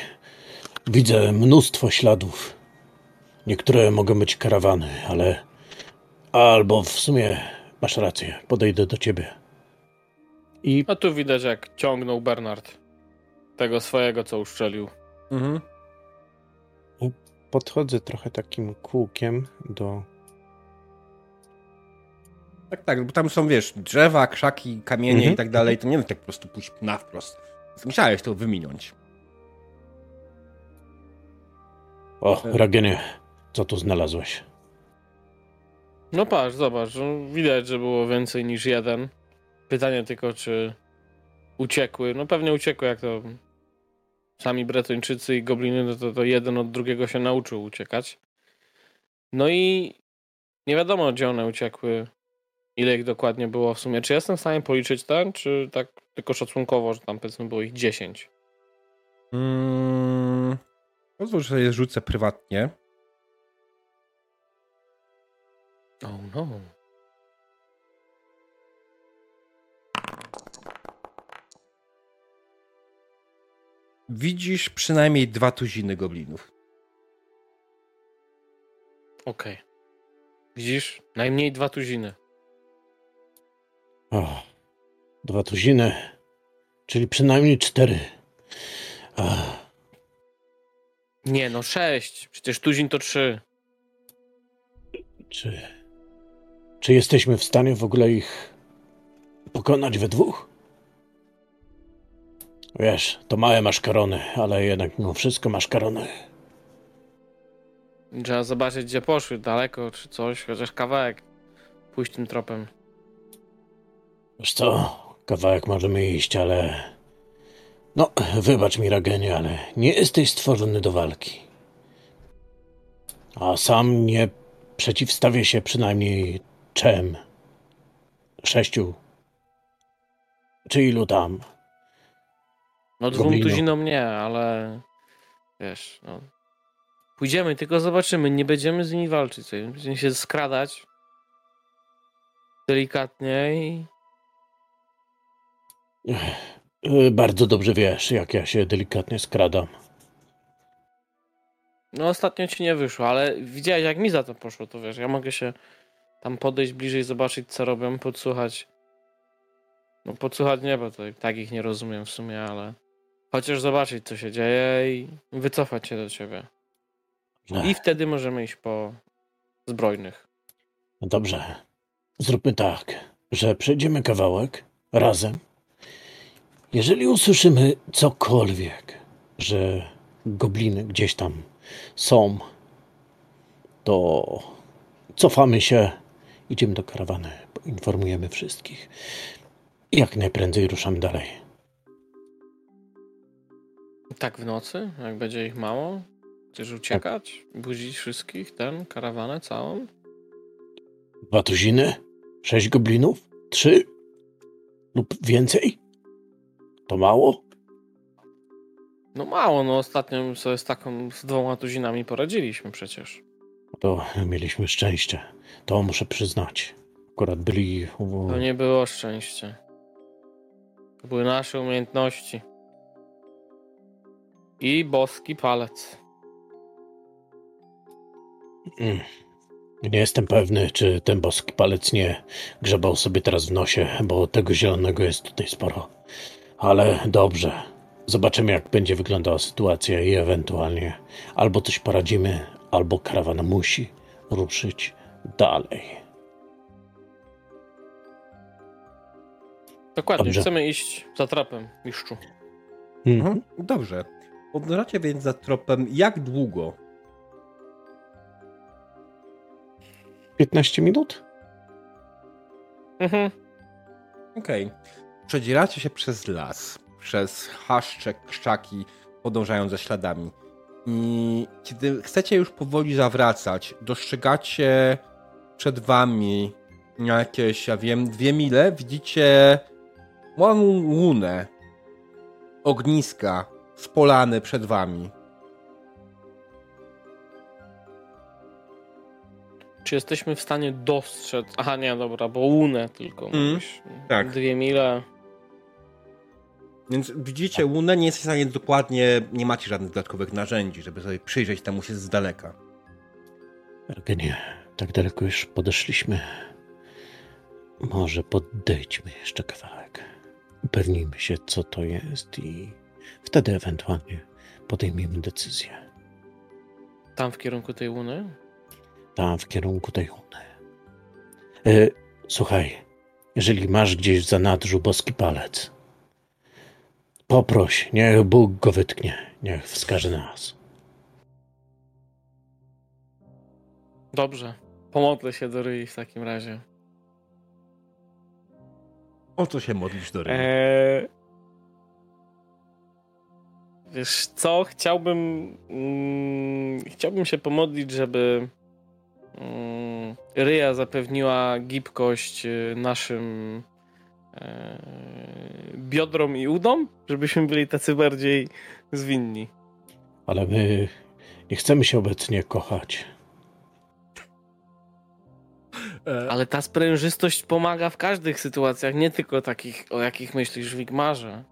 Widzę mnóstwo śladów. Niektóre mogą być karawany, ale. Albo w sumie masz rację, podejdę do ciebie. I A tu widać, jak ciągnął Bernard. Tego swojego, co uszczelił. Mhm. Podchodzę trochę takim kółkiem do. Tak, tak, bo tam są, wiesz, drzewa, krzaki, kamienie Mhm. i tak dalej, to nie wiem tak po prostu pójść na wprost. Musiałeś to wyminąć. O, Ragenie, co tu znalazłeś? No patrz, zobacz. No, widać, że było więcej niż jeden. Pytanie tylko, czy uciekły. No pewnie uciekły, jak to sami Bretończycy i gobliny, no to, to jeden od drugiego się nauczył uciekać. No i nie wiadomo, gdzie one uciekły. Ile ich dokładnie było w sumie. Czy jestem w stanie policzyć ten, czy tak tylko szacunkowo, że tam powiedzmy było ich 10? Mm, pozwól, że je rzucę prywatnie. Oh no. Widzisz przynajmniej dwa tuziny goblinów. Okej. Widzisz? Najmniej dwa tuziny. O, dwa tuziny, czyli przynajmniej cztery. Ach, Nie, no sześć. Przecież tuzin to trzy. czy, czy jesteśmy w stanie w ogóle ich pokonać we dwóch? Wiesz, to małe maszkarony, ale jednak mimo wszystko maszkarony. Trzeba zobaczyć, gdzie poszły. Daleko czy coś, chociaż kawałek. Pójść tym tropem. Wiesz co, kawałek możemy iść, ale... No, wybacz mi, Ragenie, ale nie jesteś stworzony do walki. A sam nie przeciwstawię się przynajmniej czem. Sześciu. Czy ilu tam? No dwóm tuzinom nie, ale wiesz, no. Pójdziemy, tylko zobaczymy. Nie będziemy z nimi walczyć. Będziemy się skradać delikatnie i Y, Bardzo dobrze wiesz, jak ja się delikatnie skradam. No ostatnio ci nie wyszło, ale widziałeś jak mi za to poszło, to wiesz, ja mogę się tam podejść bliżej, zobaczyć co robią, podsłuchać. No podsłuchać nie, bo to tak ich nie rozumiem w sumie, ale chociaż zobaczyć co się dzieje i wycofać się do ciebie. I wtedy możemy iść po zbrojnych. No dobrze. Zróbmy tak, że przejdziemy kawałek razem. Jeżeli usłyszymy cokolwiek, że gobliny gdzieś tam są, to cofamy się, idziemy do karawany, informujemy wszystkich. Jak najprędzej ruszamy dalej. Tak w nocy, jak będzie ich mało? Chcesz uciekać? Budzić wszystkich, ten, karawanę całą? Dwa tuziny? Sześć goblinów? Trzy? Lub więcej? To mało? No mało, no ostatnio sobie z taką, z dwoma tuzinami poradziliśmy przecież. To mieliśmy szczęście. To muszę przyznać. Akurat byli. To nie było szczęście. To były nasze umiejętności. I boski palec. Mm. Nie jestem pewny, czy ten boski palec nie grzebał sobie teraz w nosie, bo tego zielonego jest tutaj sporo. Ale dobrze. Zobaczymy, jak będzie wyglądała sytuacja i ewentualnie albo coś poradzimy, albo karawana musi ruszyć dalej. Dokładnie, Dobrze. chcemy iść za trapem, mistrzu. Mhm. Dobrze. Podążacie więc za tropem jak długo? 15 minut? Mhm. Okej. Przedzieracie się przez las, przez chaszcze, krzaki, podążając za śladami. I kiedy chcecie już powoli zawracać, dostrzegacie przed wami jakieś, ja wiem, dwie mile, widzicie małą łunę, ogniska spolane przed wami. Czy jesteśmy w stanie dostrzec... Aha, nie, dobra, bo łunę tylko. Mm, tak. Dwie mile. Więc widzicie łunę, nie jesteście w stanie dokładnie, nie macie żadnych dodatkowych narzędzi, żeby sobie przyjrzeć temu się z daleka. Argenie, tak daleko już podeszliśmy. Może podejdźmy jeszcze kawałek. Upewnijmy się, co to jest i wtedy ewentualnie podejmiemy decyzję. Tam w kierunku tej łuny? Tam w kierunku tej Huny. E, słuchaj, jeżeli masz gdzieś w zanadrzu boski palec, poproś, niech Bóg go wytknie, niech wskaże nas. Dobrze. Pomodlę się do Ryi w takim razie. O co się modlisz do ryby? Eee... Wiesz co, chciałbym mm, chciałbym się pomodlić, żeby mm, Ryja zapewniła gibkość y, naszym e, biodrom i udom, żebyśmy byli tacy bardziej zwinni. Ale my nie chcemy się obecnie kochać. E, Ale ta sprężystość pomaga w każdych sytuacjach, nie tylko takich, o jakich myślisz w Wigmarze.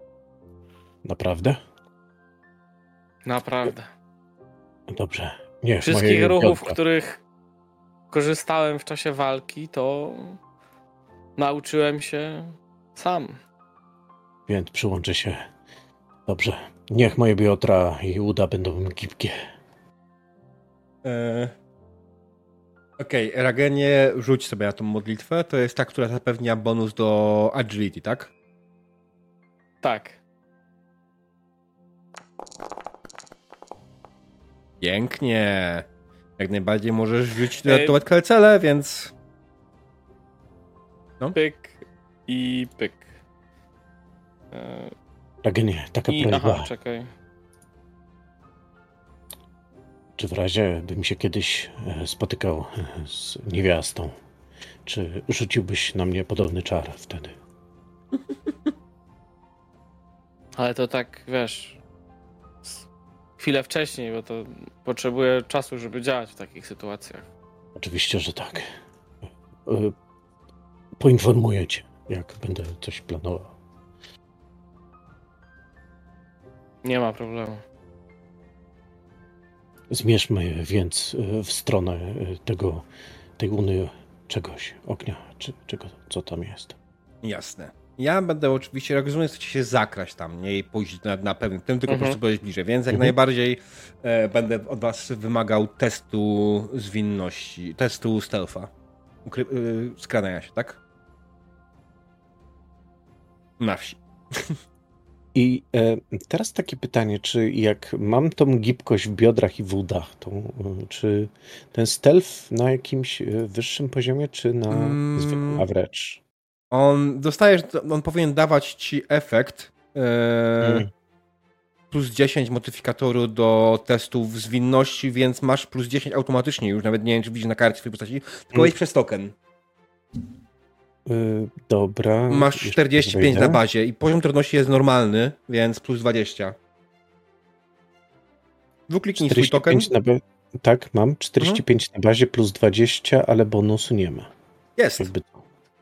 Naprawdę? Naprawdę. Dobrze. Niech Wszystkich ruchów, których korzystałem w czasie walki, to nauczyłem się sam. Więc przyłączę się. Dobrze. Niech moje biodra i uda będą gibkie. E... Okej, Ragenie, rzuć sobie na tą modlitwę. To jest ta, która zapewnia bonus do agility, tak? Tak. Pięknie. Jak najbardziej możesz rzucić dodatkowe kalcele, więc... Pyk i pyk. E, Tak nie, taka I prośba. aha, czekaj. Czy w razie bym się kiedyś e, spotykał e, z niewiastą, czy rzuciłbyś na mnie podobny czar wtedy? [laughs] Ale to tak, wiesz, chwilę wcześniej, bo to potrzebuje czasu, żeby działać w takich sytuacjach. Oczywiście, że tak. E, Poinformuję cię, jak będę coś planował. Nie ma problemu. Zmierzmy więc e, w stronę e, tego, tej uny czegoś, ognia, czy czego, co tam jest. Jasne. Ja będę oczywiście, jak rozumiem, chcecie się zakraść tam, nie i pójść na, na pewnym tym, tylko po Mhm. prostu podejść bliżej, więc jak Mhm. najbardziej e, będę od was wymagał testu zwinności, testu stealtha. Ukry- y, skradania się, tak? Na wsi. I e, teraz takie pytanie, czy jak mam tą gibkość w biodrach i w udach, to, e, czy ten stealth na jakimś e, wyższym poziomie, czy na Mm. zwykłym average? On dostajesz, on powinien dawać ci efekt Mm. plus 10 modyfikatoru do testów zwinności, więc masz plus 10 automatycznie już, nawet nie wiem, czy widzisz na karcie swojej postaci, tylko Mm. przez token. Y, dobra. Masz jeszcze 45 na bazie i poziom trudności jest normalny, więc plus 20. Dwukliknij swój token. 45 na ba- Tak, mam 45 na bazie plus 20, ale bonusu nie ma. Jest, Jakby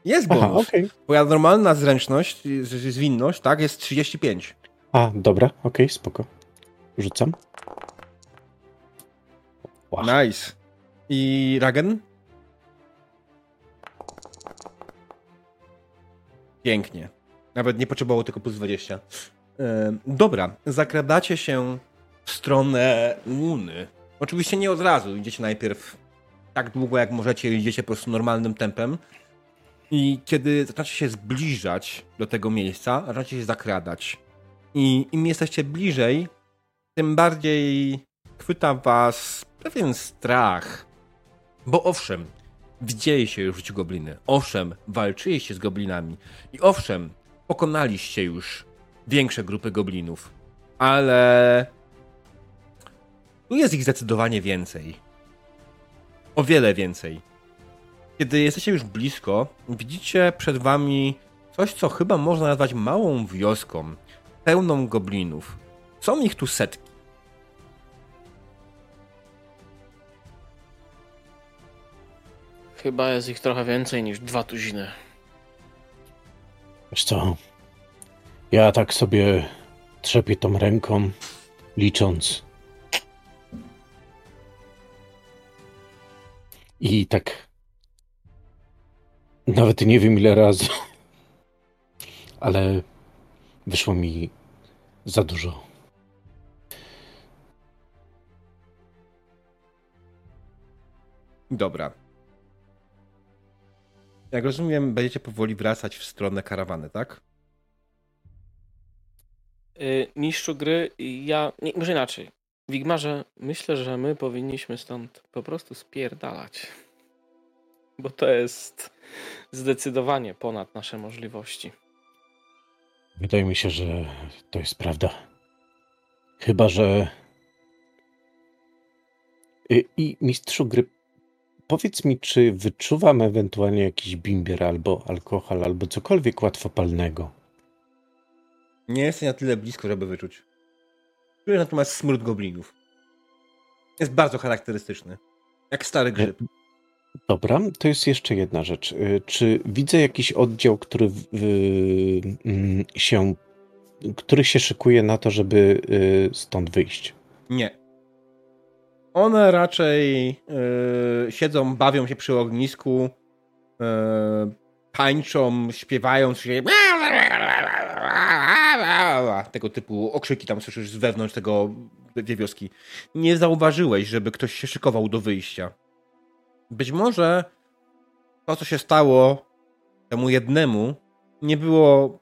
jest Aha, bonus. okej. Twoja normalna zręczność, zwinność, tak, jest 35. A, dobra, okej, spoko. Rzucam. Wow. Nice. I Ragen? Pięknie. Nawet nie potrzebowało tylko plus 20. Ym, dobra, zakradacie się w stronę Łuny. Oczywiście nie od razu, idziecie najpierw tak długo jak możecie, idziecie po prostu normalnym tempem. I kiedy zaczynacie się zbliżać do tego miejsca, zaczynacie się zakradać. I im jesteście bliżej, tym bardziej chwyta was pewien strach. Bo owszem, widzieliście już w życiu gobliny. Owszem, walczyliście z goblinami. I owszem, pokonaliście już większe grupy goblinów. Ale tu jest ich zdecydowanie więcej. O wiele więcej. Kiedy jesteście już blisko, widzicie przed wami coś, co chyba można nazwać małą wioską, pełną goblinów. Są ich tu setki. Chyba jest ich trochę więcej niż dwa tuziny. Wiesz co? Ja tak sobie trzepię tą ręką, licząc. I tak. Nawet nie wiem ile razy. Ale wyszło mi za dużo. Dobra. Jak rozumiem, będziecie powoli wracać w stronę karawany, tak? Y, mistrzu gry, ja. Nie, może inaczej. Wigmarze, myślę, że my powinniśmy stąd po prostu spierdalać. Bo to jest zdecydowanie ponad nasze możliwości. Wydaje mi się, że to jest prawda. Chyba, że. I, i mistrzu gry, powiedz mi, czy wyczuwam ewentualnie jakiś bimbier albo alkohol, albo cokolwiek łatwopalnego? Nie jesteś na tyle blisko, żeby wyczuć. Czujesz natomiast smród goblinów. Jest bardzo charakterystyczny. Jak stary grzyb. Dobra, to jest jeszcze jedna rzecz. Y, Czy widzę jakiś oddział, który mm, się, który się szykuje na to, żeby y, stąd wyjść? Nie. One raczej yy, siedzą, bawią się przy ognisku, yy, tańczą, śpiewają się. Tego typu okrzyki tam słyszysz z wewnątrz tego, tej wioski. Nie zauważyłeś, żeby ktoś się szykował do wyjścia. Być może to, co się stało temu jednemu, nie było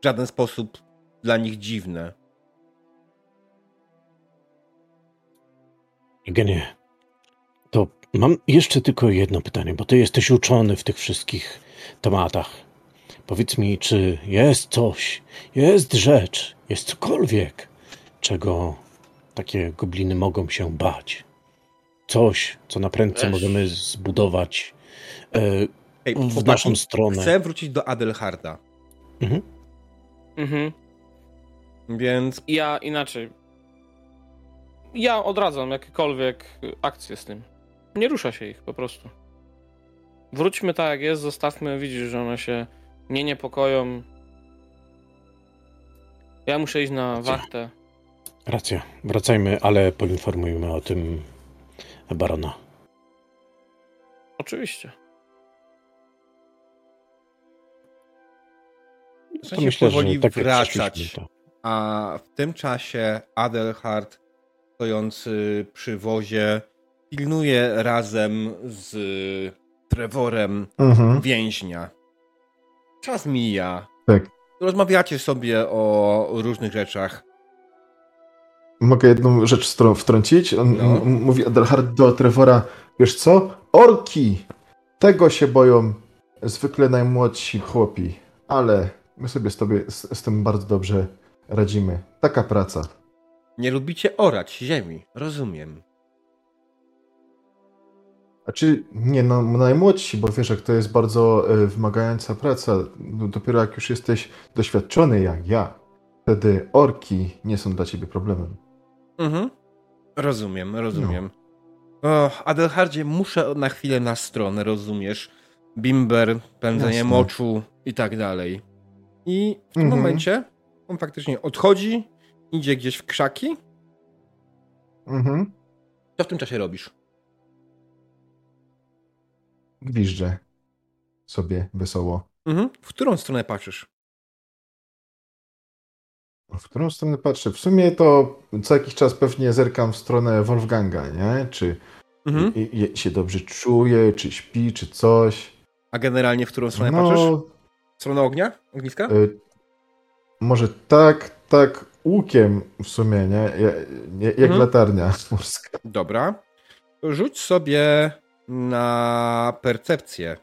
w żaden sposób dla nich dziwne. Genie, to mam jeszcze tylko jedno pytanie, bo ty jesteś uczony w tych wszystkich tematach. Powiedz mi, czy jest coś, jest rzecz, jest cokolwiek, czego takie gobliny mogą się bać? Coś, co na prędce Wiesz. możemy zbudować e, Hej, w naszą stronę. Chcę wrócić do Adelharda, Mhm. Mhm. więc Ja inaczej. Ja odradzam jakiekolwiek akcje z tym. Nie rusza się ich po prostu. Wróćmy tak jak jest, zostawmy, widzisz, że one się nie niepokoją. Ja muszę iść na wachtę. Racja, wracajmy, ale poinformujmy o tym barona. Oczywiście. się myślę, że powoli tak wracać. to- A w tym czasie Adelhard, stojący przy wozie, pilnuje razem z Trevorem Mhm. więźnia. Czas mija. Tak. Rozmawiacie sobie o różnych rzeczach. Mogę jedną rzecz wtrącić? On No. mówi Adelhard do Trevora, wiesz co? Orki! Tego się boją zwykle najmłodsi chłopi, ale my sobie z, tobie, z, z tym bardzo dobrze radzimy. Taka praca. Nie lubicie orać ziemi. Rozumiem. A czy nie no, najmłodsi, bo wiesz, jak to jest bardzo e, wymagająca praca. No, dopiero jak już jesteś doświadczony jak ja, wtedy orki nie są dla ciebie problemem. Mhm. Rozumiem, rozumiem. O, Adelhardzie, muszę na chwilę na stronę, rozumiesz? Bimber, pędzenie Jasne. moczu i tak dalej. I w tym Mhm. momencie on faktycznie odchodzi, idzie gdzieś w krzaki. Mhm. Co w tym czasie robisz? Gwiżdżę sobie wesoło. Mhm. W którą stronę patrzysz? W którą stronę patrzę? W sumie to co jakiś czas pewnie zerkam w stronę Wolfganga, nie? Czy Mhm. i, się dobrze czuje, czy śpi, czy coś. A generalnie w którą stronę patrzysz? No, W stronę ognia? Ogniska? y, może tak, tak łukiem w sumie, nie? Ja- jak Mhm. latarnia [laughs] morska. Dobra. Rzuć sobie na percepcję.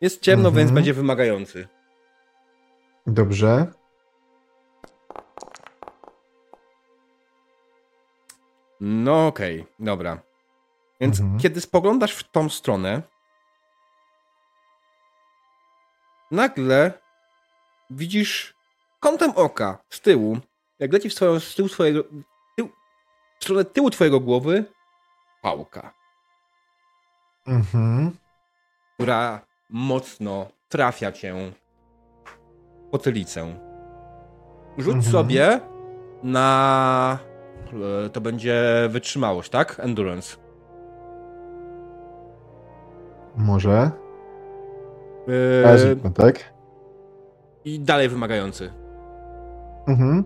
Jest ciemno, Mhm. więc będzie wymagający. Dobrze. No okej, dobra. Więc Mhm. kiedy spoglądasz w tą stronę, nagle widzisz kątem oka z tyłu, jak leci w, swoją, z tyłu swojego, tył, w stronę tyłu twojego głowy pałka, Mhm. która mocno trafia cię w potylicę. Rzuć Mhm. sobie na... e, To będzie wytrzymałość, tak? Endurance. Może. Yy, tak? I dalej wymagający. Mhm.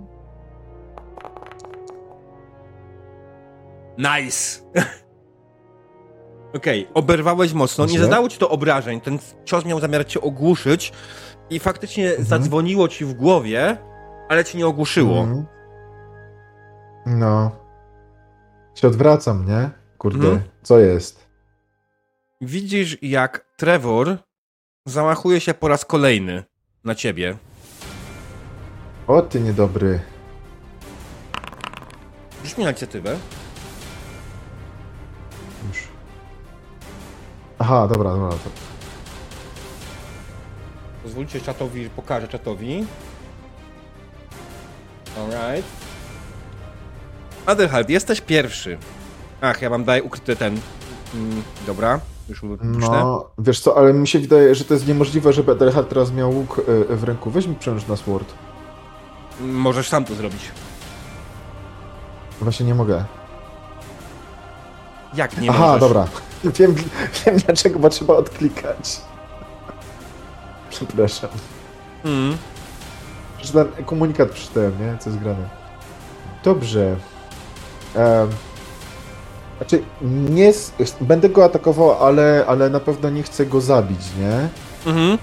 Nice! [laughs] Okej, oberwałeś mocno, nie zadało ci to obrażeń, ten cios miał zamiar cię ogłuszyć i faktycznie Mhm. zadzwoniło ci w głowie, ale ci nie ogłuszyło. Mhm. No. Się odwracam, nie? Kurde, Mhm. co jest? Widzisz, jak Trevor zamachuje się po raz kolejny na ciebie. O, ty niedobry. Rzuć mi na inicjatywę. Już. Aha, dobra, dobra. To... Pozwólcie czatowi, pokażę czatowi. Alright. Adelhard, jesteś pierwszy. Ach, ja wam daję ukryty ten. Mm, dobra, już puszczę. No, wiesz co, ale mi się wydaje, że to jest niemożliwe, żeby Adelhard teraz miał łuk e, w ręku. Weź mi na sword. Możesz sam to zrobić. Właśnie nie mogę. Jak nie Aha, możesz? dobra. [laughs] Wiem, wiem dlaczego, bo trzeba odklikać. Przepraszam. Mm. Przeczytałem, komunikat przeczytałem, nie? Co jest grane. Dobrze. Znaczy, nie, będę go atakował, ale, ale na pewno nie chcę go zabić, nie? Mhm.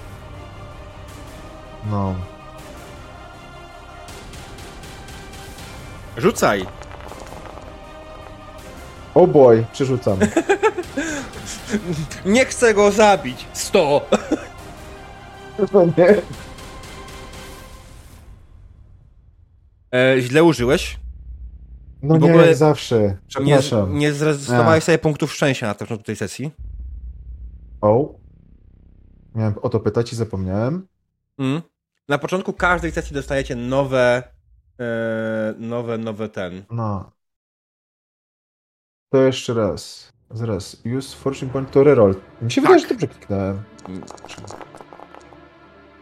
No. Rzucaj. Oh boy, przerzucam. [laughs] Nie chcę go zabić. 100. No nie. E, źle użyłeś. No nie, jak zawsze. Nie, Przepraszam. nie zrezygnowałeś Ech. sobie punktów szczęścia na początku tej sesji. O. Miałem o to pytać i zapomniałem. Mm. Na początku każdej sesji dostajecie nowe, e, nowe, nowe ten. No. To jeszcze raz. Zaraz. Use fortune point to reroll. Mi się wydaje, że dobrze kliknąłem.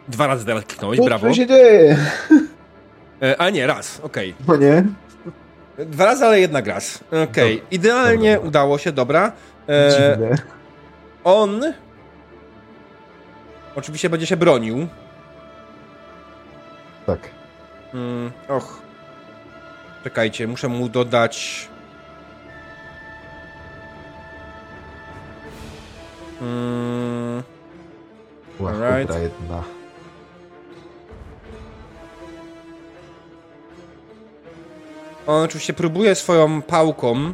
Dwa razy teraz kliknąłeś, Co brawo. tu się dzieje? E, a nie, raz, okej. No nie? Dwa razy, ale jednak raz. Okej, Dobra. idealnie Dobra. udało się, dobra. E, Dziwne. on oczywiście będzie się bronił. Tak. Mm, och. Czekajcie, muszę mu dodać. Mm. Łachudra jedna. On oczywiście próbuje swoją pałką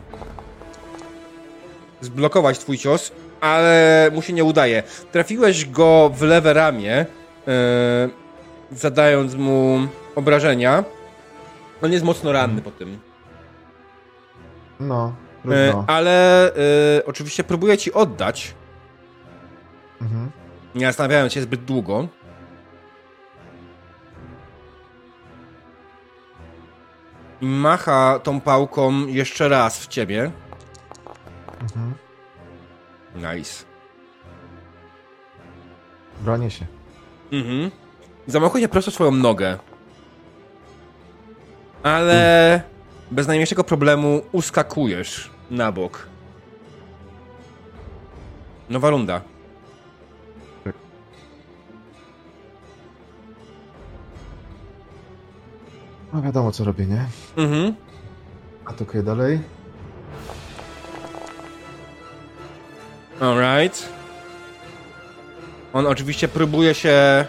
zblokować twój cios, ale mu się nie udaje. Trafiłeś go w lewe ramię, e, zadając mu obrażenia. On jest mocno ranny po tym. No. Trudno. ale e, oczywiście próbuje ci oddać, Mhm. nie zastanawiając się zbyt długo. I macha tą pałką jeszcze raz w ciebie. Mhm. Nice. Bronię się. Mhm. Zamachuje prosto swoją nogę. Ale bez najmniejszego problemu uskakujesz na bok. Nowa runda. No wiadomo co robię, nie? Mhm. Atakuję dalej. Alright. On oczywiście próbuje się e,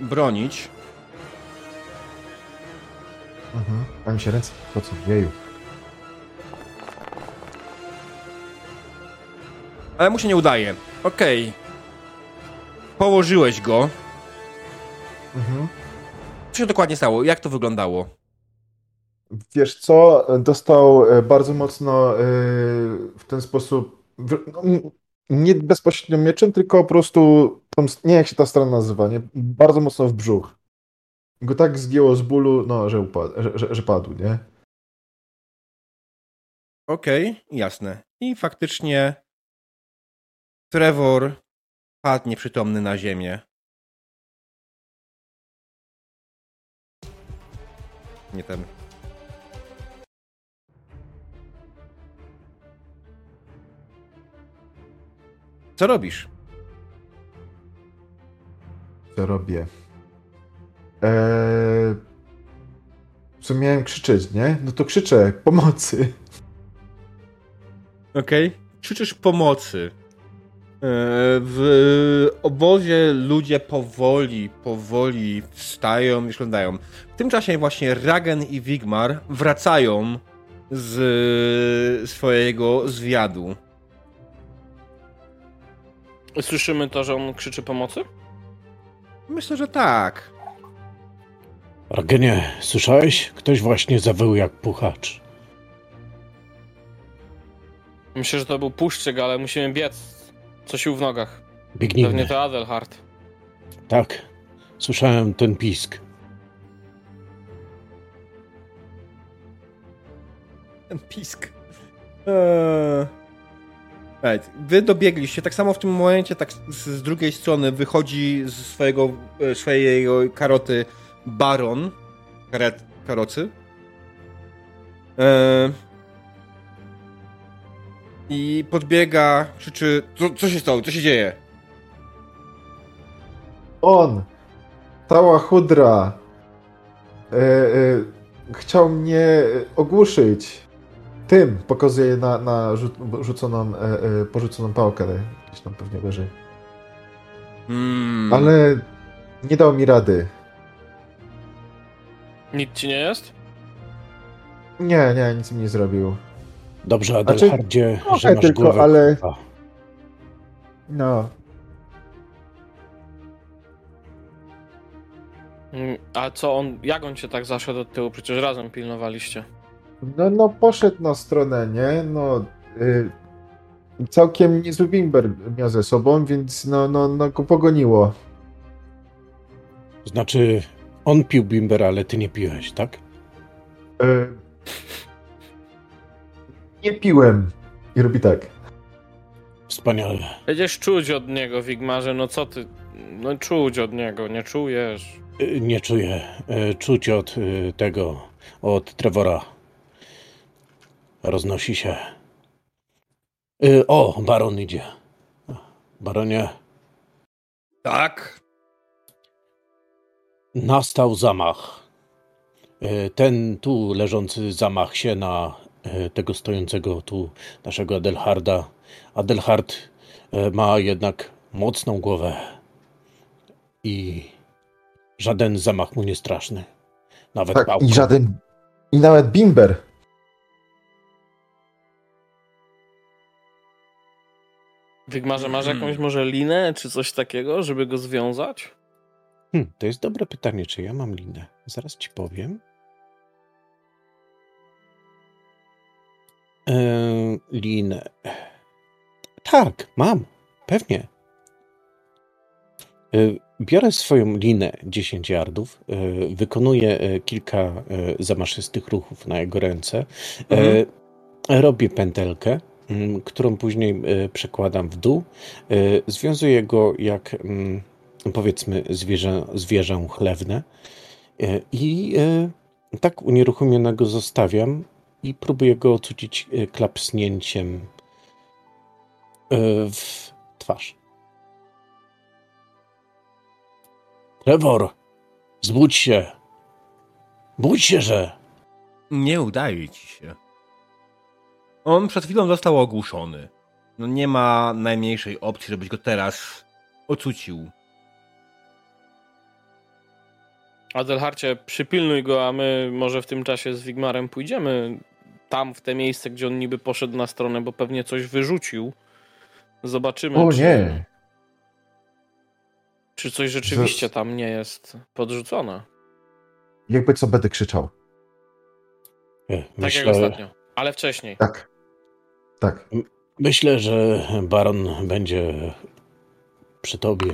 bronić. Mhm. A mi się ręce po co? Jeju. Ale mu się nie udaje. Okej. Położyłeś go. Mhm. Co się dokładnie stało? Jak to wyglądało? Wiesz co? Dostał e, bardzo mocno e, w ten sposób. no, Nie bezpośrednio mieczem, tylko po prostu. Nie jak się ta strona nazywa, nie? Bardzo mocno w brzuch. Go tak zgięło z bólu, no, że upadł, że, że, że padł, nie? Okej, jasne. I faktycznie Trevor padł nieprzytomny na ziemię. Nie ten. Co robisz? Co robię? Eee, co miałem krzyczeć, nie? No to krzyczę, pomocy. Okej. Krzyczysz pomocy. E, W obozie ludzie powoli, powoli wstają i oglądają. W tym czasie właśnie Ragen i Wigmar wracają z swojego zwiadu. Słyszymy to, że on krzyczy pomocy? Myślę, że tak. Argenie, słyszałeś? Ktoś właśnie zawył jak puchacz. Myślę, że to był puszczyk, ale musimy biec. Co sił w nogach. Pewnie Biegnijmy. to Adelhard. Tak, słyszałem ten pisk. Ten pisk. Eee. Right. Wy dobiegliście, tak samo w tym momencie, tak z, z drugiej strony wychodzi z swojego, e, swojej karoty baron, karet, karocy. E, I podbiega, krzyczy, co, co się stało, co się dzieje? On, cała chudra, e, e, chciał mnie ogłuszyć. Tym pokazuje na, na rzu rzuconą, e, e, porzuconą pałkę, gdzieś tam pewnie leży. Hmm. Ale nie dał mi rady. Nic ci nie jest? Nie, nie, nic mi nie zrobił. Dobrze, Znaczy, Adelhardzie, że trochę masz tylko, głowę. ale- A, No, Mm, A co on, jak on cię tak zaszedł od tyłu? Przecież razem pilnowaliście. no, no poszedł na stronę, nie? No, y, całkiem niezły bimber miał ze sobą, więc no, no, no go pogoniło. Znaczy, on pił bimber, ale ty nie piłeś, tak? Y, nie piłem. I robi tak. Wspaniale. Będziesz czuć od niego, Wigmarze, no co ty? No czuć od niego, nie czujesz. Y, Nie czuję. Y, Czuć od y, tego, od Trevora. Roznosi się. O, baron idzie. Baronie, Tak? nastał zamach. Ten tu leżący zamach się na tego stojącego tu naszego Adelharda. Adelhard y, ma jednak mocną głowę i żaden zamach mu nie straszny. Nawet Tak, pałką. i żaden. I nawet bimber. Wigmarze, masz Mhm. jakąś może linę, czy coś takiego, żeby go związać? Hmm, to jest dobre pytanie, czy ja mam linę. Zaraz ci powiem. Eee, linę. Tak, mam. Pewnie. Eee, Biorę swoją linę 10 yardów, eee, wykonuję e, kilka e, zamaszystych ruchów na jego ręce, Mhm. e, robię pętelkę, mm, którą później e, przekładam w dół, e, związuję go jak mm, powiedzmy zwierzę, zwierzę chlewne e, i e, tak unieruchomionego zostawiam i próbuję go ocucić e, klapsnięciem e, w twarz. Trevor, zbudź się! Budź się, że... Nie udaje ci się. On przed chwilą został ogłuszony. No nie ma najmniejszej opcji, żebyś go teraz ocucił. Adelharcie, przypilnuj go, a my może w tym czasie z Wigmarem pójdziemy tam, w te miejsce, gdzie on niby poszedł na stronę, bo pewnie coś wyrzucił. Zobaczymy, O czy, nie. czy coś rzeczywiście tam nie jest podrzucone. Jakby co będę krzyczał. E, Tak Myślę, jak ostatnio, ale wcześniej. Tak. Tak. myślę, że baron będzie przy tobie.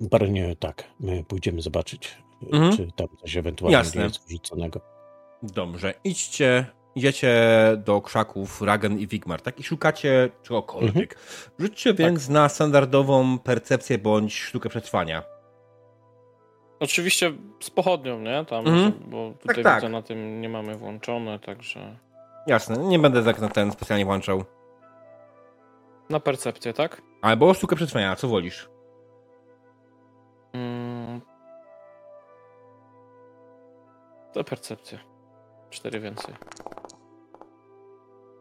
Baronie, tak, my pójdziemy zobaczyć, Mhm. czy tam coś ewentualnie Jasne. jest wrzuconego. Dobrze, idźcie, idziecie do krzaków Ragen i Wigmar, tak? I szukacie czegokolwiek. Rzućcie więc na standardową percepcję bądź sztukę przetrwania. Oczywiście z pochodnią, nie? Tam, Mhm. bo tutaj tak. widzę na tym nie mamy włączone, także Jasne, nie będę tak na ten specjalnie włączał. na percepcję, tak? Albo sztukę przetrwania, co wolisz? To percepcja. Cztery więcej.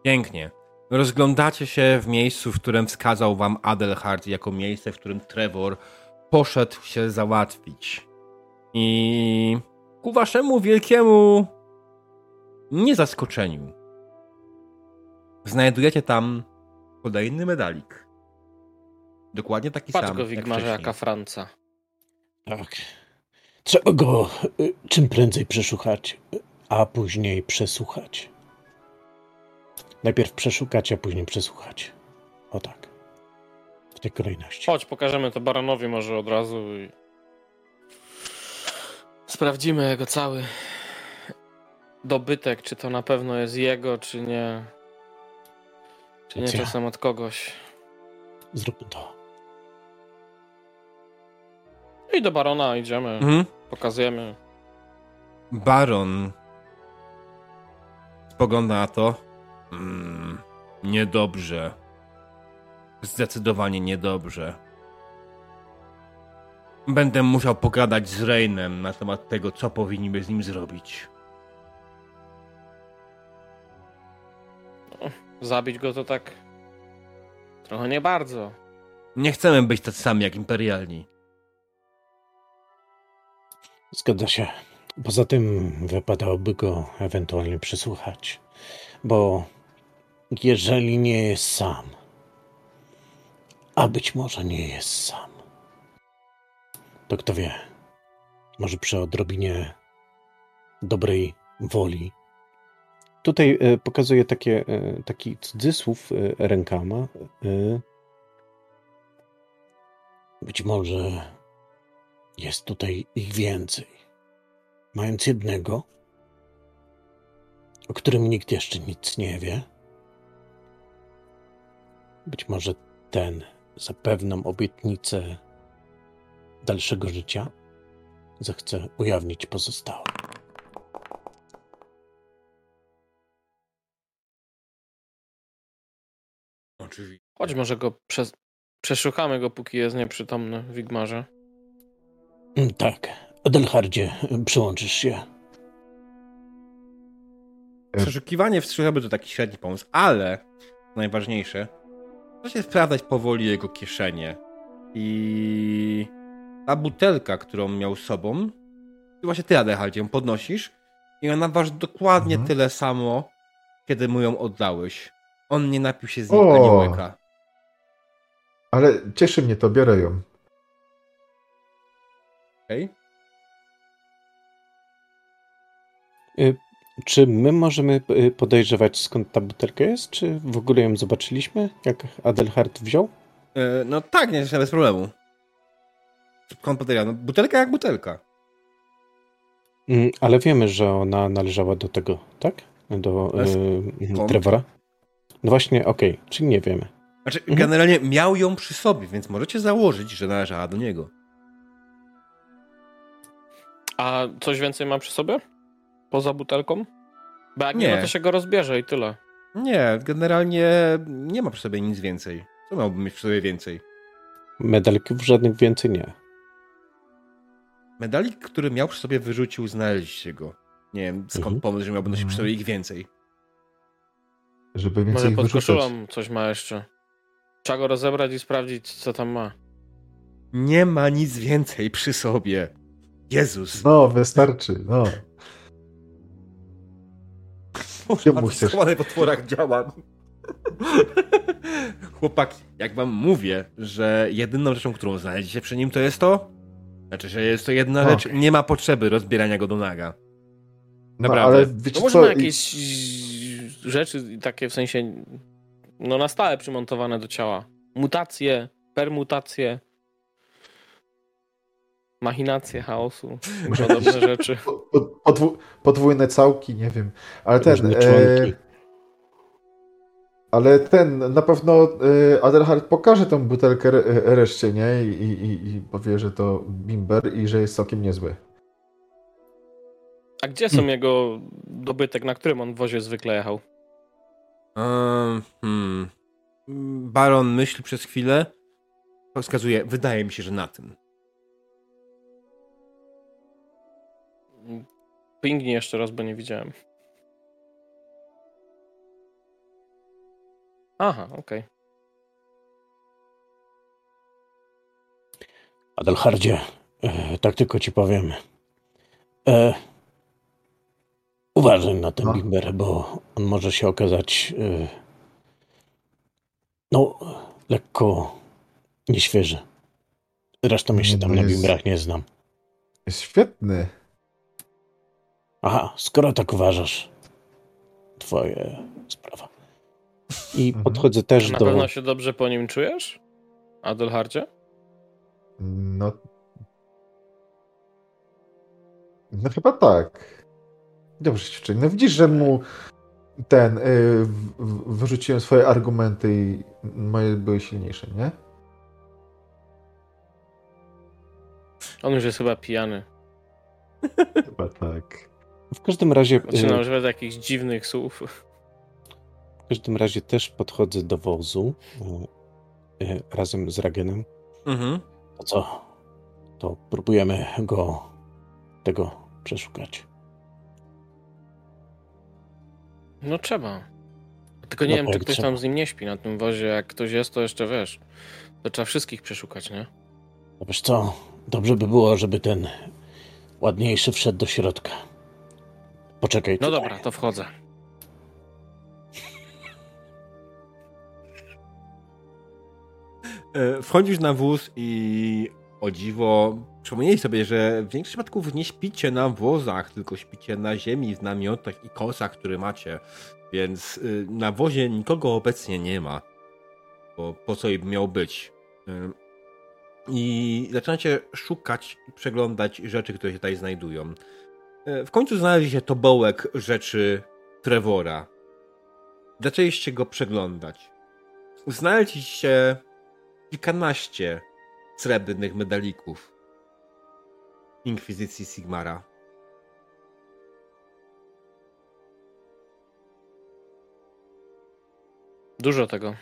Pięknie. Rozglądacie się w miejscu, w którym wskazał wam Adelhard jako miejsce, w którym Trevor poszedł się załatwić. I ku waszemu wielkiemu niezaskoczeniu znajdujecie tam kolejny medalik. Dokładnie taki Patrz sam go, jak Wigmarze, jaka Franca. Tak. Trzeba go y, czym prędzej przeszukać, a później przesłuchać. Najpierw przeszukać, a później przesłuchać. O tak. W tej kolejności. Chodź, pokażemy to baronowi może od razu i sprawdzimy jego cały dobytek, czy to na pewno jest jego, czy nie. Czy nie czasem od kogoś. Zróbmy to. I do barona idziemy, Mhm. Pokazujemy. Baron spogląda na to. Mm, niedobrze. Zdecydowanie niedobrze. Będę musiał pogadać z Reinem na temat tego, co powinniśmy z nim zrobić. Zabić go to tak. Trochę nie bardzo. Nie chcemy być tacy sami jak imperialni. Zgadza się. Poza tym wypadałoby go ewentualnie przesłuchać. Bo jeżeli nie jest sam, a być może nie jest sam, to kto wie, może przy odrobinie dobrej woli. Tutaj e, pokazuję takie, e, taki cudzysłów e, rękama. Być może jest tutaj ich więcej. Mając jednego, o którym nikt jeszcze nic nie wie, być może ten za pewną obietnicę dalszego życia zechce ujawnić pozostałe. Oczywiście. Chodź, może go przez... przeszukamy go, póki jest nieprzytomny w Wigmarze. Mm, Tak, Adelhardzie, przyłączysz się. Przeszukiwanie wstrzymałby to taki średni pomysł, ale najważniejsze, się sprawdzać powoli jego kieszenie. I ta butelka, którą miał sobą, właśnie ty, Adelhardzie, ją podnosisz i ona waży dokładnie Mhm. tyle samo, kiedy mu ją oddałeś. On nie napił się z niej O! ani łyka. Ale cieszy mnie to, biorę ją. Okej? Czy my możemy y, podejrzewać skąd ta butelka jest? Czy w ogóle ją zobaczyliśmy, jak Adelhard wziął? E, No tak, nie, bez problemu. Skąd podejrzewam? No, butelka jak butelka. Mm, Ale wiemy, że ona należała do tego, tak? Do y, skąd? Trevora. No właśnie, okej, czyli nie wiemy. Znaczy, Mhm. generalnie miał ją przy sobie, więc możecie założyć, że należała do niego. A coś więcej ma przy sobie? Poza butelką? Bo jak nie, Nie. no to się go rozbierze i tyle. Nie, generalnie nie ma przy sobie nic więcej. Co miałby mieć przy sobie więcej? Medalików żadnych więcej nie. Medalik, który miał przy sobie, wyrzucił, znaleźliście go. Nie wiem, skąd Mhm. pomysł, że miałby nosić przy Mhm. sobie ich więcej. Żeby Może więcej ich pod koszulą coś ma jeszcze. Trzeba go rozebrać i sprawdzić, co tam ma. Nie ma nic więcej przy sobie. Jezus. No, wystarczy, no. Boże, mu chcesz? w otworach działa. [laughs] Chłopaki, jak wam mówię, że jedyną rzeczą, którą znajdziecie przy nim, to jest to? Znaczy, że jest to jedna O. rzecz, nie ma potrzeby rozbierania go do naga. no Naprawdę. ale No może co? ma i- jakieś rzeczy takie w sensie no na stałe przymontowane do ciała. Mutacje, permutacje, machinacje chaosu, [laughs] podobne rzeczy. po- po- podwu- podwójne całki, nie wiem. Ale ten. E, ale ten, na pewno e, Adelhard pokaże tą butelkę re, reszcie, nie? I, i, I powie, że to bimber i że jest całkiem niezły. A gdzie są jego dobytek, na którym on w wozie zwykle jechał? Um, hmm. Baron myśli przez chwilę. Wskazuje, wydaje mi się, że na tym. Pingnij jeszcze raz, bo nie widziałem. Aha, okej. Adelhardzie, e, tak tylko ci powiem. E, uważaj na ten No. bimber, bo on może się okazać e, no, lekko nieświeży. Zresztą ja się Nie, tam no na jest- bimberach nie znam. Jest świetny. Aha, skoro tak uważasz, twoje sprawa. I Mhm. podchodzę też Na do... pewno się dobrze po nim czujesz? Adelhardzie? No. No chyba tak. Dobrze się czuję. No widzisz, że mu ten. y, w- wyrzuciłem swoje argumenty i moje były silniejsze, nie? On już jest chyba pijany. Chyba tak. W każdym razie. Zaczynam e, używać jakichś dziwnych słów. W każdym razie też podchodzę do wozu e, e, razem z Ragenem. Mhm. To co? To próbujemy go tego przeszukać. No trzeba. Tylko nie No wiem, czy tak, ktoś trzeba. tam z nim nie śpi na tym wozie. Jak ktoś jest, to jeszcze wiesz. To trzeba wszystkich przeszukać, nie? No wiesz co? Dobrze by było, żeby ten ładniejszy wszedł do środka. Poczekaj. No tutaj. dobra, to wchodzę. E, Wchodzisz na wóz i o dziwo przypomnieli sobie, że w większości przypadków nie śpicie na wozach, tylko śpicie na ziemi, w namiotach i kosach, które macie. Więc y, na wozie nikogo obecnie nie ma. Bo po co im miał być? Y, I zaczynacie szukać i przeglądać rzeczy, które się tutaj znajdują. Y, W końcu znaleźliście tobołek rzeczy Trevora. Zaczęliście go przeglądać. Znaleźliście kilkanaście srebrnych medalików Inkwizycji Sigmara. Dużo tego.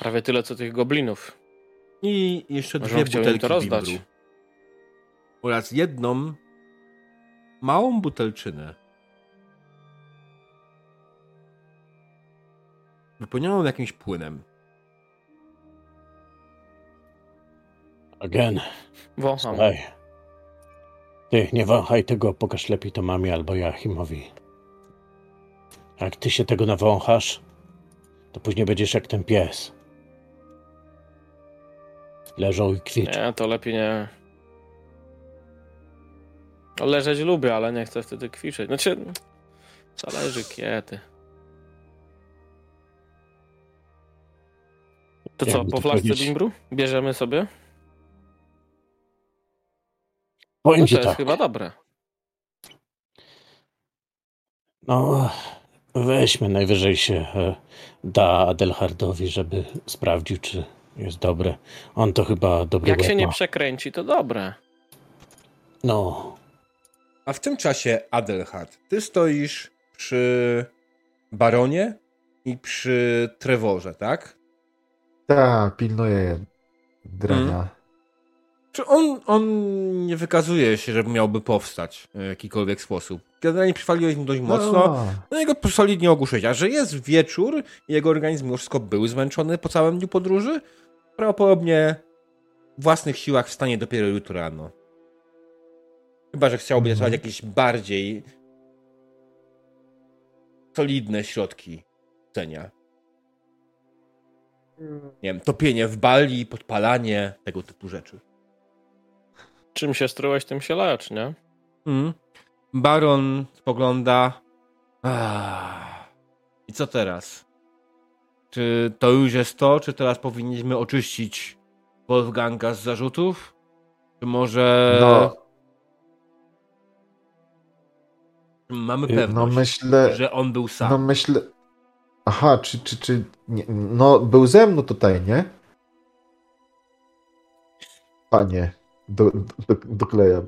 Prawie tyle, co tych goblinów. I jeszcze Może dwie butelki to rozdać. bimbru. Oraz jedną małą butelczynę. Wypełnioną jakimś płynem. Again. Wącham. Słuchaj. Ty, nie wąchaj tego, pokaż lepiej to mamie albo Joachimowi. Jak ty się tego nawąchasz, to później będziesz jak ten pies. Leżą i kwiczą. Nie, to lepiej nie. Leżeć lubię, ale nie chcę wtedy kwiczyć. Znaczy, zależy kiedy. To co, Jakby po to flaszce powiedzieć? bimbru? Bierzemy sobie? Powiem No ci to jest tak. chyba dobre. No, weźmy najwyżej się e, da Adelhardowi, żeby sprawdził, czy jest dobre. On to chyba dobry Jak łeb się nie ma. przekręci, to dobre. No, A w tym czasie, Adelhard, ty stoisz przy Baronie i przy Trevorze, tak? Tak, pilnuję drania. Czy on, on nie wykazuje się, że miałby powstać w jakikolwiek sposób? Generalnie przywaliłeś mu dość mocno. A, No jego solidnie ogłuszyć. A że jest wieczór i jego organizm wszystko był zmęczony po całym dniu podróży, prawdopodobnie w własnych siłach wstanie dopiero jutro rano. Chyba, że chciałby Mhm. stosować jakieś bardziej solidne środki cenia. Nie wiem, topienie w bali, podpalanie, tego typu rzeczy. Czym się strułeś, tym się lecz, nie? Mm. Baron spogląda. Ah. I co teraz? Czy to już jest to? Czy teraz powinniśmy oczyścić Wolfganga z zarzutów? Czy może no, mamy No, pewność, no myślę, że on był sam? no myślę... Aha, czy, czy, czy... Nie, no, był ze mną tutaj, nie? Panie, do, do, doklejam.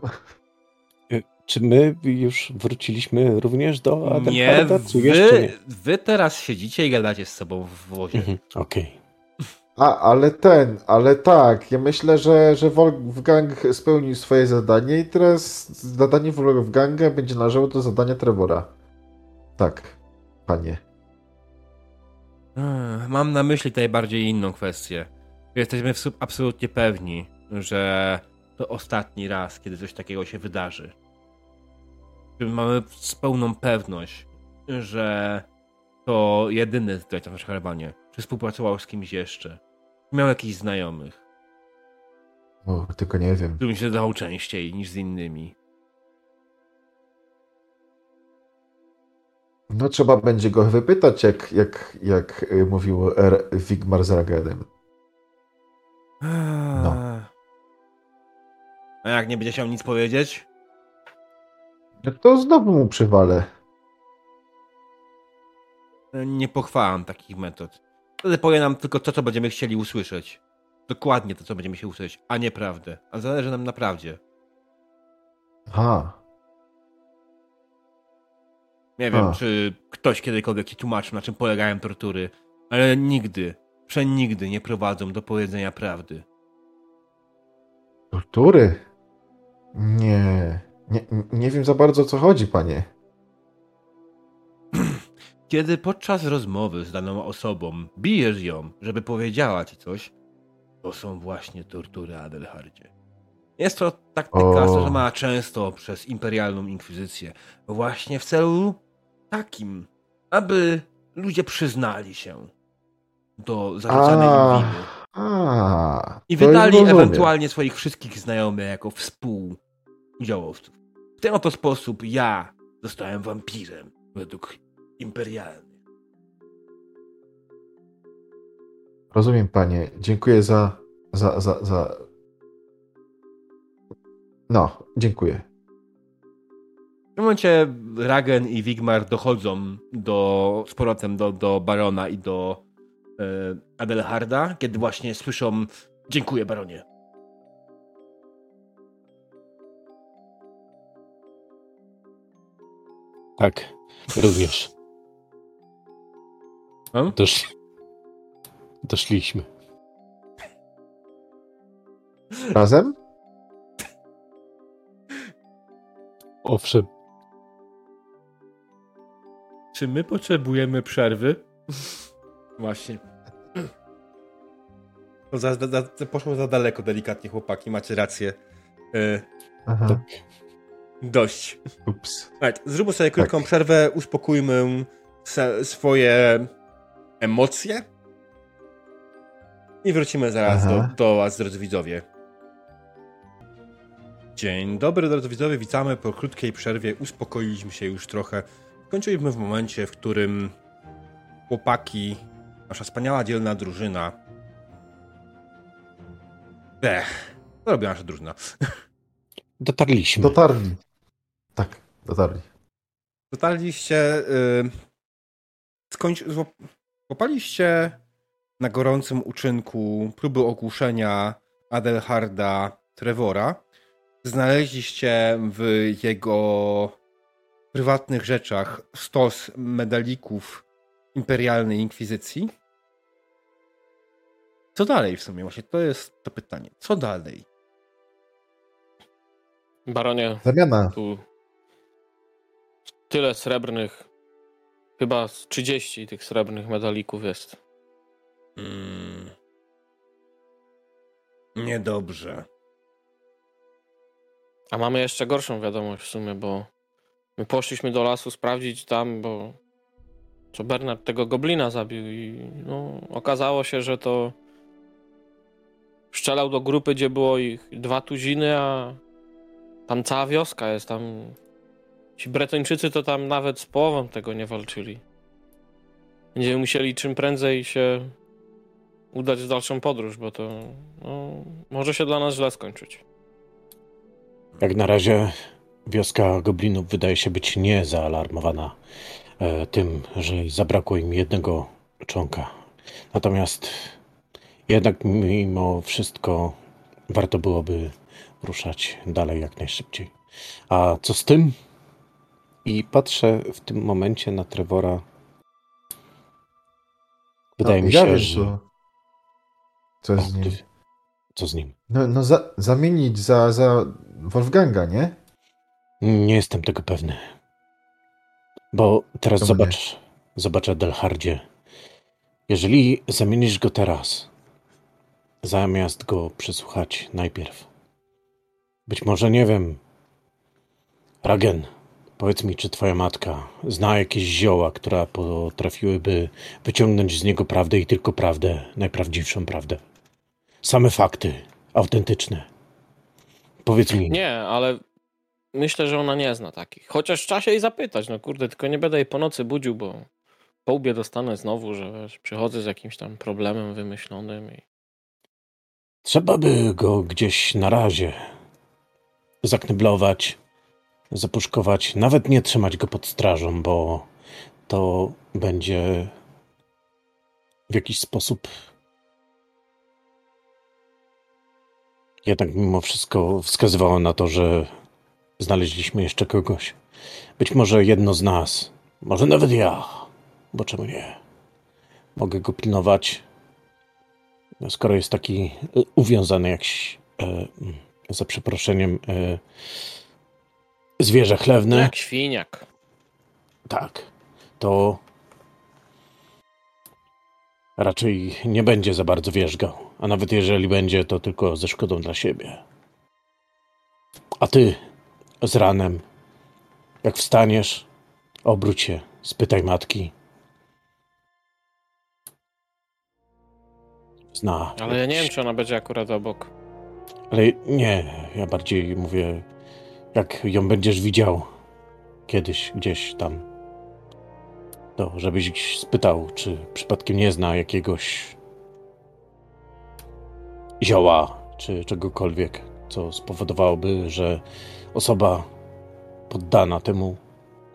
czy my już wróciliśmy również do nie, Adelharda, wy, nie? wy teraz siedzicie i gadacie z sobą w wozie. Mhm, Okej. A, ale ten, ale tak, ja myślę, że, że Wolfgang spełnił swoje zadanie i teraz zadanie Wolfganga będzie należało do zadania Trevora. Tak, panie. Ech, Mam na myśli tutaj bardziej inną kwestię. Jesteśmy absolutnie pewni, że to ostatni raz, kiedy coś takiego się wydarzy. Mamy z pełną pewność, że to jedyny w naszej karabanie. Czy współpracował z kimś jeszcze? Miał jakichś znajomych, O, tylko nie wiem. którym się dał częściej niż z innymi. No trzeba będzie go wypytać, jak, jak, jak y, mówił R. Wigmar z Ragenem. No. A jak nie będzie chciał nic powiedzieć? No to znowu mu przywalę. Nie pochwalam takich metod. Wtedy powie nam tylko to, co będziemy chcieli usłyszeć. Dokładnie to, co będziemy chcieli usłyszeć, a nie prawdę. A zależy nam na prawdzie. Aha. Nie wiem, A. czy ktoś kiedykolwiek ci tłumaczył, na czym polegają tortury, ale nigdy, przenigdy nie prowadzą do powiedzenia prawdy. Tortury? Nie. Nie, nie wiem za bardzo o co chodzi, panie. Kiedy podczas rozmowy z daną osobą bijesz ją, żeby powiedziała ci coś, to są właśnie tortury Adelhardzie. Jest to taktyka stosowana często przez imperialną inkwizycję, właśnie w celu takim, aby ludzie przyznali się do zarzucanej im winy. a, I wydali ewentualnie swoich wszystkich znajomych jako współudziałowców. W ten oto sposób ja zostałem wampirem według imperialnych. Rozumiem, panie. Dziękuję za, za, za, za... No, dziękuję. W tym momencie Ragen i Wigmar dochodzą do, z powrotem do, do Barona i do e, Adelharda, kiedy właśnie słyszą dziękuję Baronie. Tak, również. Hmm? Dosz... Doszliśmy. Razem? Owszem, Czy my potrzebujemy przerwy? Właśnie. To za, za, za, poszło za daleko, delikatnie, chłopaki, macie rację. E, Aha. tak. dość. Ups. Right, zróbmy sobie krótką Tak. przerwę, uspokójmy se, swoje emocje i wrócimy zaraz do, Aha. do Was, drodzy widzowie. Dzień dobry, drodzy widzowie, witamy po krótkiej przerwie. Uspokoiliśmy się już trochę. Skończyliśmy w momencie, w którym chłopaki, nasza wspaniała, dzielna drużyna. Ech, co robi nasza drużyna? [laughs] dotarliśmy. Dotarli. Tak, dotarli. Dotarliście. Y, skończy, złapaliście na gorącym uczynku próby ogłuszenia Adelharda Trevora. Znaleźliście w jego prywatnych rzeczach stos medalików imperialnej inkwizycji. Co dalej w sumie? Właśnie to jest to pytanie. Co dalej? Baronie, Zamiana. tu tyle srebrnych, chyba z 30 tych srebrnych medalików jest. Hmm. Niedobrze. A mamy jeszcze gorszą wiadomość w sumie, bo my poszliśmy do lasu sprawdzić tam, bo co Bernard tego goblina zabił i no, okazało się, że to strzelał do grupy, gdzie było ich dwa tuziny, a tam cała wioska jest, tam ci Bretończycy to tam nawet z połową tego nie walczyli. Będziemy musieli czym prędzej się udać w dalszą podróż, bo to no, może się dla nas źle skończyć. Jak na razie wioska goblinów wydaje się być niezaalarmowana e, tym, że zabrakło im jednego członka. Natomiast jednak mimo wszystko warto byłoby ruszać dalej jak najszybciej. A co z tym? I patrzę w tym momencie na Trevora. Wydaje No, mi ja się, wiem, że. Co, O, z nim? ty- Co z nim? No, no za, zamienić za, za Wolfganga, nie? Nie jestem tego pewny. Bo teraz zobacz, zobacz Adelhardzie. Jeżeli zamienisz go teraz, zamiast go przesłuchać najpierw, być może nie wiem, Ragen, powiedz mi, czy twoja matka zna jakieś zioła, które potrafiłyby wyciągnąć z niego prawdę i tylko prawdę, najprawdziwszą prawdę. Same fakty, autentyczne. Powiedz mi. Nie, ale myślę, że ona nie zna takich. Chociaż trzeba się jej zapytać, no kurde, tylko nie będę jej po nocy budził, bo po łbie dostanę znowu, że wiesz, przychodzę z jakimś tam problemem wymyślonym i... Trzeba by go gdzieś na razie zakneblować, zapuszkować, nawet nie trzymać go pod strażą, bo to będzie w jakiś sposób jednak mimo wszystko wskazywało na to, że znaleźliśmy jeszcze kogoś. Być może jedno z nas Może nawet ja. Bo czemu nie? Mogę go pilnować. No, Skoro jest taki uwiązany jak e, za przeproszeniem e, zwierzę chlewne. Jak świniak. Tak, to raczej nie będzie za bardzo wierzgał. A nawet jeżeli będzie, to tylko ze szkodą dla siebie. A ty z ranem, jak wstaniesz, obróć się, spytaj matki. Zna. Ale ja nie wiem, czy ona będzie akurat obok. Ale nie, ja bardziej mówię, jak ją będziesz widział kiedyś gdzieś tam, to żebyś spytał, czy przypadkiem nie zna jakiegoś zioła, czy czegokolwiek, co spowodowałoby, że osoba poddana temu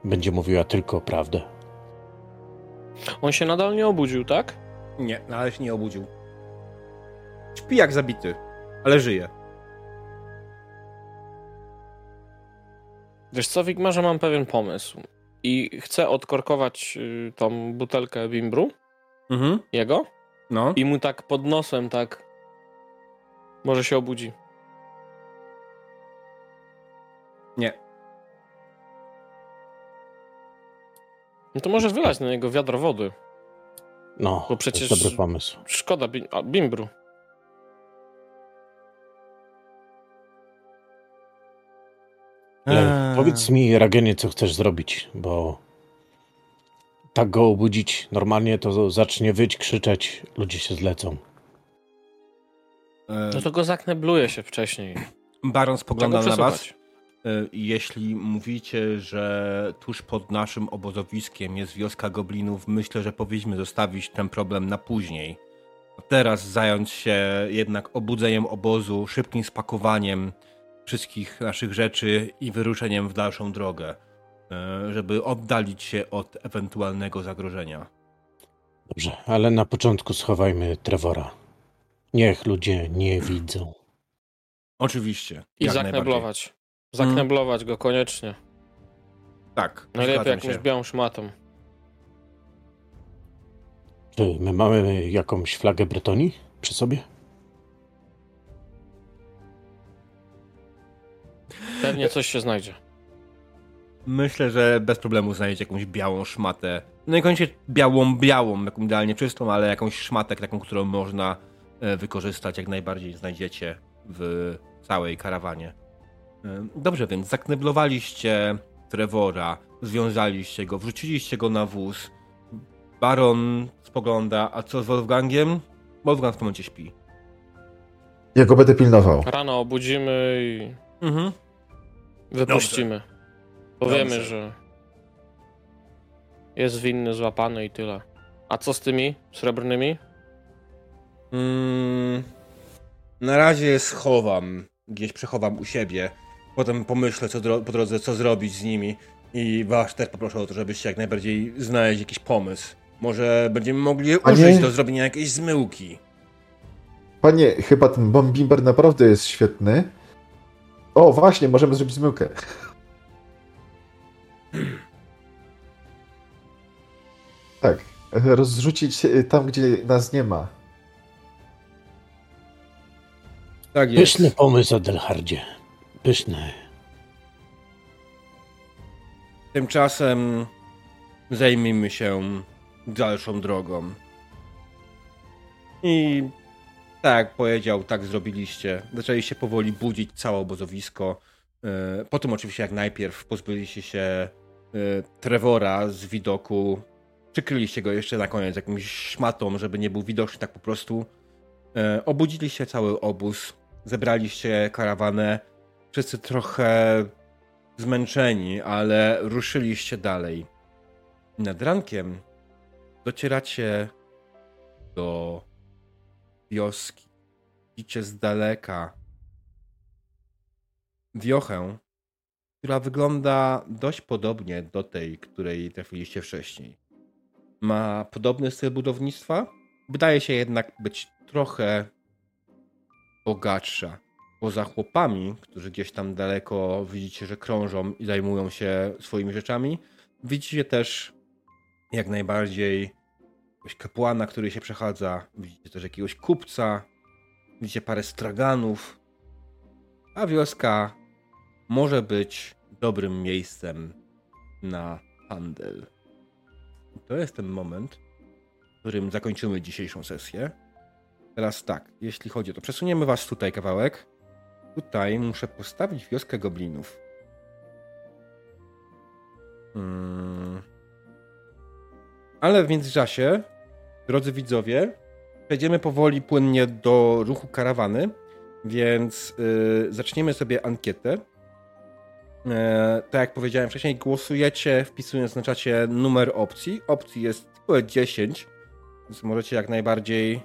będzie mówiła tylko prawdę. On się nadal nie obudził, tak? Nie, ale się nie obudził. Śpi jak zabity, ale żyje. Wiesz co, Wigmarze, mam pewien pomysł. I chcę odkorkować y, tą butelkę bimbru, Mhm. jego, No. i mu tak pod nosem, tak. Może się obudzi. Nie. No to może wylać na niego wiadro wody. No, Bo to przecież- jest dobry pomysł. Szkoda a, bimbru. Eee. powiedz mi, Ragenie, co chcesz zrobić, bo tak go obudzić normalnie, to zacznie wyć, krzyczeć, ludzie się zlecą. E, No to go zaknebluje się wcześniej. Baron spogląda Czego na was. E, Jeśli mówicie, że tuż pod naszym obozowiskiem jest wioska goblinów, myślę, że powinniśmy zostawić ten problem na później. A Teraz zająć się jednak obudzeniem obozu, szybkim spakowaniem wszystkich naszych rzeczy i wyruszeniem w dalszą drogę, e, żeby oddalić się od ewentualnego zagrożenia. Dobrze, ale na początku schowajmy Trevora. Niech ludzie nie widzą. Oczywiście. I jak najbardziej. zakneblować. Zakneblować go koniecznie. Tak. Najlepiej jakąś się. białą szmatą. Czy my mamy jakąś flagę Bretonii przy sobie? Pewnie coś się znajdzie. Myślę, że bez problemu znajdziecie jakąś białą szmatę. No niekoniecznie białą, białą, jaką idealnie czystą, ale jakąś szmatę, taką, którą można e, wykorzystać, jak najbardziej znajdziecie w całej karawanie. E, Dobrze, więc zakneblowaliście Trevora, związaliście go, wrzuciliście go na wóz. Baron spogląda, a co z Wolfgangiem? Wolfgang w tym momencie śpi. Ja go będę pilnował. Rano obudzimy i Mhm. Wypuścimy. Powiemy, Dobrze. że jest winny złapany i tyle. A co z tymi srebrnymi? Mm, na razie schowam, gdzieś przechowam u siebie. Potem pomyślę co dro- po drodze, co zrobić z nimi. I was też poproszę o to, żebyście jak najbardziej znaleźli jakiś pomysł. Może będziemy mogli je A nie- użyć do zrobienia jakiejś zmyłki. Panie, chyba ten bombimber naprawdę jest świetny. O, właśnie, możemy zrobić zmyłkę. [clears throat] Tak, rozrzucić tam, gdzie nas nie ma. Tak jest. Pyszny pomysł, Adelhardzie. Pyszny. Tymczasem zajmijmy się dalszą drogą. I tak powiedział, tak zrobiliście. Zaczęliście powoli budzić całe obozowisko. E, Potem oczywiście jak najpierw pozbyliście się e, Trevora z widoku. Przykryliście go jeszcze na koniec jakąś szmatą, żeby nie był widoczny tak po prostu. E, Obudziliście cały obóz. Zebraliście karawanę. Wszyscy trochę zmęczeni, ale ruszyliście dalej. Nad rankiem docieracie do wioski. Widzicie z daleka wiochę, która wygląda dość podobnie do tej, której trafiliście wcześniej. Ma podobny styl budownictwa, wydaje się jednak być trochę bogatsza poza chłopami, którzy gdzieś tam daleko widzicie, że krążą i zajmują się swoimi rzeczami, widzicie też jak najbardziej jakiegoś kapłana, który się przechadza. Widzicie też jakiegoś kupca. Widzicie parę straganów. A wioska może być dobrym miejscem na handel. To jest ten moment, w którym zakończymy dzisiejszą sesję. Teraz tak, jeśli chodzi o to, przesuniemy was tutaj kawałek. Tutaj muszę postawić wioskę goblinów. Hmm. Ale w międzyczasie, drodzy widzowie, przejdziemy powoli płynnie do ruchu karawany, więc yy, zaczniemy sobie ankietę. E, tak jak powiedziałem wcześniej, głosujecie wpisując na czacie numer opcji. Opcji jest tylko 10, więc możecie jak najbardziej.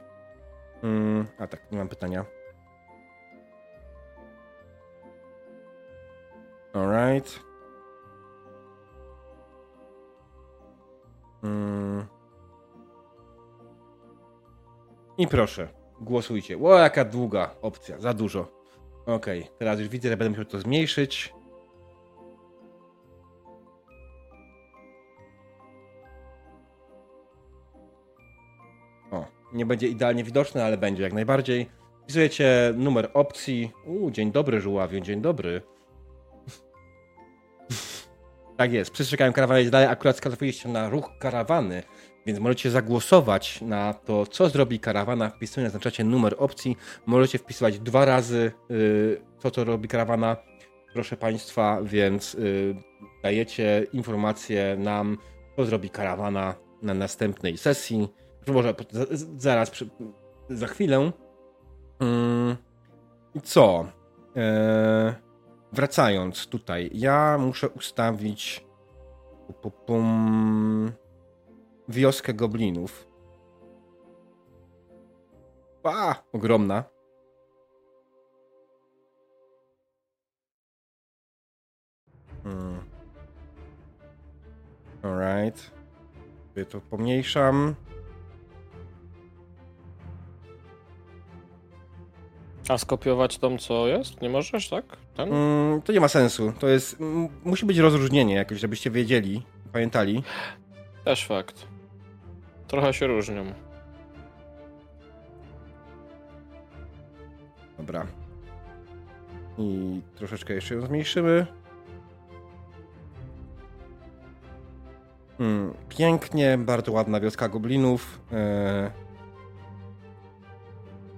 Mm, a tak, nie mam pytania. Alright. Mm. I proszę, głosujcie. Ło, jaka długa opcja, za dużo. Okej, okay, teraz już widzę, że będę musiał to zmniejszyć. O, nie będzie idealnie widoczne, ale będzie jak najbardziej. Wpisujecie numer opcji. U, dzień dobry, żuławiu, dzień dobry. [laughs] tak jest, przestrzegałem karawany dalej, akurat skazowaliście na ruch karawany, więc możecie zagłosować na to, co zrobi karawana, wpisując na czacie numer opcji. Możecie wpisywać dwa razy yy, to, co robi karawana, proszę Państwa, więc yy, dajecie informację nam, co zrobi karawana na następnej sesji może zaraz, za chwilę. Mm, co? E, wracając tutaj, ja muszę ustawić pum, wioskę goblinów. A, ogromna. Hmm. Alright. Sobie to pomniejszam. A skopiować tą, co jest? Nie możesz, tak? Mm, to nie ma sensu. To jest. Musi być rozróżnienie jakoś, żebyście wiedzieli, pamiętali. Też fakt. Trochę się różnią. Dobra. I troszeczkę jeszcze ją zmniejszymy. Hmm, pięknie, bardzo ładna wioska goblinów. Eee,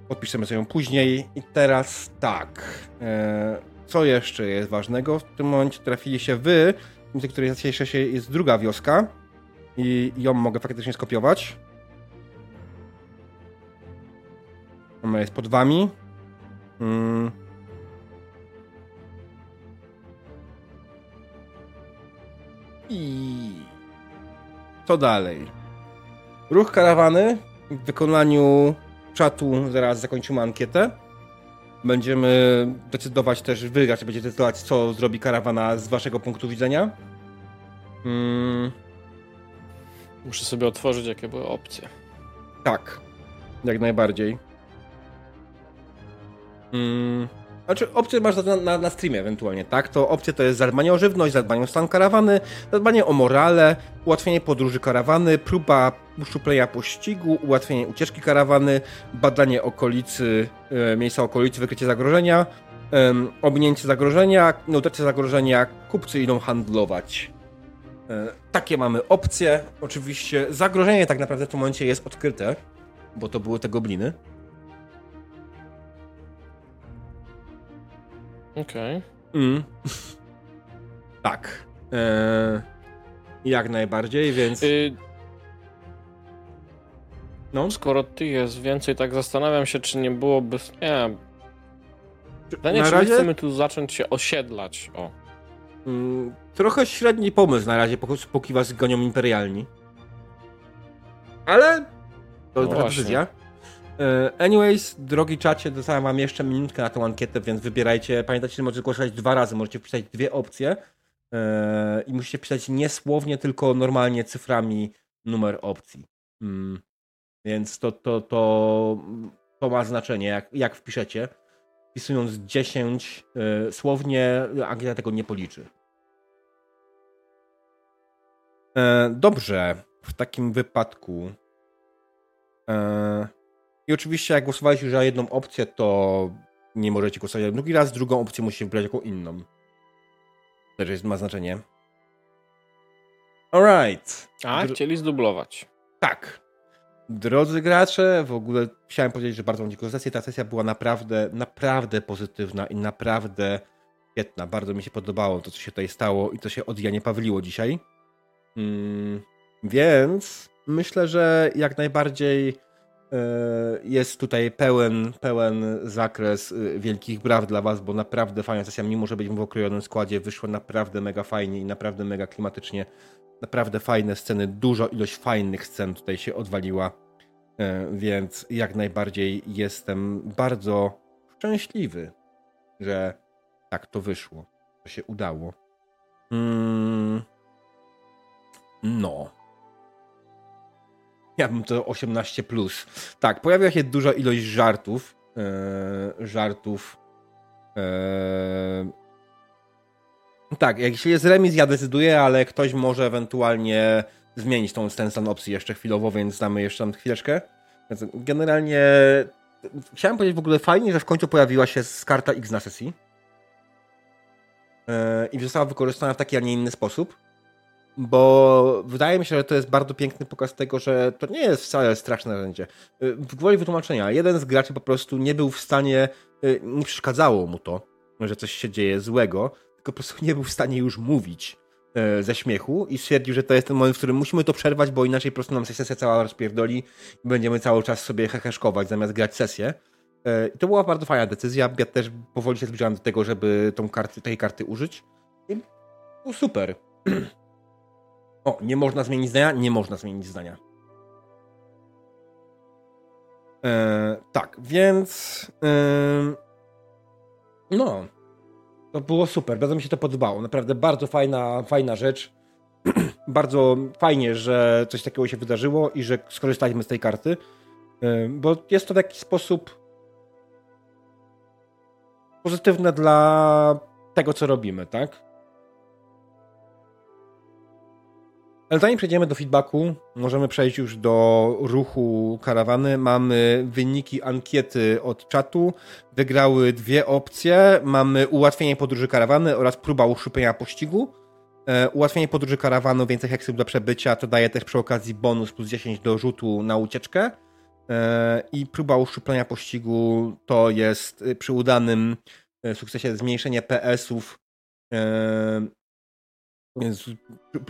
Podpiszemy sobie ją później. I teraz tak. E, co jeszcze jest ważnego? W tym momencie trafili się wy, tym której się jest druga wioska. I ją mogę faktycznie skopiować. Ona jest pod wami. Hmm. I co dalej? Ruch karawany w wykonaniu czatu zaraz zakończymy ankietę. Będziemy decydować też, wy raczej będziecie decydować, co zrobi karawana z waszego punktu widzenia. Hmm. Muszę sobie otworzyć, jakie były opcje. Tak, jak najbardziej. Hmm. Znaczy, opcje masz na, na, na, streamie ewentualnie, tak? To opcje to jest zadbanie o żywność, zadbanie o stan karawany, zadbanie o morale, ułatwienie podróży karawany, próba uszczuplenia pościgu, ułatwienie ucieczki karawany, badanie okolicy, e, miejsca okolicy, wykrycie zagrożenia, e, zagrożenia, neutralizacja zagrożenia, kupcy idą handlować. E, takie mamy opcje. Oczywiście zagrożenie tak naprawdę w tym momencie jest odkryte, bo to były te gobliny. Okej. Okay. Mm. tak. Eee, jak najbardziej, więc. Y no. Skoro ty jest więcej, tak zastanawiam się, czy nie byłoby. Nie. Pytanie, czy razie... chcemy tu zacząć się osiedlać? O. Mm, trochę średni pomysł na razie, póki was gonią imperialni. Ale. To jest no decyzja. E, anyways, drogi czacie, dostałem wam jeszcze minutkę na tę ankietę, więc wybierajcie. Pamiętajcie, że możecie głosować dwa razy, możecie wpisać dwie opcje e, i musicie pisać niesłownie, tylko normalnie cyframi numer opcji. Mm. Więc to, to, to, to ma znaczenie, jak, jak wpiszecie. Wpisując 10 y, słownie, ankieta tego nie policzy. E, dobrze. w takim wypadku. E, I oczywiście, jak głosowaliście już na jedną opcję, to nie możecie głosować drugi raz, drugą opcję musicie wybrać jaką inną. Też jest, ma znaczenie. Alright. A, Dr- chcieli zdublować. Tak. Drodzy gracze, w ogóle chciałem powiedzieć, że bardzo wam dziękuję za sesję. Ta sesja była naprawdę, naprawdę pozytywna i naprawdę świetna. Bardzo mi się podobało to, co się tutaj stało i co się od Janie Pawliło dzisiaj. Mm, więc myślę, że jak najbardziej e, jest tutaj pełen, pełen zakres e, wielkich braw dla was, bo naprawdę fajna sesja, mimo że byliśmy w okrojonym składzie, wyszło naprawdę mega fajnie i naprawdę mega klimatycznie. Naprawdę fajne sceny, dużo ilość fajnych scen tutaj się odwaliła, e, więc jak najbardziej jestem bardzo szczęśliwy, że tak to wyszło, że się udało. Mm. No. Ja bym to 18. Plus. Tak, pojawiła się duża ilość żartów. E, żartów. E, tak, jeśli jest remis, ja decyduję, ale ktoś może ewentualnie zmienić tą ten stan opcji jeszcze chwilowo, więc damy jeszcze tam chwileczkę. Więc generalnie chciałem powiedzieć w ogóle fajnie, że w końcu pojawiła się karta X na sesji. E, I została wykorzystana w taki, a nie inny sposób. Bo wydaje mi się, że to jest bardzo piękny pokaz tego, że to nie jest wcale straszne narzędzie. Y, W gwoli wytłumaczenia, jeden z graczy po prostu nie był w stanie, y, nie przeszkadzało mu to, że coś się dzieje złego, tylko po prostu [laughs] nie był w stanie już mówić y, ze śmiechu i stwierdził, że to jest ten moment, w którym musimy to przerwać, bo inaczej po prostu nam sesja cała rozpierdoli i będziemy cały czas sobie heheszkować zamiast grać sesję. I to była bardzo fajna decyzja. Ja też powoli się zbliżałem do tego, żeby tą karty, tej karty użyć. I super. [clears throat] O, nie można zmienić zdania? Nie można zmienić zdania. E, tak, więc. em, no. To było super. Bardzo mi się to podobało. Naprawdę bardzo fajna, fajna rzecz. [clears throat] bardzo fajnie, że coś takiego się wydarzyło i że skorzystaliśmy z tej karty. E, bo jest to w jakiś sposób pozytywne dla tego, co robimy, tak? Ale zanim przejdziemy do feedbacku, możemy przejść już do ruchu karawany. Mamy wyniki ankiety od czatu. Wygrały dwie opcje. Mamy ułatwienie podróży karawany oraz próba uszczuplenia pościgu. E, ułatwienie podróży karawanu, więcej heksów do przebycia, to daje też przy okazji bonus plus 10 do rzutu na ucieczkę. E, I próba uszczuplenia pościgu to jest przy udanym e, sukcesie zmniejszenie PS-ów e, więc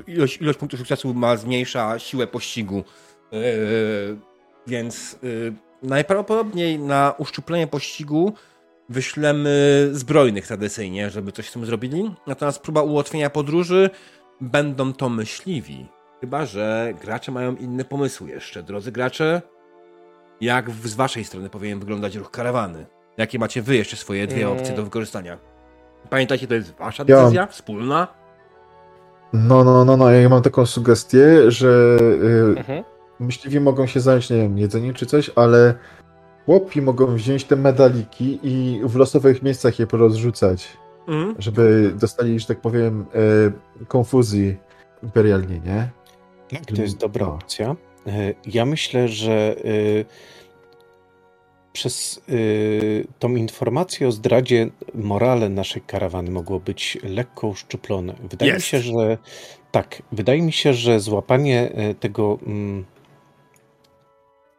ilość, ilość punktów sukcesu ma zmniejsza siłę pościgu. Yy, więc yy, najprawdopodobniej na uszczuplenie pościgu wyślemy zbrojnych tradycyjnie, żeby coś z tym zrobili. Natomiast próba ułatwienia podróży będą to myśliwi. Chyba, że gracze mają inne pomysły jeszcze. Drodzy gracze, jak w- z waszej strony powinien wyglądać ruch karawany? Jakie macie wy jeszcze swoje dwie Mm. opcje do wykorzystania? Pamiętajcie, to jest wasza Ja decyzja, wspólna. No, no, no, no, ja mam taką sugestię, że y, Mhm. myśliwi mogą się zająć, nie wiem, jedzeniem czy coś, ale chłopi mogą wziąć te medaliki i w losowych miejscach je porozrzucać, Mhm. żeby dostali, że tak powiem, e, konfuzji imperialnie, nie? Tak, to jest dobra No. opcja. E, Ja myślę, że y, przez y, tą informację o zdradzie morale naszej karawany mogło być lekko uszczuplone. Wydaje mi się, że tak, wydaje mi się, że złapanie e, tego mm,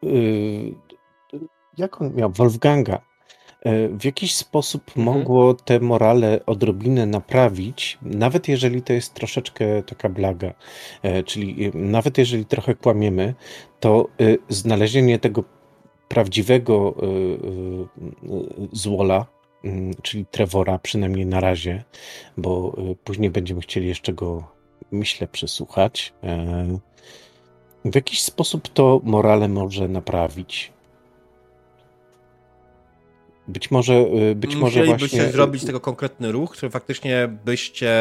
y, jak on miał, Wolfganga, e, w jakiś sposób Mhm. mogło te morale odrobinę naprawić, nawet jeżeli to jest troszeczkę taka blaga. E, Czyli e, nawet jeżeli trochę kłamiemy, to znalezienie tego prawdziwego e, e, złola, mm, czyli Trevora, przynajmniej na razie, bo później będziemy chcieli jeszcze go, myślę, przesłuchać. e, W jakiś sposób to morale może naprawić. Być może, być może właśnie. zrobić tego konkretny ruch, który faktycznie byście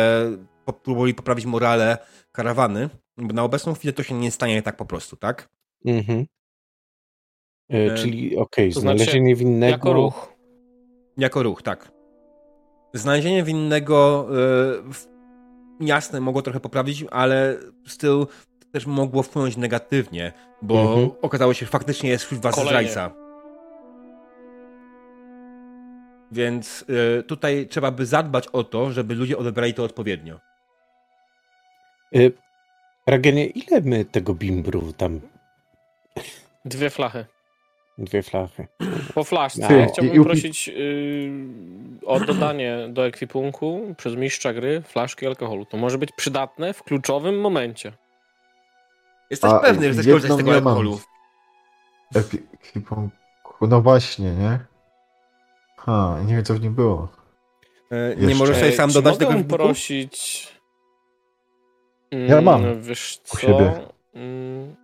próbowali poprawić morale karawany, bo na obecną chwilę to się nie stanie tak po prostu, tak? Mhm. E, E, Czyli okej, to znaczy, znalezienie winnego. Jako ruch. Jako ruch, tak. Znalezienie winnego y, w- jasne mogło trochę poprawić, ale styl też mogło wpłynąć negatywnie, bo Mhm. okazało się, że faktycznie jest wśród was Kolejnie. zdrajca. Więc y, tutaj trzeba by zadbać o to, żeby ludzie odebrali to odpowiednio. Y, Ragenie, ile my tego bimbru tam? Dwie flachy. Dwie flachy. Po flaszce. Ty, Ja i- chciałbym prosić yy, o dodanie do ekwipunku przez mistrza gry flaszki alkoholu. To może być przydatne w kluczowym momencie. Jesteś A, pewny, że chcesz korzystać z tego ja alkoholu. Ekwipunku, no właśnie, nie? Ha, nie wiem co w nim było. Y, nie możesz sobie Ej, sam czy dodać tego ekwipunku? prosić... Mm, Ja mam Wiesz u co? siebie. Mm,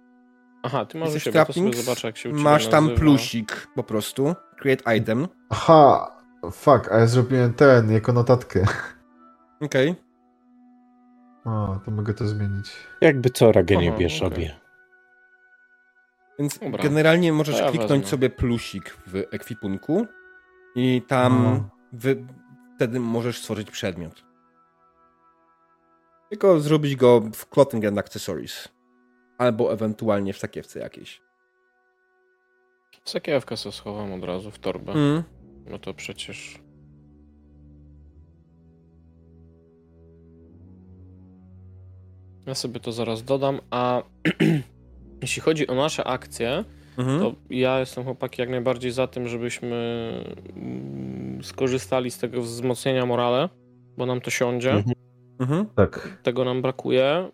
Aha, ty masz u Jesteś siebie, to sobie Trappings, zobaczę jak się Masz tam nazywa. plusik po prostu. Create item. Aha, fuck, a ja zrobiłem ten, jako notatkę. Okej. O, to mogę to zmienić. Jakby co, Ragenie, bierz okej. obie. Więc Dobra. generalnie możesz ja kliknąć wezmę. sobie plusik w ekwipunku i tam No. wy, wtedy możesz stworzyć przedmiot. Tylko zrobić go w Clothing and Accessories. Albo ewentualnie w sakiewce jakiejś. Sakiewkę sobie schowam od razu w torbę. Mm. No to przecież... Ja sobie to zaraz dodam, a [clears throat] jeśli chodzi o nasze akcje, Mhm. to ja jestem chłopaki jak najbardziej za tym, żebyśmy skorzystali z tego wzmocnienia morale, bo nam to siądzie. Mhm. Mhm. Tak. Tego nam brakuje.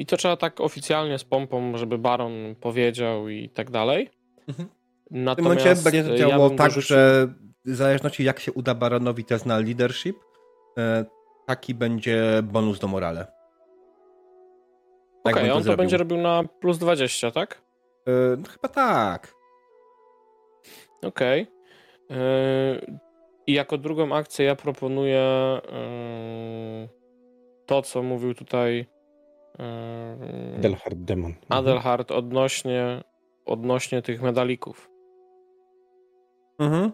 I to trzeba tak oficjalnie z pompą, żeby baron powiedział i tak dalej. Mhm. W Natomiast tym momencie będzie to e, działało bym tak, dorzucił- że w zależności jak się uda Baronowi test na leadership, e, taki będzie bonus do morale. Tak Okej, bym on to zrobił. będzie robił na plus 20, tak? E, no chyba tak. Okej. Yy, I jako drugą akcję ja proponuję yy, to, co mówił tutaj yy, Delhard Demon. Mhm. Adelhard odnośnie, odnośnie tych medalików. Mhm.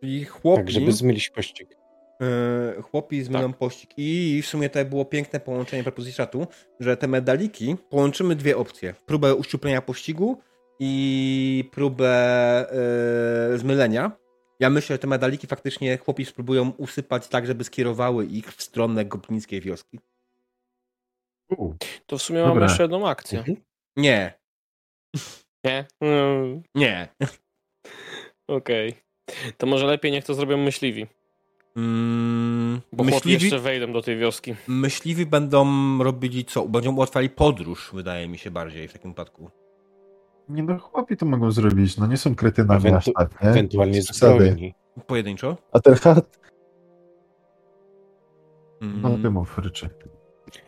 Czyli chłopi, Tak, żeby zmylić pościg. e, chłopi zmienią Tak. pościg. I w sumie to było piękne połączenie propozycji czatu, że te medaliki połączymy dwie opcje. Próbę uszczuplenia pościgu i próbę e, zmylenia. Ja myślę, że te medaliki faktycznie chłopi spróbują usypać tak, żeby skierowały ich w stronę goblińskiej wioski. U, To w sumie mamy Dobra. jeszcze jedną akcję. Mhm. Nie, Nie? Mm, nie. Okej. To może lepiej niech to zrobią myśliwi. Mm, Bo chłopi myśliwi, jeszcze wejdą do tej wioski. myśliwi będą robili co? Będą ułatwiali podróż, wydaje mi się bardziej w takim wypadku. Nie no, chłopi to mogą zrobić, no nie są kretynami Ewentu- aż tak, nie? Ewentualnie Bez przesady. zbrojni. Pojedynczo? A ten hard, Mm, no ty mów, ryczy.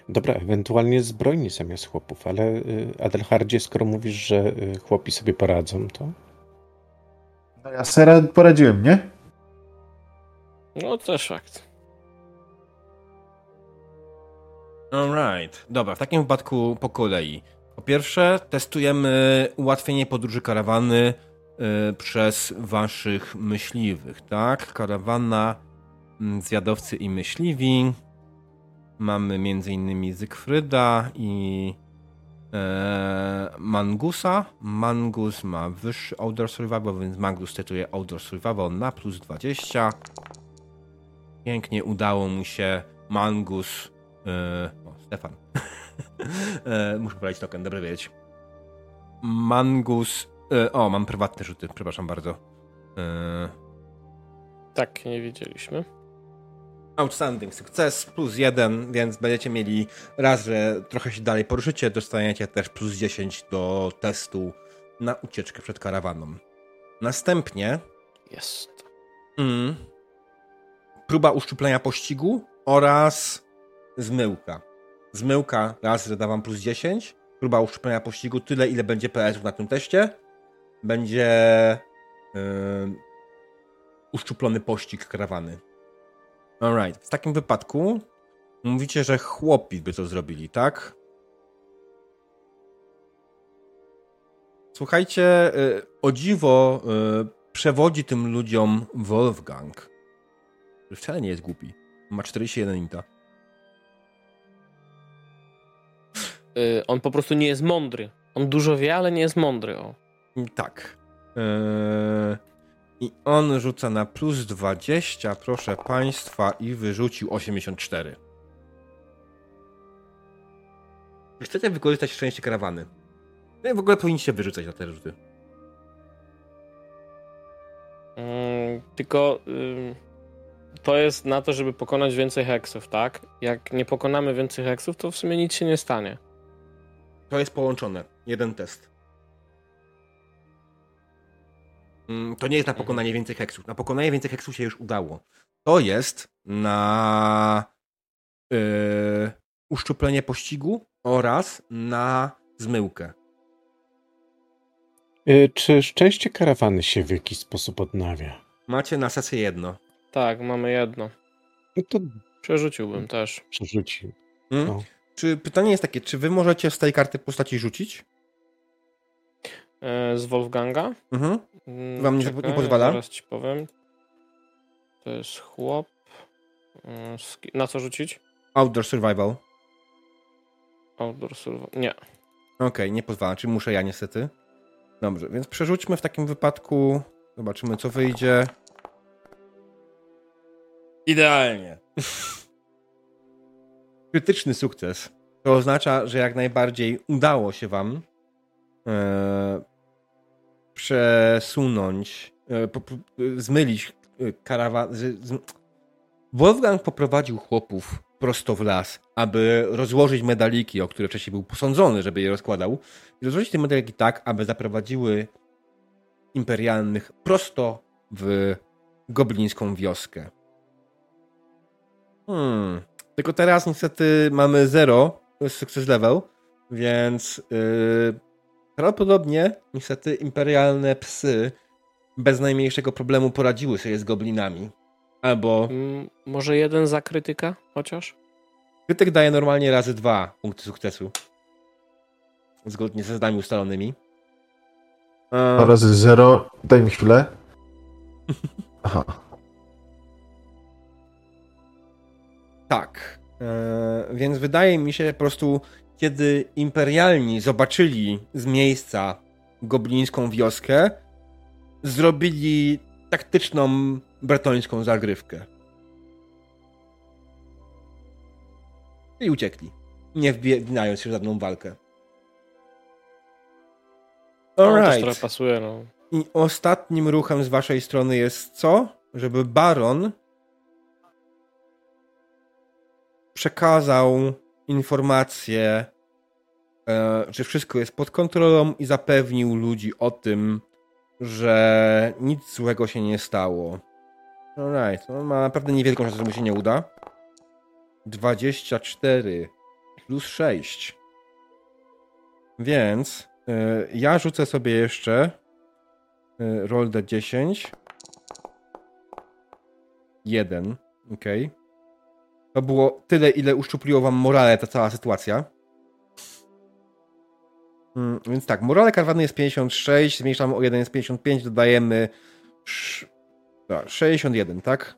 Dobra, ewentualnie zbrojni zamiast chłopów, ale y, Adelhardzie, skoro mówisz, że y, chłopi sobie poradzą, to No ja sera poradziłem, nie? No też fakt. Alright. Dobra, w takim wypadku po kolei. Po pierwsze, testujemy ułatwienie podróży karawany y, przez waszych myśliwych, tak? Karawana, mm, zjadowcy i myśliwi. Mamy m.in. Zygfryda i e, Mangusa. Mangus ma wyższy Outdoor Survival, więc Mangus tytuje Outdoor Survival na plus 20. Pięknie udało mu się. Mangus E, o, Stefan. [laughs] e, muszę pobrać token, dobrze wiedzieć. Mangus. E, o, mam prywatne rzuty, przepraszam bardzo. E, Tak, nie wiedzieliśmy. Outstanding sukces plus jeden, więc będziecie mieli raz, że trochę się dalej poruszycie, dostaniecie też plus 10 do testu na ucieczkę przed karawaną. Następnie Jest. Mm. Próba uszczuplenia pościgu oraz zmyłka. Zmyłka raz, że dawam plus 10. Próba uszczuplenia pościgu tyle, ile będzie PS-ów na tym teście. Będzie yy, uszczuplony pościg karawany. Alright. W takim wypadku mówicie, że chłopi by to zrobili, tak? Słuchajcie, y, o dziwo y, przewodzi tym ludziom Wolfgang. Wcale nie jest głupi. Ma 41 inta. y, on po prostu nie jest mądry. On dużo wie, ale nie jest mądry. O. Tak. Eee, I on rzuca na plus 20, proszę państwa, i wyrzucił 84. Czy Chcecie wykorzystać szczęście karawany? No i w ogóle powinniście wyrzucać na te rzuty. Mm, tylko ym, to jest na to, żeby pokonać więcej heksów, tak? Jak nie pokonamy więcej heksów, to w sumie nic się nie stanie. To jest połączone. Jeden test. To nie jest na pokonanie więcej heksów. Na pokonanie więcej heksów się już udało. To jest na yy, uszczuplenie pościgu oraz na zmyłkę. Y, Czy szczęście karawany się w jakiś sposób odnawia? Macie na sesję jedno. Tak, mamy jedno. No to Przerzuciłbym też. przerzucił. Hmm? No. Czy pytanie jest takie, czy wy możecie z tej karty postaci rzucić? E, z Wolfganga. Mhm. Mm, Wam nie- nie pozwala? Zaraz ci powiem. To jest chłop. Mm, Na co rzucić? Outdoor survival. Outdoor survival. Nie. Okej, nie pozwala, czyli muszę ja niestety. Dobrze, więc przerzućmy w takim wypadku. Zobaczymy, co wyjdzie. Idealnie. [laughs] Krytyczny sukces. To oznacza, że jak najbardziej udało się wam e, przesunąć, e, zmylić e, karawan. Wolfgang poprowadził chłopów prosto w las, aby rozłożyć medaliki, o które wcześniej był posądzony, żeby je rozkładał. I rozłożyć te medaliki tak, aby zaprowadziły imperialnych prosto w goblińską wioskę. Hmm. Tylko teraz niestety mamy zero sukces level, więc yy, prawdopodobnie niestety imperialne psy bez najmniejszego problemu poradziły sobie z goblinami. Albo Mm, Może jeden za krytyka chociaż? krytyk daje normalnie razy dwa punkty sukcesu. Zgodnie ze zadaniami ustalonymi. Dwa razy zero. Daj mi chwilę. [laughs] Aha. Tak. E, więc wydaje mi się po prostu, kiedy imperialni zobaczyli z miejsca goblińską wioskę, zrobili taktyczną bretońską zagrywkę. I uciekli, nie wbijając się w żadną walkę. No, Alright. trochę pasuje, no. I ostatnim ruchem z waszej strony jest co? Żeby baron przekazał informację, e, że wszystko jest pod kontrolą i zapewnił ludzi o tym, że nic złego się nie stało. Alright, no ma naprawdę niewielką szansę, że mu się nie uda. 24 plus 6. Więc e, ja rzucę sobie jeszcze e, roll d10. 1. Okej. To było tyle, ile uszczupliło wam morale ta cała sytuacja. Mm, więc tak, morale karwany jest 56, zmniejszamy o 1 jest 55, dodajemy sz... tak, 61, tak?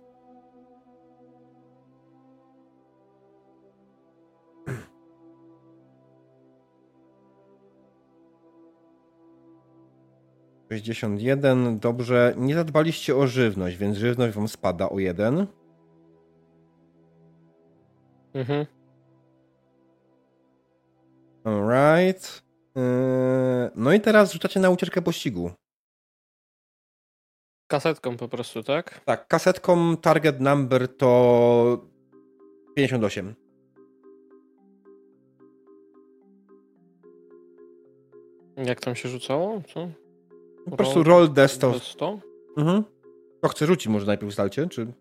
Sześćdziesiąt jeden, dobrze. Nie zadbaliście o żywność, więc żywność wam spada o jeden. Mhm. Alright. Yy, no i teraz rzucacie na ucieczkę pościgu. Kasetką po prostu, tak? Tak, kasetką target number to 58. Jak tam się rzucało? Co? Po prostu roll death to... 100? Mhm. To chcę rzucić może najpierw ustalcie, czy...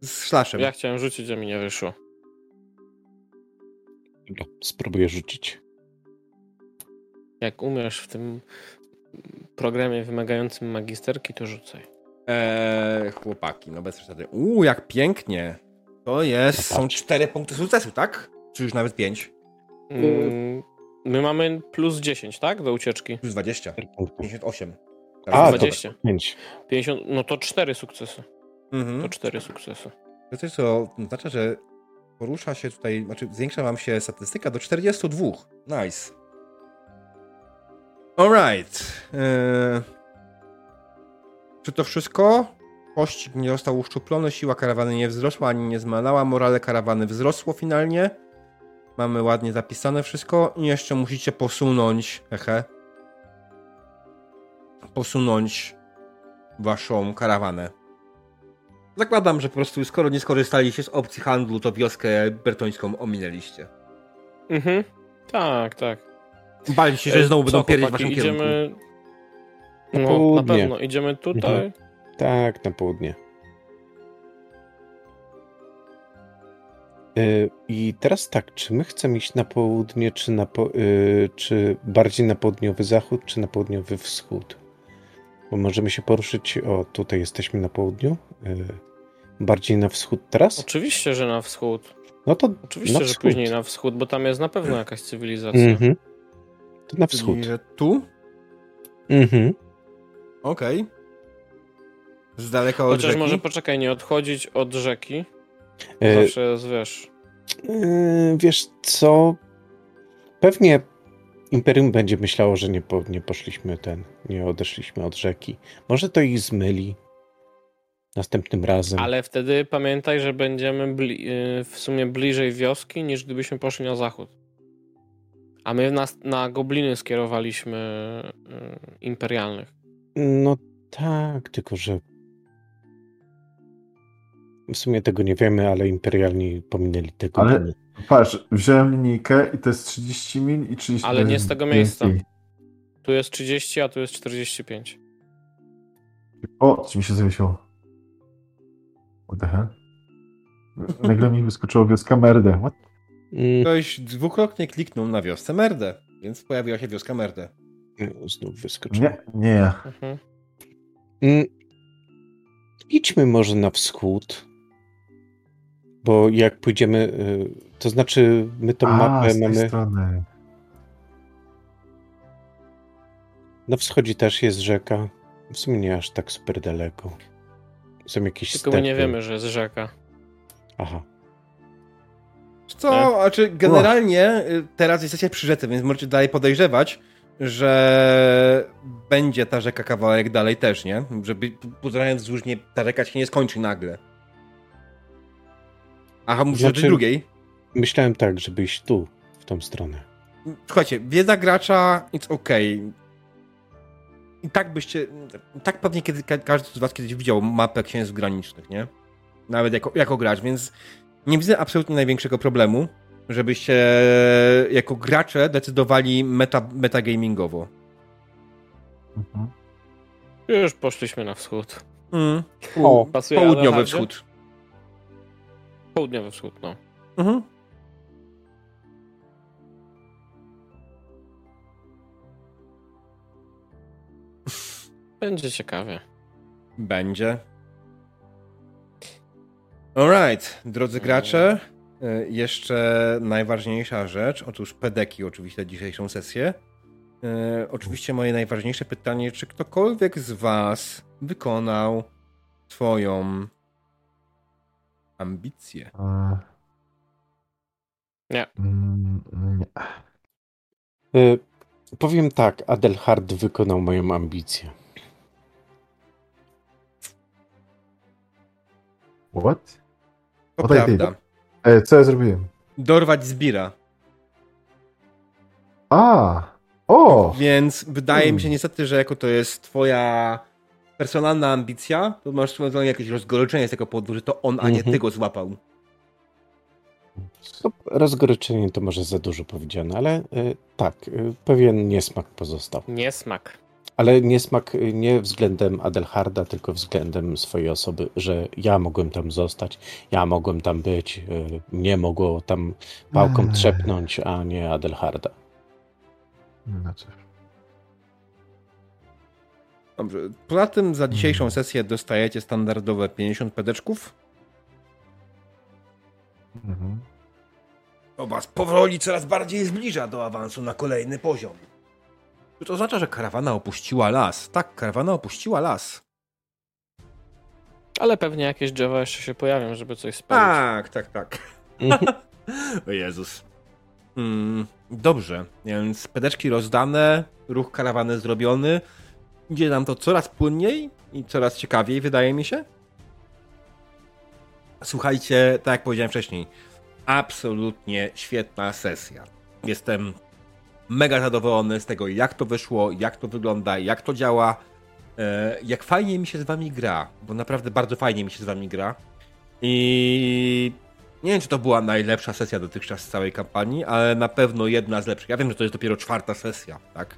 Z slashem. Ja chciałem rzucić, a mi nie wyszło. Dobra, spróbuję rzucić. Jak umiesz w tym programie wymagającym magisterki, to rzucaj. Eee, chłopaki, no bez przesady. Uuu, jak pięknie. To jest... Są cztery punkty sukcesu, tak? Czy już nawet pięć? Mm, My mamy plus 10, tak? Do ucieczki. Plus 20. Cztery punktów. 58. A, 20. Pięć. 50, no to 4 sukcesy. Mhm. To 4 sukcesy. To coś, co oznacza, że porusza się tutaj, znaczy zwiększa wam się statystyka do 42. Nice. Alright. Eee, czy to wszystko? Pościg nie został uszczuplony, siła karawany nie wzrosła ani nie zmalała, morale karawany wzrosło finalnie. Mamy ładnie zapisane wszystko i jeszcze musicie posunąć, hehe, posunąć waszą karawanę. Zakładam, że po prostu skoro nie skorzystaliście z opcji handlu, to wioskę bertońską ominęliście. Mhm. Tak, tak. Baliście się, że znowu Co, będą pierdzieć w waszym kierunku. idziemy... Na No, na pewno. Idziemy tutaj. Mhm. Tak, na południe. Y, I teraz tak, czy my chcemy iść na południe, czy, na po, y, czy bardziej na południowy zachód, czy na południowy wschód? Bo możemy się poruszyć, o tutaj jesteśmy na południu, y, bardziej na wschód teraz? Oczywiście, że na wschód. No to Oczywiście, na że wschód. później na wschód, bo tam jest na pewno jakaś cywilizacja. Mhm. To na wschód. Czyli, że tu? Mhm. Okej. Z daleka od Chociaż rzeki? może poczekaj, nie odchodzić od rzeki. E, Zawsze jest, wiesz... Yy, wiesz co? Pewnie Imperium będzie myślało, że nie, po, nie poszliśmy ten, nie odeszliśmy od rzeki. Może to ich zmyli następnym razem. Ale wtedy pamiętaj, że będziemy bli- y, w sumie bliżej wioski, niż gdybyśmy poszli na zachód. A my na, na gobliny skierowaliśmy y, imperialnych. No tak, tylko że w sumie tego nie wiemy, ale imperialni pominęli tego. Ale-. Patrz, wziąłem linijkę i to jest 30 mil i 30 Ale nie z tego miejsca. Tu jest 30, a tu jest 45. O, coś mi się zawiesiło. What the hell? Nagle mi wyskoczyło wioska Merde. What? Mm, Ktoś dwukrotnie kliknął na wiosce Merdę, więc pojawiła się wioska Merdę. znów wyskoczyło. Nie, nie. Mhm. Mm, idźmy może na wschód. Bo jak pójdziemy, y, to znaczy my tą A, mapę z tej mamy. strony. Na wschodzie też jest rzeka. W sumie nie aż tak super daleko. Są jakieś Tylko my nie wiemy, że jest rzeka. Aha. Co? Tak. Znaczy, generalnie y, teraz jesteście przy rzece, więc możecie dalej podejrzewać, że będzie ta rzeka kawałek dalej też, nie? Żeby pozdrawiając wzdłuż nie, ta rzeka się nie skończy nagle. Aha, mówisz Znaczy- o drugiej? Myślałem tak, żeby iść tu, w tą stronę. Słuchajcie, wiedza gracza, it's okay. I tak byście, tak pewnie kiedy, ka- każdy z was kiedyś widział mapę księstw granicznych, nie? Nawet jako, jako gracz, więc nie widzę absolutnie największego problemu, żebyście jako gracze decydowali meta, metagamingowo. Mhm. Już poszliśmy na wschód. Mm. O, Pasuje Południowy wschód. Południowy wschód, no. Mhm. Będzie ciekawie. Będzie. Alright, drodzy gracze, y, jeszcze najważniejsza rzecz. Otóż pedeki oczywiście dzisiejszą sesję. Y, Oczywiście moje najważniejsze pytanie, czy ktokolwiek z was wykonał swoją ambicję? Nie. mm, nie. Y, powiem tak, Adelhard wykonał moją ambicję. What? To prawda. E, co ja zrobiłem? Dorwać Zbira. A! O! Więc wydaje mi się Hmm. niestety, że jako to jest twoja personalna ambicja, to masz jakieś rozgoryczenie z tego powodu, że to on, a nie Mhm. ty go złapał. Rozgoryczenie to może za dużo powiedziane, ale y, tak, y, pewien niesmak pozostał. Niesmak. Ale niesmak y, nie względem Adelharda, tylko względem swojej osoby, że ja mogłem tam zostać, ja mogłem tam być, y, mnie mogło tam pałką Ech. trzepnąć, a nie Adelharda. Znaczy, Dobrze. Poza tym za dzisiejszą Hmm. sesję dostajecie standardowe 50 pedeczków. mhm. To was powoli coraz bardziej zbliża do awansu na kolejny poziom. To oznacza, że karawana opuściła las. Tak, karawana opuściła las. Ale pewnie jakieś drzewa jeszcze się pojawią, żeby coś spalić. Tak, tak, tak. [laughs] o Jezus. Mm, dobrze, więc pedeczki rozdane, ruch karawany zrobiony. Idzie nam to coraz płynniej i coraz ciekawiej, wydaje mi się. Słuchajcie, tak jak powiedziałem wcześniej, absolutnie świetna sesja. Jestem mega zadowolony z tego, jak to wyszło, jak to wygląda, jak to działa, e, jak fajnie mi się z wami gra, bo naprawdę bardzo fajnie mi się z wami gra. I nie wiem, czy to była najlepsza sesja dotychczas z całej kampanii, ale na pewno jedna z lepszych. Ja wiem, że to jest dopiero czwarta sesja, tak?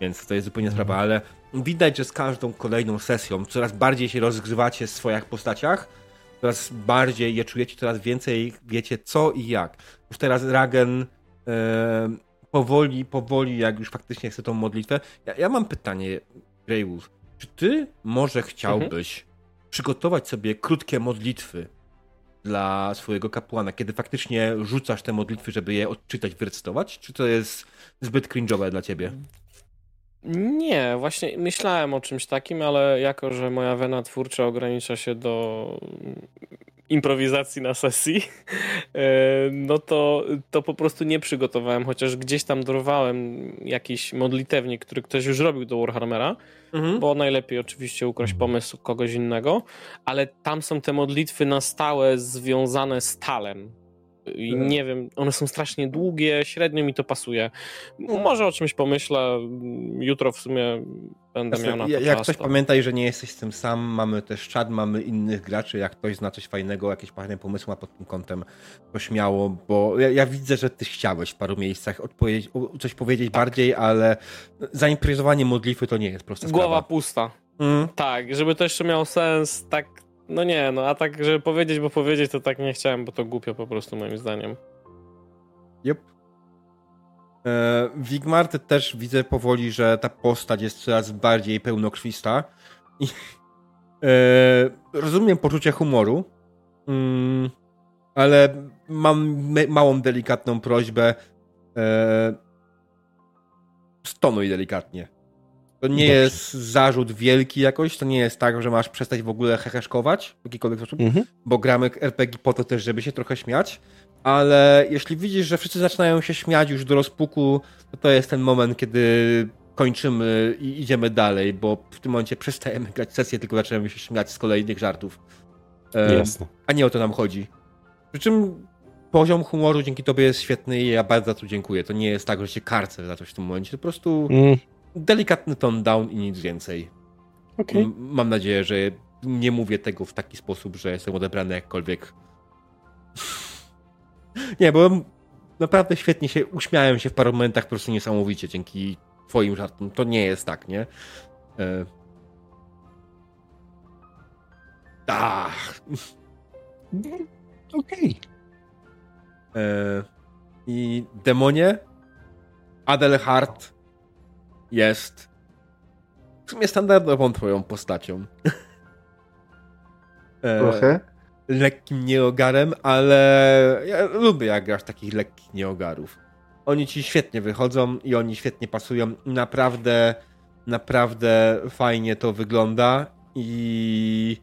Więc to jest zupełnie Mhm. sprawa, ale widać, że z każdą kolejną sesją coraz bardziej się rozgrywacie w swoich postaciach, coraz bardziej je czujecie, coraz więcej wiecie co i jak. Już teraz Ragen e, powoli, powoli, jak już faktycznie chce tą modlitwę. Ja, ja mam pytanie, Greywolf. Czy ty może chciałbyś przygotować sobie krótkie modlitwy dla swojego kapłana, kiedy faktycznie rzucasz te modlitwy, żeby je odczytać, wyrecytować? Czy to jest zbyt cringe'owe dla ciebie? Nie, właśnie myślałem o czymś takim, ale jako, że moja wena twórcza ogranicza się do improwizacji na sesji, [laughs] e, no to, to po prostu nie przygotowałem, chociaż gdzieś tam dorwałem jakiś modlitewnik, który ktoś już robił do Warhammera, Mhm. bo najlepiej oczywiście ukraść pomysł kogoś innego, ale tam są te modlitwy na stałe związane z talem. I nie wiem, one są strasznie długie, średnio mi to pasuje. Może o czymś pomyślę, jutro w sumie będę miał na to Ja- Jak czas. ktoś to- pamiętaj, że nie jesteś z tym sam, mamy też czat, mamy innych graczy, jak ktoś zna coś fajnego, jakieś fajne pomysły ma pod tym kątem, to śmiało, bo ja, ja widzę, że ty chciałeś w paru miejscach odpowiedzieć, coś powiedzieć Tak. bardziej, ale zaimprezowanie modlitwy to nie jest prosta Głowa sprawa. pusta. Mm. Tak, żeby to jeszcze miało sens, tak, no nie, no a tak, żeby powiedzieć, bo powiedzieć, to tak nie chciałem, bo to głupio po prostu moim zdaniem. Yep. E, Wigmar też widzę powoli, że ta postać jest coraz bardziej pełnokrwista. I, e, rozumiem poczucie humoru, mm, ale mam małą, delikatną prośbę. E, stonuj delikatnie. To nie Dobrze. jest zarzut wielki jakoś, to nie jest tak, że masz przestać w ogóle heheszkować w jakikolwiek sposób Mhm. bo gramy RPG po to też, żeby się trochę śmiać, ale jeśli widzisz, że wszyscy zaczynają się śmiać już do rozpuku, to to jest ten moment, kiedy kończymy i idziemy dalej, bo w tym momencie przestajemy grać sesję, tylko zaczynamy się śmiać z kolejnych żartów. Jasne. A nie o to nam chodzi. Przy czym poziom humoru dzięki tobie jest świetny i ja bardzo za to dziękuję. To nie jest tak, że się karcę za coś w tym momencie, to po prostu Mm, delikatny tone down i nic więcej. M- Mam nadzieję, że nie mówię tego w taki sposób, że jestem odebrany jakkolwiek. [laughs] nie, bo naprawdę świetnie się uśmiałem się w paru momentach po prostu niesamowicie dzięki twoim żartom. To nie jest tak, nie? E... Ach. [laughs] Okej. E... I demonie Adelhard jest w sumie standardową twoją postacią. [laughs] E, Trochę. lekkim nieogarem, ale ja lubię jak grasz takich lekkich nieogarów. Oni ci świetnie wychodzą i oni świetnie pasują. Naprawdę, naprawdę fajnie to wygląda i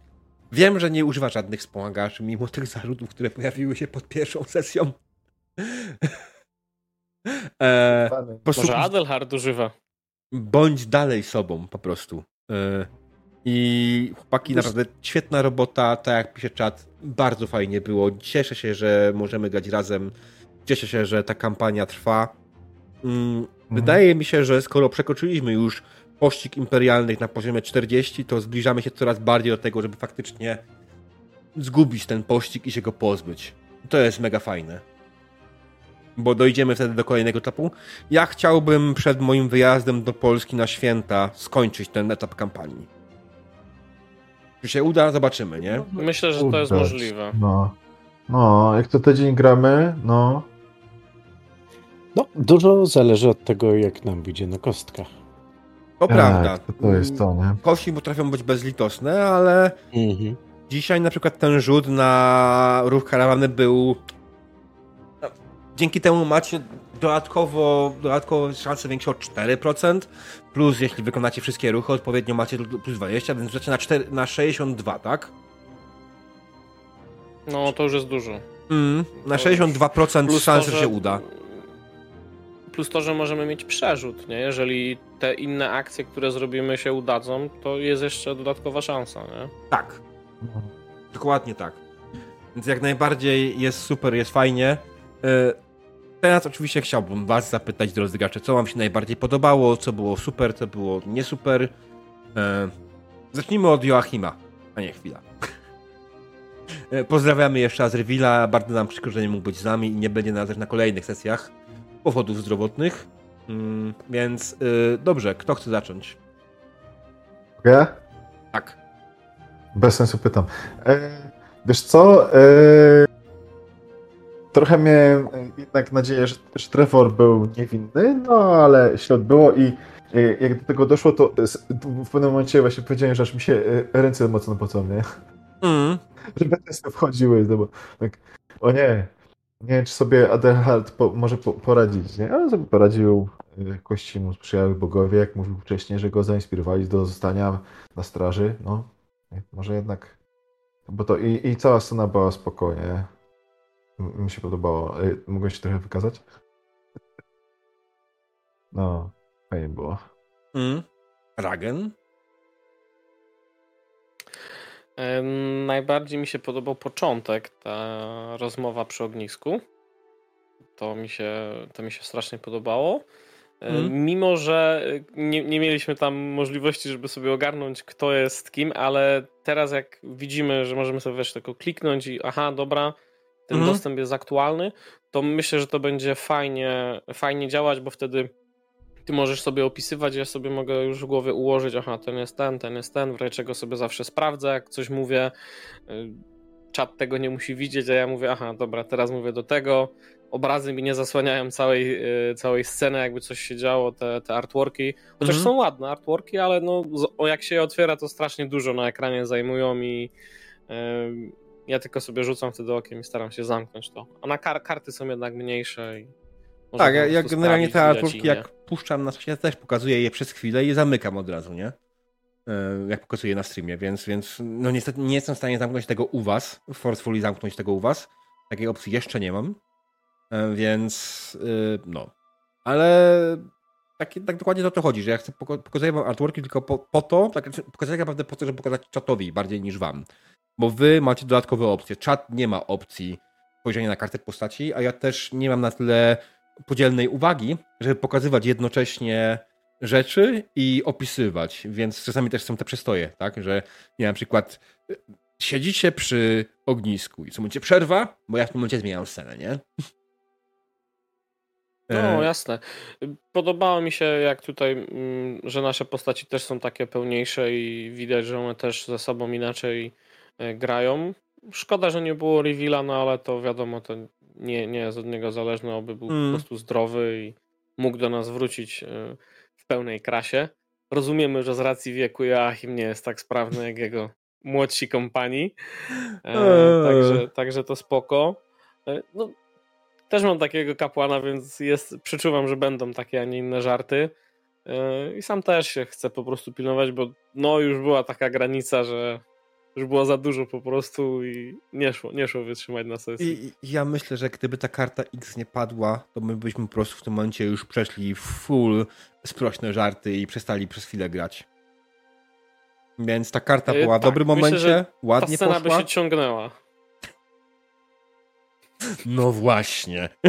wiem, że nie używa żadnych wspomagaczy, mimo tych zarzutów, które pojawiły się pod pierwszą sesją. [laughs] e, po prostu Może Adelhard używa. Bądź dalej sobą po prostu. E, I chłopaki, naprawdę świetna robota, tak jak pisze czat, bardzo fajnie było. Cieszę się, że możemy grać razem. Cieszę się, że ta kampania trwa. Mm, Wydaje mi się, że skoro przekroczyliśmy już pościg imperialnych na poziomie 40, to zbliżamy się coraz bardziej do tego, żeby faktycznie zgubić ten pościg i się go pozbyć. To jest mega fajne. Bo dojdziemy wtedy do kolejnego etapu. Ja chciałbym przed moim wyjazdem do Polski na święta skończyć ten etap kampanii. Czy się uda? Zobaczymy, nie? Myślę, że to jest Udać. możliwe. No. No, jak to tydzień gramy, no. No, dużo zależy od tego, jak nam wyjdzie na kostkach. To prawda. Tak, to, to jest to, nie? Kości potrafią być bezlitosne, ale Mhm. dzisiaj na przykład ten rzut na ruch karawany był. Dzięki temu macie dodatkowo, dodatkowo szanse większe o 4%, plus jeśli wykonacie wszystkie ruchy, odpowiednio macie plus 20, więc rzucacie na, 4, na 62, tak? No to już jest dużo. Mm, na 62% Plus szans, że się uda. Plus to, że możemy mieć przerzut, nie? Jeżeli te inne akcje, które zrobimy się udadzą, to jest jeszcze dodatkowa szansa, nie? Tak. Dokładnie tak. Więc jak najbardziej jest super, jest fajnie. Yy, Teraz oczywiście chciałbym was zapytać, drodzy gracze, co wam się najbardziej podobało, co było super, co było nie super. Yy, Zacznijmy od Joachima. A nie, chwila. Yy, Pozdrawiamy jeszcze raz Rewila. Bardzo nam przykro, że nie mógł być z nami i nie będzie nas też na kolejnych sesjach z powodów zdrowotnych. Yy, Więc yy, dobrze, kto chce zacząć? Ja? Tak. Bez sensu pytam. E, wiesz co? E, trochę miałem jednak nadzieję, że, że Trevor był niewinny, no ale się odbyło i e, jak do tego doszło, to w pewnym momencie właśnie powiedziałem, że aż mi się e, ręce mocno pocą, nie? Mm. [laughs] Że będę wchodziły, no bo tak, o nie, nie wiem, czy sobie Adelhard po, może po, poradzić, nie? Ale sobie poradził, e, kości mu sprzyjały bogowie, jak mówił wcześniej, że go zainspirowali do zostania na straży, no. Może jednak, bo to i, i cała scena była spokojnie. Mi się podobało. Ej, Mogę się trochę wykazać? No, fajnie było. Mm. Ragen? Em, Najbardziej mi się podobał początek, ta rozmowa przy ognisku. To mi się, to mi się strasznie podobało. Em, Mhm. Mimo, że nie, nie mieliśmy tam możliwości, żeby sobie ogarnąć, kto jest kim, ale teraz jak widzimy, że możemy sobie wiesz, tylko kliknąć i aha, dobra, ten Mhm. dostęp jest aktualny, to myślę, że to będzie fajnie, fajnie działać, bo wtedy ty możesz sobie opisywać, ja sobie mogę już w głowie ułożyć, aha, ten jest ten, ten jest ten, w razie czego sobie zawsze sprawdzę, jak coś mówię, y, czat tego nie musi widzieć, a ja mówię, aha, dobra, teraz mówię do tego, obrazy mi nie zasłaniają całej, y, całej sceny, jakby coś się działo, te, te artworki, chociaż Mhm. są ładne artworki, ale no, jak się je otwiera, to strasznie dużo na ekranie zajmują i y, ja tylko sobie rzucam wtedy okiem i staram się zamknąć to, a na kar karty są jednak mniejsze i Tak, ja, generalnie te artworki jak puszczam na świecie, też pokazuję je przez chwilę i je zamykam od razu, nie? E, Jak pokazuję na streamie, więc, więc no niestety nie jestem w stanie zamknąć tego u was, forcefully zamknąć tego u was. Takiej opcji jeszcze nie mam. E, Więc y, no. Ale tak, tak dokładnie o to chodzi, że ja chcę pokazuję wam artworki tylko po, po to, tak, znaczy pokazuję tak naprawdę po to, żeby pokazać czatowi bardziej niż wam. Bo wy macie dodatkowe opcje. Czat nie ma opcji spojrzenia na kartę postaci, a ja też nie mam na tyle podzielnej uwagi, żeby pokazywać jednocześnie rzeczy i opisywać, więc czasami też są te przestoje, tak, że nie na przykład y, siedzicie przy ognisku i co momencie przerwa, bo ja w tym momencie zmieniam scenę, nie? No, E, jasne. Podobało mi się, jak tutaj, mm, że nasze postaci też są takie pełniejsze i widać, że one też ze sobą inaczej e, grają. Szkoda, że nie było reveala, no ale to wiadomo, to nie, nie jest od niego zależne, oby był Mm. po prostu zdrowy i mógł do nas wrócić e, w pełnej krasie. Rozumiemy, że z racji wieku Joachim nie jest tak sprawny jak jego młodsi kompanii, Eee. także, także to spoko. No, też mam takiego kapłana, więc jest, przeczuwam, że będą takie, a nie inne żarty. Yy, I sam też się chcę po prostu pilnować, bo no już była taka granica, że już było za dużo po prostu i nie szło, nie szło wytrzymać na sesji. I ja myślę, że gdyby ta karta X nie padła, to my byśmy po prostu w tym momencie już przeszli full sprośne żarty i przestali przez chwilę grać. Więc ta karta Yy, była w tak, dobrym myślę, momencie, że Ta ładnie scena poszła. by się ciągnęła. No właśnie. [laughs]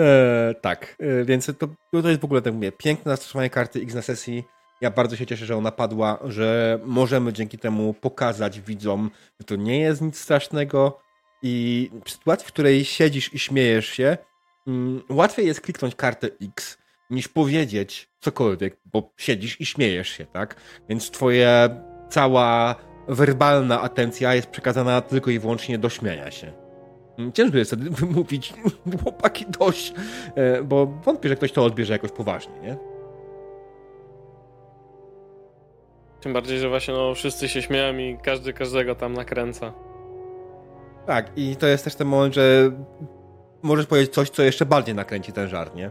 e, tak, e, więc to, to jest w ogóle, tak mówię, piękne zastosowanie karty X na sesji. Ja bardzo się cieszę, że ona padła, że możemy dzięki temu pokazać widzom, że to nie jest nic strasznego i w sytuacji, w której siedzisz i śmiejesz się, mm, łatwiej jest kliknąć kartę X niż powiedzieć cokolwiek, bo siedzisz i śmiejesz się, tak? Więc twoja cała werbalna atencja jest przekazana tylko i wyłącznie do śmiania się. Mm, Ciężko jest wtedy [laughs] wymówić chłopaki dość, e, bo wątpię, że ktoś to odbierze jakoś poważnie, nie? Tym bardziej, że właśnie no, wszyscy się śmieją i każdy każdego tam nakręca. Tak, i to jest też ten moment, że możesz powiedzieć coś, co jeszcze bardziej nakręci ten żart, nie?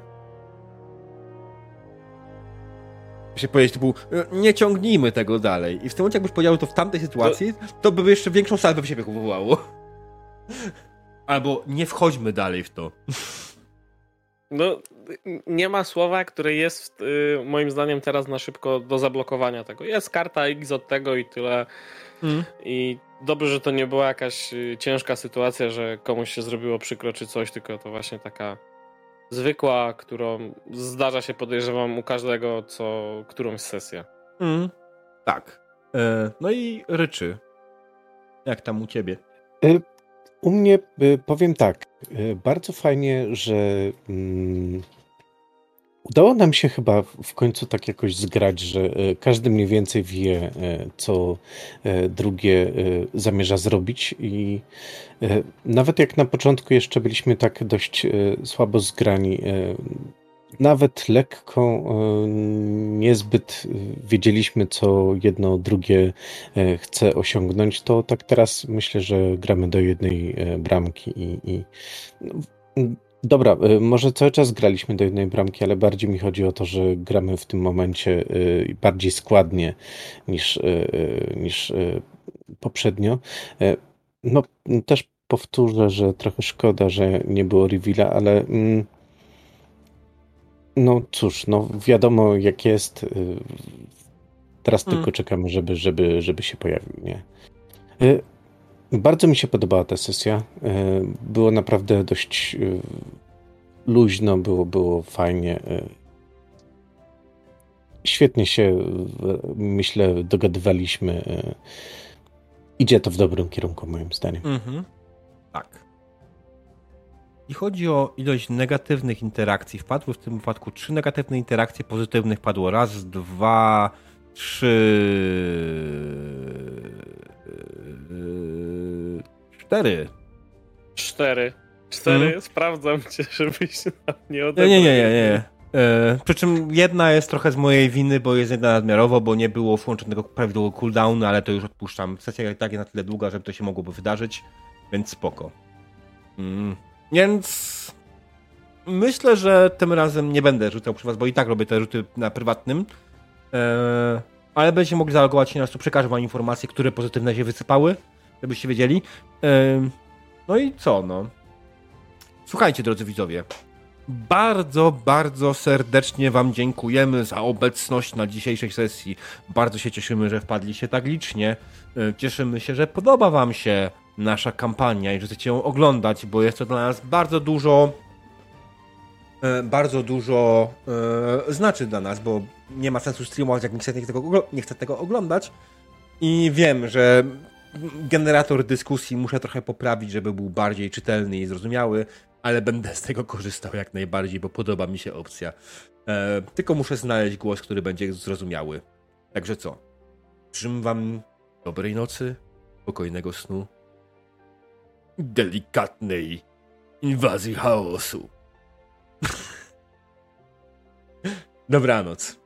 Się powiedzieć typu, e, nie ciągnijmy tego dalej. I w tym momencie jakbyś powiedział to w tamtej sytuacji, to by jeszcze większą salwę w siebie wywołało. [laughs] Albo nie wchodźmy dalej w to. No, nie ma słowa, które jest y, moim zdaniem teraz na szybko do zablokowania tego. Jest karta X od tego i tyle. Mm. I dobrze, że to nie była jakaś y, ciężka sytuacja, że komuś się zrobiło przykro czy coś, tylko to właśnie taka zwykła, którą zdarza się podejrzewam u każdego co którąś sesję. Mm. Tak. E, no i ryczy. Jak tam u ciebie? U mnie y, powiem tak, y, bardzo fajnie, że mm, udało nam się chyba w końcu tak jakoś zgrać, że y, każdy mniej więcej wie, y, co y, drugie zamierza zrobić i nawet jak na początku jeszcze byliśmy tak dość słabo zgrani, nawet lekko niezbyt wiedzieliśmy, co jedno drugie e, chce osiągnąć, to tak teraz myślę, że gramy do jednej e, bramki i, i no, dobra, e, może cały czas graliśmy do jednej bramki, ale bardziej mi chodzi o to, że gramy w tym momencie e, bardziej składnie niż, e, niż poprzednio. No, też powtórzę, że trochę szkoda, że nie było reveala, ale mm, no cóż, no wiadomo jak jest. y, Teraz Mm. tylko czekamy, żeby, żeby, żeby się pojawił, nie? Bardzo mi się podobała ta sesja. Y, Było naprawdę dość y, luźno, było, było fajnie. y. Świetnie się, myślę, dogadywaliśmy. Idzie to w dobrym kierunku, moim zdaniem. Mhm. Tak. I chodzi o ilość negatywnych interakcji. Wpadły w tym wypadku trzy negatywne interakcje, pozytywnych padło raz, dwa, trzy, cztery. Cztery. Cztery, Mhm. sprawdzam cię, żebyś nie odebrał. nie, nie, nie. nie. E, przy czym jedna jest trochę z mojej winy, bo jest jedna nadmiarowo, bo nie było włączonego prawidłowego cooldownu, ale to już odpuszczam. Sesja i tak jest na tyle długa, żeby to się mogłoby wydarzyć, więc spoko. Mm. Więc myślę, że tym razem nie będę rzucał przy was, bo i tak robię te rzuty na prywatnym. E, ale będziecie mogli zalogować się na to, przekażę wam informacje, które pozytywne się wysypały, żebyście wiedzieli. No i co, no. Słuchajcie, drodzy widzowie. Bardzo, bardzo serdecznie Wam dziękujemy za obecność na dzisiejszej sesji. Bardzo się cieszymy, że wpadliście tak licznie. E, Cieszymy się, że podoba Wam się nasza kampania i że chcecie ją oglądać, bo jest to dla nas bardzo dużo. e, Bardzo dużo e, znaczy dla nas, bo nie ma sensu streamować, jak oglo- nie chcecie tego oglądać. I wiem, że generator dyskusji muszę trochę poprawić, żeby był bardziej czytelny i zrozumiały, ale będę z tego korzystał jak najbardziej, bo podoba mi się opcja. E, tylko muszę znaleźć głos, który będzie zrozumiały. Także co? Życzę wam dobrej nocy, spokojnego snu, delikatnej inwazji chaosu. [laughs] Dobranoc.